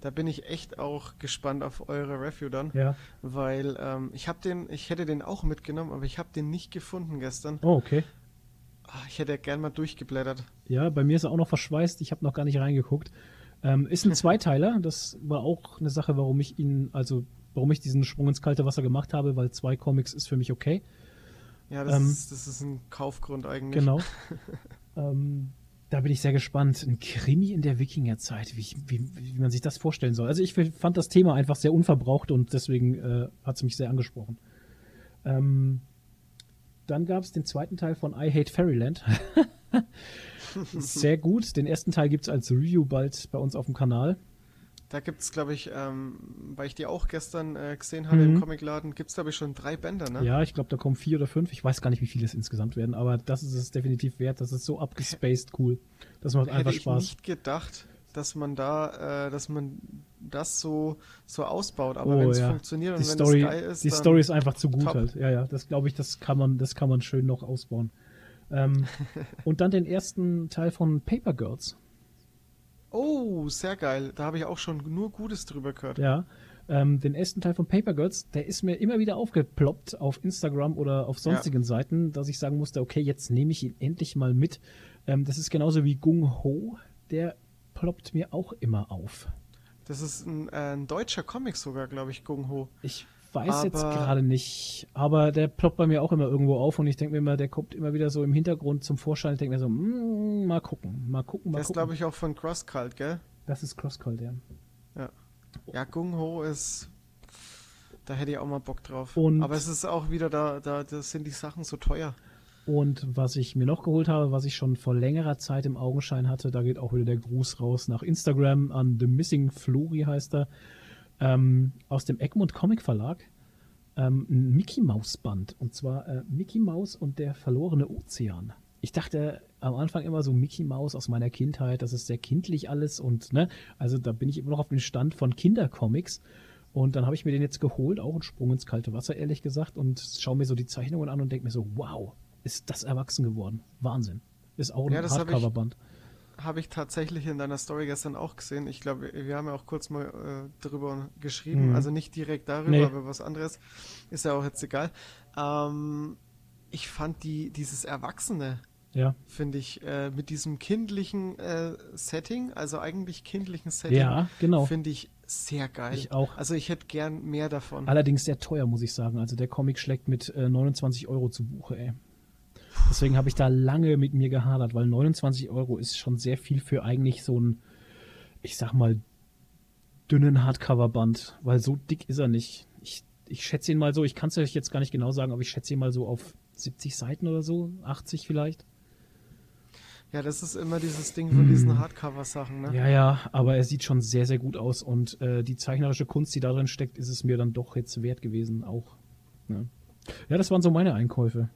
da bin ich echt auch gespannt auf eure Review dann. Ja. Weil ähm, ich habe den, ich hätte den auch mitgenommen, aber ich habe den nicht gefunden gestern. Oh, okay. Ah, ich hätte gern mal durchgeblättert. Ja, bei mir ist er auch noch verschweißt. Ich habe noch gar nicht reingeguckt. Ähm, ist ein Zweiteiler. Das war auch eine Sache, warum ich ihn, also warum ich diesen Sprung ins kalte Wasser gemacht habe, weil zwei Comics ist für mich okay. Ja, das, ähm, ist, das ist ein Kaufgrund eigentlich. Genau. ähm, da bin ich sehr gespannt. Ein Krimi in der Wikingerzeit, wie, wie, wie man sich das vorstellen soll. Also ich fand das Thema einfach sehr unverbraucht und deswegen äh, hat es mich sehr angesprochen. Ähm, dann gab es den zweiten Teil von I Hate Fairyland. Sehr gut. Den ersten Teil gibt es als Review bald bei uns auf dem Kanal. Da gibt es, glaube ich, ähm, weil ich die auch gestern äh, gesehen habe mhm. im Comicladen, gibt es, glaube ich, schon drei Bänder, ne? Ja, ich glaube, da kommen vier oder fünf. Ich weiß gar nicht, wie viele es insgesamt werden, aber das ist es definitiv wert. Das ist so abgespaced cool. Das macht einfach Spaß. Ich nicht gedacht, dass man da, äh, dass man das so, so ausbaut. Aber oh, wenn es ja. funktioniert und die wenn Story, es geil ist. Die Story ist einfach zu gut top. halt. Ja, ja, das glaube ich, das kann man, das kann man schön noch ausbauen. Ähm, und dann den ersten Teil von Paper Girls. Oh, sehr geil. Da habe ich auch schon nur Gutes drüber gehört. Ja. Ähm, den ersten Teil von Paper Girls, der ist mir immer wieder aufgeploppt auf Instagram oder auf sonstigen ja. Seiten, dass ich sagen musste, okay, jetzt nehme ich ihn endlich mal mit. Ähm, das ist genauso wie Gung Ho, der ploppt mir auch immer auf. Das ist ein, äh, ein deutscher Comic sogar, glaube ich, Gung Ho. Ich weiß aber jetzt gerade nicht, aber der ploppt bei mir auch immer irgendwo auf und ich denke mir immer, der kommt immer wieder so im Hintergrund zum Vorschein. Ich denke mir so, mm, mal gucken, mal gucken, mal der gucken. ist, glaube ich, auch von Crosscult, gell? Das ist Crosscult, ja. Ja. Ja, Gung Ho ist. Da hätte ich auch mal Bock drauf. Und aber es ist auch wieder, da, da das sind die Sachen so teuer. Und was ich mir noch geholt habe, was ich schon vor längerer Zeit im Augenschein hatte, da geht auch wieder der Gruß raus nach Instagram an The Missing Flori heißt er, ähm, aus dem Egmont Comic Verlag. Ähm, ein Mickey Maus Band. Und zwar äh, Mickey Maus und der verlorene Ozean. Ich dachte am Anfang immer so Mickey Maus aus meiner Kindheit, das ist sehr kindlich alles und ne, also da bin ich immer noch auf dem Stand von Kindercomics. Und dann habe ich mir den jetzt geholt, auch einen Sprung ins kalte Wasser, ehrlich gesagt, und schaue mir so die Zeichnungen an und denke mir so, wow, ist das erwachsen geworden. Wahnsinn. Ist auch ein ja, Hardcover-Band. Habe ich tatsächlich in deiner Story gestern auch gesehen. Ich glaube, wir haben ja auch kurz mal äh, darüber geschrieben. Mhm. Also nicht direkt darüber, nee. aber was anderes. Ist ja auch jetzt egal. Ähm, ich fand die, dieses Erwachsene, ja. finde ich, äh, mit diesem kindlichen äh, Setting, also eigentlich kindlichen Setting, ja, genau. finde ich sehr geil. Ich auch. Also ich hätte gern mehr davon. Allerdings sehr teuer, muss ich sagen. Also der Comic schlägt mit äh, 29 Euro zu Buche, ey. Deswegen habe ich da lange mit mir gehadert, weil 29 Euro ist schon sehr viel für eigentlich so ein, ich sag mal, dünnen Hardcover-Band, weil so dick ist er nicht. Ich, ich schätze ihn mal so, ich kann es euch jetzt gar nicht genau sagen, aber ich schätze ihn mal so auf 70 Seiten oder so, 80 vielleicht. Ja, das ist immer dieses Ding von diesen hm. Hardcover-Sachen, ne? Ja, ja, aber er sieht schon sehr, sehr gut aus und äh, die zeichnerische Kunst, die da drin steckt, ist es mir dann doch jetzt wert gewesen, auch. Ne? Ja, das waren so meine Einkäufe.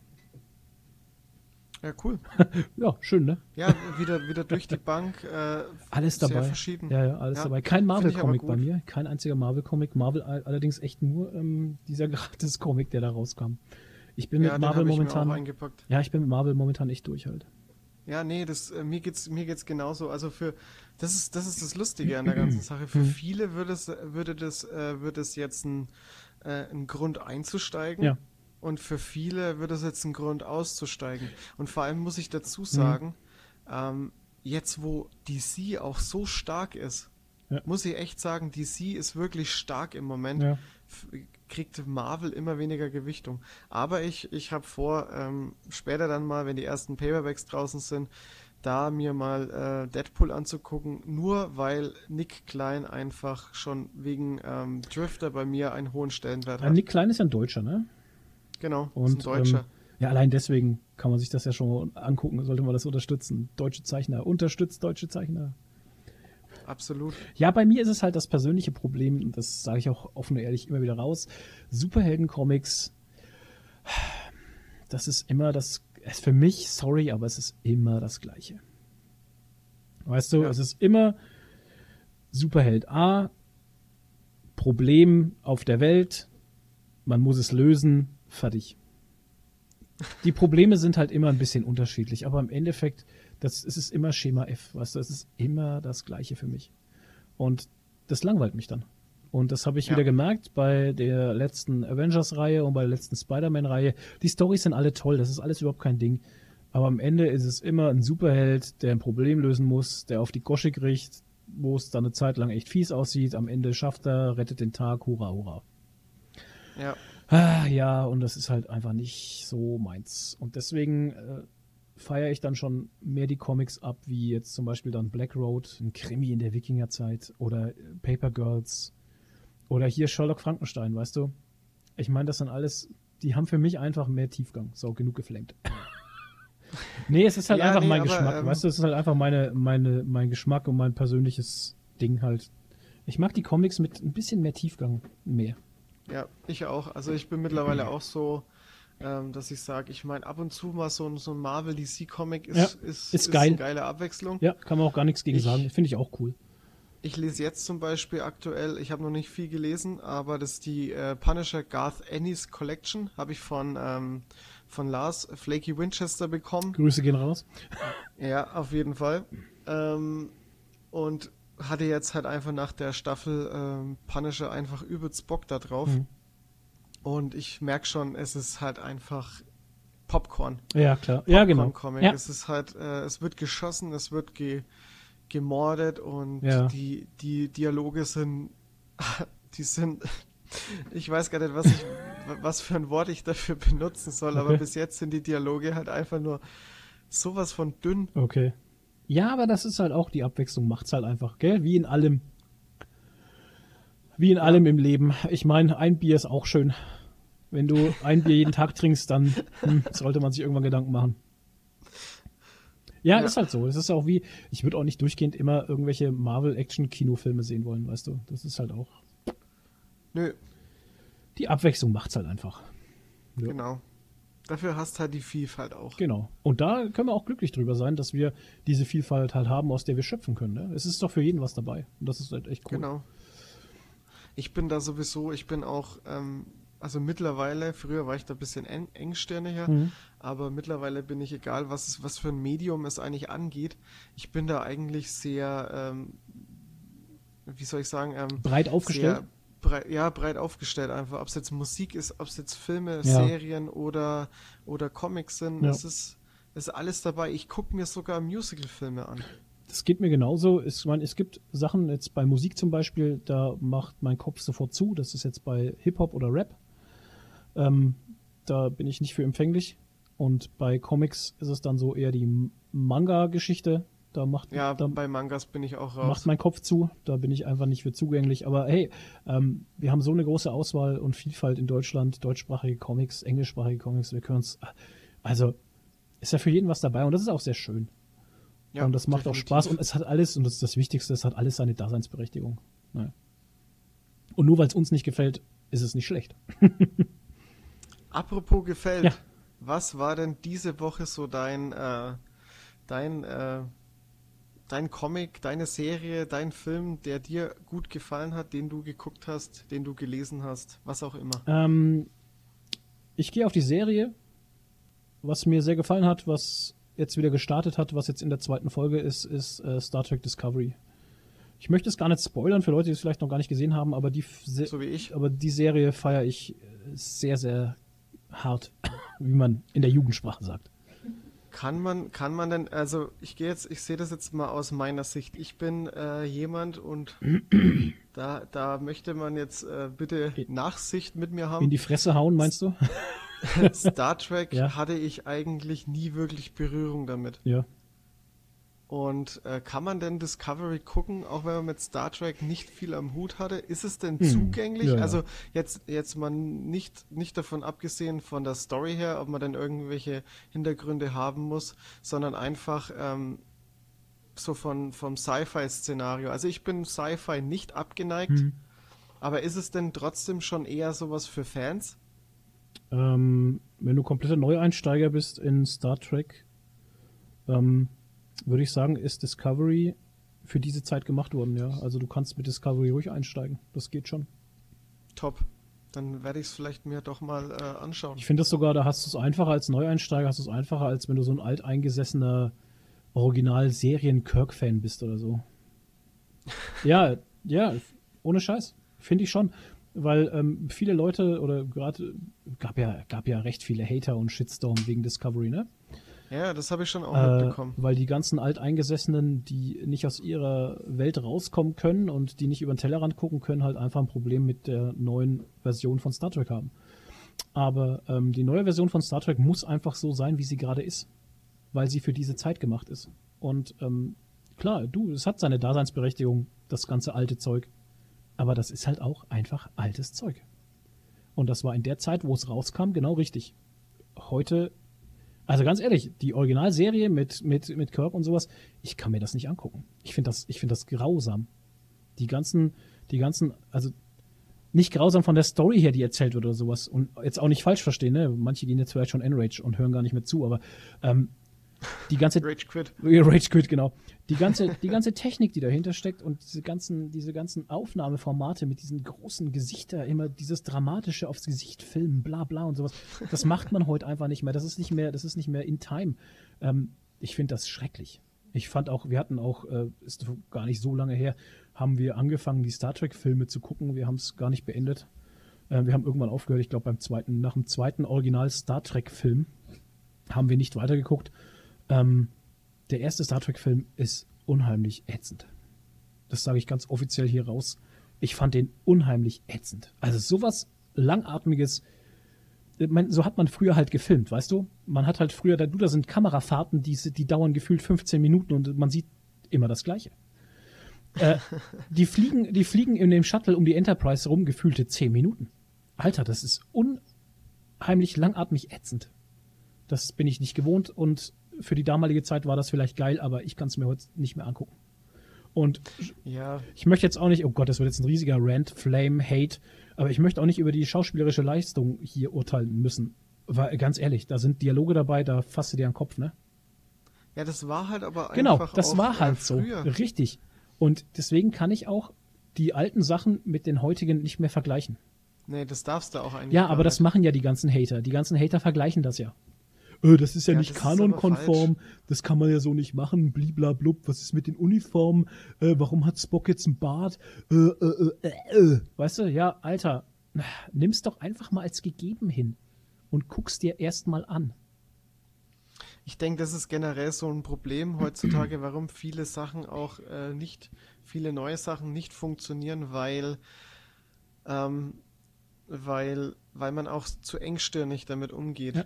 Ja, cool. ja, schön, ne? Ja, wieder, wieder durch die Bank. Äh, alles dabei. Verschieden. Ja, ja, alles ja, dabei. Kein Marvel-Comic bei mir. Kein einziger Marvel-Comic. Marvel allerdings echt nur ähm, dieser Gratis-Comic, der da rauskam. Ich bin ja, mit Marvel momentan. Ich ja, ich bin mit Marvel momentan echt durch halt. Ja, nee, das, äh, mir geht's, mir geht's genauso. Also für, das ist, das ist das Lustige an der ganzen Sache. Für mhm. viele würde es, würde das, äh, würde es jetzt ein, äh, ein Grund einzusteigen. Ja. Und für viele wird es jetzt ein Grund auszusteigen. Und vor allem muss ich dazu sagen, mhm. ähm, jetzt wo DC auch so stark ist, ja. muss ich echt sagen, DC ist wirklich stark im Moment. Ja kriegt Marvel immer weniger Gewichtung. Aber ich, ich habe vor, ähm, später dann mal, wenn die ersten Paperbacks draußen sind, da mir mal äh, Deadpool anzugucken, nur weil Nick Klein einfach schon wegen ähm, Drifter bei mir einen hohen Stellenwert hat. Nick Klein ist ja ein Deutscher, ne? Genau, Und, ist ein Deutscher. Ähm, ja, allein deswegen kann man sich das ja schon angucken, sollte man das unterstützen. Deutsche Zeichner, unterstützt deutsche Zeichner. Absolut. Ja, bei mir ist es halt das persönliche Problem, und das sage ich auch offen und ehrlich immer wieder raus. Superhelden-Comics, das ist immer das, ist für mich, sorry, aber es ist immer das Gleiche. Weißt du, ja. es ist immer Superheld A, Problem auf der Welt, man muss es lösen, fertig. Die Probleme sind halt immer ein bisschen unterschiedlich, aber im Endeffekt das, es ist immer Schema F, weißt du, es ist immer das Gleiche für mich. Und das langweilt mich dann. Und das habe ich ja. wieder gemerkt bei der letzten Avengers-Reihe und bei der letzten Spider-Man-Reihe. Die Storys sind alle toll, das ist alles überhaupt kein Ding. Aber am Ende ist es immer ein Superheld, der ein Problem lösen muss, der auf die Gosche kriegt, wo es dann eine Zeit lang echt fies aussieht. Am Ende schafft er, rettet den Tag, hurra, hurra. Ja. Ah, ja, und das ist halt einfach nicht so meins. Und deswegen äh, feiere ich dann schon mehr die Comics ab, wie jetzt zum Beispiel dann Black Road, ein Krimi in der Wikingerzeit oder Paper Girls oder hier Sherlock Frankenstein, weißt du? Ich meine, das sind alles, die haben für mich einfach mehr Tiefgang. So, genug geflenkt. nee, es ist halt ja, einfach nee, mein aber, Geschmack, ähm, weißt du? Es ist halt einfach meine, meine, mein Geschmack und mein persönliches Ding halt. Ich mag die Comics mit ein bisschen mehr Tiefgang mehr. Ja, ich auch. Also ich bin mittlerweile auch so, ähm, dass ich sage, ich meine, ab und zu mal so ein, so ein Marvel DC Comic ist, ja, ist, ist, ist geil. eine geile Abwechslung. Ja, kann man auch gar nichts gegen ich, sagen. Finde ich auch cool. Ich lese jetzt zum Beispiel aktuell, ich habe noch nicht viel gelesen, aber das ist die äh, Punisher Garth Ennis Collection, habe ich von, ähm, von Lars Flaky Winchester bekommen. Grüße gehen raus. Ja, auf jeden Fall. Ähm, und hatte jetzt halt einfach nach der Staffel ähm, Punisher einfach übelst Bock da drauf. Mhm. Und ich merke schon, es ist halt einfach Popcorn. Ja, klar. Popcorn ja, genau. Comic. Ja. Es ist halt, äh, es wird geschossen, es wird ge gemordet und ja. die, die Dialoge sind, die sind, ich weiß gar nicht, was ich, was für ein Wort ich dafür benutzen soll, okay. aber bis jetzt sind die Dialoge halt einfach nur sowas von dünn. Okay. Ja, aber das ist halt auch die Abwechslung, macht's halt einfach, gell? Wie in allem. Wie in allem im Leben. Ich meine, ein Bier ist auch schön. Wenn du ein Bier jeden Tag trinkst, dann hm, sollte man sich irgendwann Gedanken machen. Ja, ja, ist halt so. Es ist auch wie, ich würde auch nicht durchgehend immer irgendwelche Marvel-Action-Kinofilme sehen wollen, weißt du? Das ist halt auch. Nö. Die Abwechslung macht's halt einfach. Ja. Genau. Dafür hast halt die Vielfalt auch. Genau. Und da können wir auch glücklich drüber sein, dass wir diese Vielfalt halt haben, aus der wir schöpfen können. Ne? Es ist doch für jeden was dabei. Und das ist halt echt cool. Genau. Ich bin da sowieso, ich bin auch, ähm, also mittlerweile, früher war ich da ein bisschen eng, engstirniger, mhm. aber mittlerweile bin ich, egal was, es, was für ein Medium es eigentlich angeht, ich bin da eigentlich sehr, ähm, wie soll ich sagen, ähm, breit aufgestellt. Breit, ja, breit aufgestellt einfach. Ob es jetzt Musik ist, ob es jetzt Filme, ja. Serien oder, oder Comics sind. Ja. Es ist, ist alles dabei. Ich gucke mir sogar Musical-Filme an. Das geht mir genauso. Ich meine, es gibt Sachen, jetzt bei Musik zum Beispiel, da macht mein Kopf sofort zu. Das ist jetzt bei Hip-Hop oder Rap. Ähm, da bin ich nicht für empfänglich. Und bei Comics ist es dann so eher die Manga-Geschichte. Da macht ja da bei Mangas bin ich auch raus. Macht mein Kopf zu. Da bin ich einfach nicht für zugänglich. Aber hey, ähm, wir haben so eine große Auswahl und Vielfalt in Deutschland. Deutschsprachige Comics, englischsprachige Comics. Wir können uns also ist ja für jeden was dabei und das ist auch sehr schön. Ja, und das macht definitiv. auch Spaß und es hat alles und das ist das Wichtigste. Es hat alles seine Daseinsberechtigung. Naja. Und nur weil es uns nicht gefällt, ist es nicht schlecht. Apropos gefällt. Ja. Was war denn diese Woche so dein, äh, dein, äh, dein Comic, deine Serie, dein Film, der dir gut gefallen hat, den du geguckt hast, den du gelesen hast, was auch immer? Ähm, ich gehe auf die Serie, was mir sehr gefallen hat, was jetzt wieder gestartet hat, was jetzt in der zweiten Folge ist, ist äh, Star Trek Discovery. Ich möchte es gar nicht spoilern für Leute, die es vielleicht noch gar nicht gesehen haben, aber die, so wie ich. Aber die Serie feiere ich sehr, sehr hart, wie man in der Jugendsprache sagt. Kann man, kann man denn, also ich gehe jetzt, ich sehe das jetzt mal aus meiner Sicht. Ich bin äh, jemand und da, da möchte man jetzt äh, bitte Nachsicht mit mir haben. In die Fresse hauen, meinst du? Star Trek ja. hatte ich eigentlich nie wirklich Berührung damit. Ja. Und äh, kann man denn Discovery gucken, auch wenn man mit Star Trek nicht viel am Hut hatte? Ist es denn hm. zugänglich? Ja, ja. Also jetzt jetzt mal nicht nicht davon abgesehen von der Story her, ob man denn irgendwelche Hintergründe haben muss, sondern einfach ähm, so von vom Sci-Fi-Szenario. Also ich bin Sci-Fi nicht abgeneigt, hm. aber ist es denn trotzdem schon eher sowas für Fans? Ähm, wenn du kompletter Neueinsteiger bist in Star Trek, ähm, würde ich sagen, ist Discovery für diese Zeit gemacht worden, ja. Also du kannst mit Discovery ruhig einsteigen. Das geht schon. Top. Dann werde ich es vielleicht mir doch mal äh, anschauen. Ich finde das sogar, da hast du es einfacher als Neueinsteiger, hast du es einfacher, als wenn du so ein alteingesessener Original-Serien-Kirk-Fan bist oder so. ja, ja, ohne Scheiß. Finde ich schon. Weil ähm, viele Leute oder gerade gab ja, gab ja recht viele Hater und Shitstorm wegen Discovery, ne? Ja, das habe ich schon auch äh, mitbekommen. Weil die ganzen Alteingesessenen, die nicht aus ihrer Welt rauskommen können und die nicht über den Tellerrand gucken können, halt einfach ein Problem mit der neuen Version von Star Trek haben. Aber ähm, die neue Version von Star Trek muss einfach so sein, wie sie gerade ist. Weil sie für diese Zeit gemacht ist. Und ähm, klar, du, es hat seine Daseinsberechtigung, das ganze alte Zeug. Aber das ist halt auch einfach altes Zeug. Und das war in der Zeit, wo es rauskam, genau richtig. Heute also ganz ehrlich, die Originalserie mit, mit, mit Kirk und sowas, ich kann mir das nicht angucken. Ich finde das, ich finde das grausam. Die ganzen, die ganzen, also nicht grausam von der Story her, die erzählt wird oder sowas. Und jetzt auch nicht falsch verstehen, ne? Manche gehen jetzt vielleicht schon Enrage und hören gar nicht mehr zu, aber ähm, die ganze Rage Quit. Rage Quit, genau. Die ganze, die ganze Technik, die dahinter steckt und diese ganzen, diese ganzen Aufnahmeformate mit diesen großen Gesichtern, immer dieses dramatische aufs Gesicht filmen, bla bla und sowas. Das macht man heute einfach nicht mehr. Das ist nicht mehr, das ist nicht mehr in time. Ähm, ich finde das schrecklich. Ich fand auch, wir hatten auch, äh, ist gar nicht so lange her, haben wir angefangen, die Star Trek-Filme zu gucken. Wir haben es gar nicht beendet. Äh, wir haben irgendwann aufgehört, ich glaube beim zweiten, nach dem zweiten Original Star Trek-Film haben wir nicht weitergeguckt ähm, der erste Star Trek-Film ist unheimlich ätzend. Das sage ich ganz offiziell hier raus. Ich fand den unheimlich ätzend. Also sowas langatmiges. so hat man früher halt gefilmt, weißt du? Man hat halt früher, da, du, da sind Kamerafahrten, die, die dauern gefühlt 15 Minuten und man sieht immer das Gleiche. äh, die, fliegen, die fliegen in dem Shuttle um die Enterprise rum, gefühlte 10 Minuten. Alter, das ist unheimlich langatmig ätzend. Das bin ich nicht gewohnt und für die damalige Zeit war das vielleicht geil, aber ich kann es mir heute nicht mehr angucken. Und ja. ich möchte jetzt auch nicht, oh Gott, das wird jetzt ein riesiger Rant, Flame, Hate, aber ich möchte auch nicht über die schauspielerische Leistung hier urteilen müssen. Weil, ganz ehrlich, da sind Dialoge dabei, da fasst du dir den Kopf, ne? Ja, das war halt aber genau, einfach Genau, das war halt so. Richtig. Und deswegen kann ich auch die alten Sachen mit den heutigen nicht mehr vergleichen. Nee, das darfst du auch eigentlich. Ja, aber nicht. das machen ja die ganzen Hater. Die ganzen Hater vergleichen das ja. Äh, das ist ja, ja nicht kanonkonform, das kann man ja so nicht machen, bliblablub, was ist mit den Uniformen, äh, warum hat Spock jetzt einen Bart, äh, äh, äh, äh, weißt du, ja, Alter, nimm's doch einfach mal als gegeben hin und guck's dir erstmal an. Ich denke, das ist generell so ein Problem heutzutage, warum viele Sachen auch äh, nicht, viele neue Sachen nicht funktionieren, weil, ähm, weil, weil man auch zu engstirnig damit umgeht. Ja.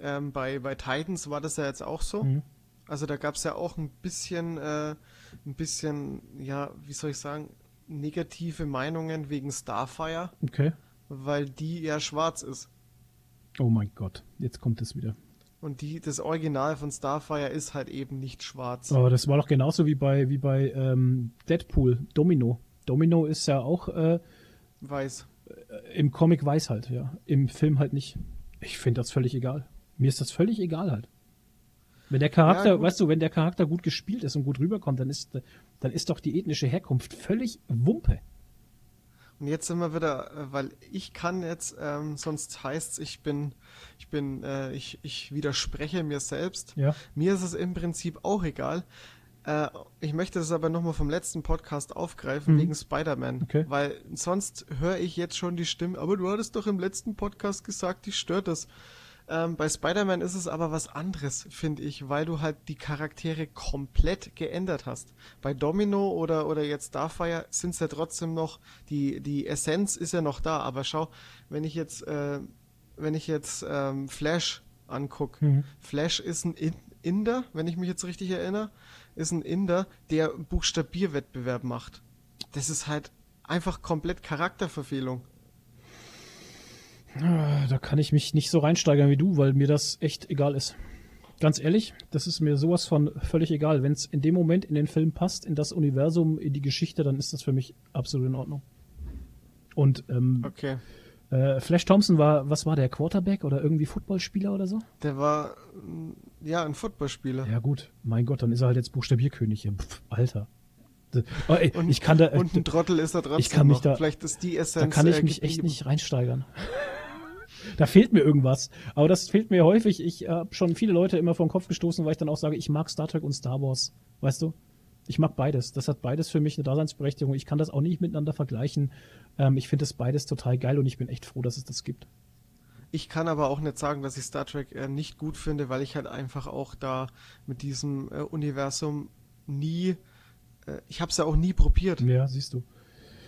Ähm, bei, bei Titans war das ja jetzt auch so. Mhm. Also da gab es ja auch ein bisschen, äh, ein bisschen, ja, wie soll ich sagen, negative Meinungen wegen Starfire. Okay. Weil die ja schwarz ist. Oh mein Gott, jetzt kommt es wieder. Und die, das Original von Starfire ist halt eben nicht schwarz. Aber das war doch genauso wie bei, wie bei ähm, Deadpool, Domino. Domino ist ja auch äh, weiß. Äh, Im Comic weiß halt, ja. Im Film halt nicht. Ich finde das völlig egal. Mir ist das völlig egal halt. Wenn der Charakter, ja, weißt du, wenn der Charakter gut gespielt ist und gut rüberkommt, dann ist, dann ist doch die ethnische Herkunft völlig Wumpe. Und jetzt sind wir wieder, äh, weil ich kann jetzt, ähm, sonst heißt's, ich bin, ich bin, äh, ich, ich widerspreche mir selbst. Ja. Mir ist es im Prinzip auch egal. Äh, ich möchte das aber nochmal vom letzten Podcast aufgreifen, mhm. wegen Spider-Man. Okay. Weil sonst höre ich jetzt schon die Stimme, aber du hattest doch im letzten Podcast gesagt, dich stört das. Ähm, bei Spider-Man ist es aber was anderes, finde ich, weil du halt die Charaktere komplett geändert hast. Bei Domino oder, oder jetzt Starfire sind es ja trotzdem noch, die, die Essenz ist ja noch da, aber schau, wenn ich jetzt, äh, wenn ich jetzt ähm, Flash angucke, mhm. Flash ist ein Inder, wenn ich mich jetzt richtig erinnere, ist ein Inder, der Buchstabierwettbewerb macht. Das ist halt einfach komplett Charakterverfehlung. Ah, da kann ich mich nicht so reinsteigern wie du, weil mir das echt egal ist. Ganz ehrlich, das ist mir sowas von völlig egal. Wenn es in dem Moment in den Film passt, in das Universum, in die Geschichte, dann ist das für mich absolut in Ordnung. Und ähm, okay. äh, Flash Thompson war, was war der, Quarterback oder irgendwie Footballspieler oder so? Der war, ja, ein Footballspieler. Ja gut, mein Gott, dann ist er halt jetzt Buchstabierkönig. Pff, Alter. Oh, ey, und, ich kann da, und ein Trottel ist er trotzdem ich kann mich noch. Da, Vielleicht ist die Essenz. Da kann ich mich echt nicht reinsteigern. Da fehlt mir irgendwas. Aber das fehlt mir häufig. Ich habe schon viele Leute immer vor den Kopf gestoßen, weil ich dann auch sage, ich mag Star Trek und Star Wars. Weißt du? Ich mag beides. Das hat beides für mich eine Daseinsberechtigung. Ich kann das auch nicht miteinander vergleichen. Ähm, ich finde das beides total geil und ich bin echt froh, dass es das gibt. Ich kann aber auch nicht sagen, dass ich Star Trek äh, nicht gut finde, weil ich halt einfach auch da mit diesem äh, Universum nie, äh, ich habe es ja auch nie probiert. Ja, siehst du.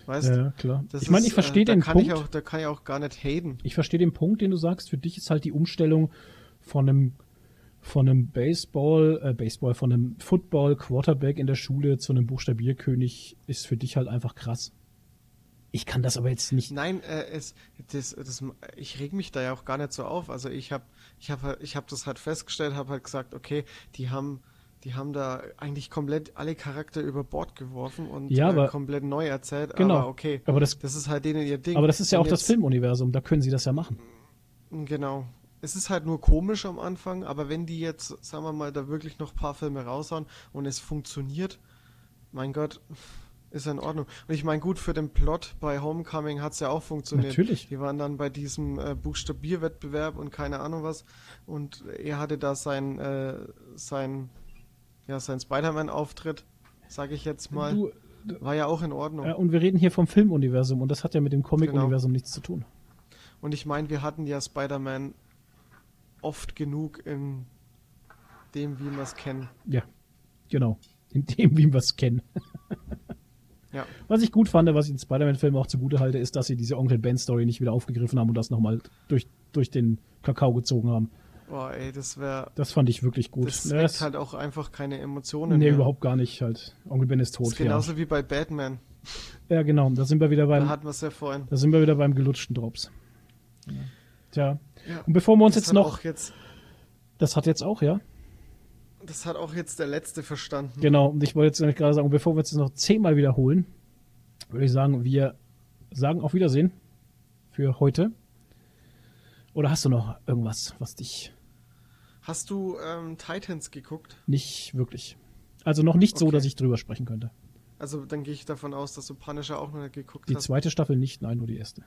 Weißt ja, klar. ich meine, ich verstehe äh, den kann Punkt. Ich auch, da kann ich auch gar nicht haten. Ich verstehe den Punkt, den du sagst. Für dich ist halt die Umstellung von einem von einem Baseball, äh, Baseball, von einem Football Quarterback in der Schule zu einem Buchstabierkönig ist für dich halt einfach krass. Ich kann das aber jetzt nicht. Nein, äh, es, das, das, ich reg mich da ja auch gar nicht so auf. Also ich habe, ich habe, ich habe das halt festgestellt, habe halt gesagt, okay, die haben die haben da eigentlich komplett alle Charakter über Bord geworfen und ja, aber, äh, komplett neu erzählt. Genau. Aber okay, aber das, das ist halt denen ihr Ding. Aber das ist ja und auch das Filmuniversum, da können sie das ja machen. Genau. Es ist halt nur komisch am Anfang, aber wenn die jetzt, sagen wir mal, da wirklich noch ein paar Filme raushauen und es funktioniert, mein Gott, ist ja in Ordnung. Und ich meine, gut, für den Plot bei Homecoming hat es ja auch funktioniert. Natürlich. Die waren dann bei diesem äh, Buchstabierwettbewerb und keine Ahnung was. Und er hatte da sein, äh, sein ja, sein Spider-Man-Auftritt, sage ich jetzt mal, du, war ja auch in Ordnung. Ja, und wir reden hier vom Filmuniversum und das hat ja mit dem Comic-Universum genau. nichts zu tun. Und ich meine, wir hatten ja Spider-Man oft genug in dem, wie wir es kennen. Ja, genau. In dem, wie wir es kennen. ja. Was ich gut fand, was ich den Spider-Man-Film auch zugute halte, ist, dass sie diese Onkel Ben-Story nicht wieder aufgegriffen haben und das nochmal durch, durch den Kakao gezogen haben. Boah, ey, das wäre. Das fand ich wirklich gut. Das ja, weckt halt auch einfach keine Emotionen. Nee, mehr. überhaupt gar nicht halt. Onkel Ben ist tot. Das ist genauso ja. wie bei Batman. Ja, genau. Da sind wir wieder beim. Da hatten wir es ja vorhin. Da sind wir wieder beim gelutschten Drops. Ja. Tja. Ja, und bevor wir uns jetzt noch. Jetzt, das hat jetzt auch, ja? Das hat auch jetzt der Letzte verstanden. Genau. Und ich wollte jetzt gerade sagen, bevor wir jetzt noch zehnmal wiederholen, würde ich sagen, wir sagen auf Wiedersehen für heute. Oder hast du noch irgendwas, was dich Hast du ähm, Titans geguckt? Nicht wirklich. Also noch nicht okay. so, dass ich drüber sprechen könnte. Also dann gehe ich davon aus, dass du Punisher auch noch nicht geguckt die hast. Die zweite Staffel nicht, nein, nur die erste.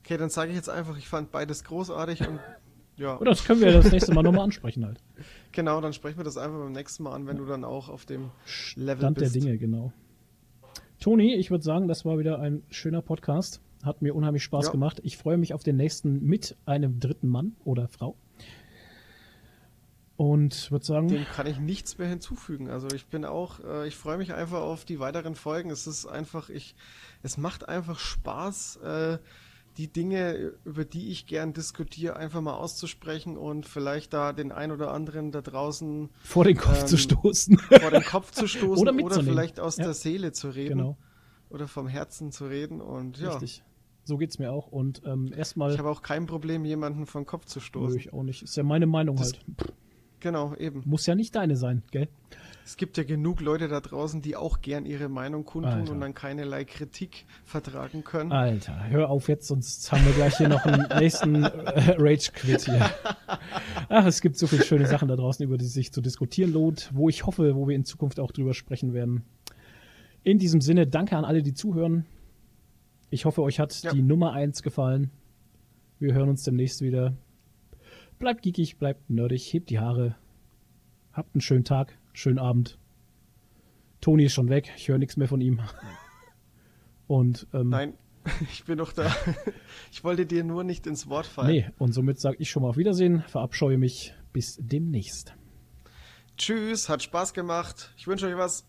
Okay, dann sage ich jetzt einfach, ich fand beides großartig und Ja. Oder das können wir das nächste Mal nochmal ansprechen halt. Genau, dann sprechen wir das einfach beim nächsten Mal an, wenn du dann auch auf dem Level Stand bist. der Dinge, genau. Toni, ich würde sagen, das war wieder ein schöner Podcast. Hat mir unheimlich Spaß ja. gemacht. Ich freue mich auf den nächsten mit einem dritten Mann oder Frau. Und würde sagen. Dem kann ich nichts mehr hinzufügen. Also ich bin auch, äh, ich freue mich einfach auf die weiteren Folgen. Es ist einfach, ich, es macht einfach Spaß, äh, die Dinge, über die ich gern diskutiere, einfach mal auszusprechen und vielleicht da den ein oder anderen da draußen vor den Kopf ähm, zu stoßen. Vor den Kopf zu stoßen oder, oder vielleicht aus ja. der Seele zu reden. Genau. Oder vom Herzen zu reden und ja. Richtig. So geht's mir auch. Und ähm, erstmal. Ich habe auch kein Problem, jemanden vom Kopf zu stoßen. Nö, ich auch nicht. Ist ja meine Meinung das, halt. Genau, eben. Muss ja nicht deine sein, gell? Es gibt ja genug Leute da draußen, die auch gern ihre Meinung kundtun Alter. und dann keinerlei Kritik vertragen können. Alter, hör auf jetzt, sonst haben wir gleich hier noch einen nächsten äh, Rage-Quit hier. Ach, es gibt so viele schöne Sachen da draußen, über die sich zu diskutieren lohnt, wo ich hoffe, wo wir in Zukunft auch drüber sprechen werden. In diesem Sinne, danke an alle, die zuhören. Ich hoffe, euch hat ja. die Nummer 1 gefallen. Wir hören uns demnächst wieder. Bleibt geekig, bleibt nerdig, hebt die Haare. Habt einen schönen Tag, schönen Abend. Toni ist schon weg, ich höre nichts mehr von ihm. Und, ähm, Nein, ich bin noch da. Ich wollte dir nur nicht ins Wort fallen. Nee, und somit sage ich schon mal auf Wiedersehen, verabscheue mich. Bis demnächst. Tschüss, hat Spaß gemacht. Ich wünsche euch was.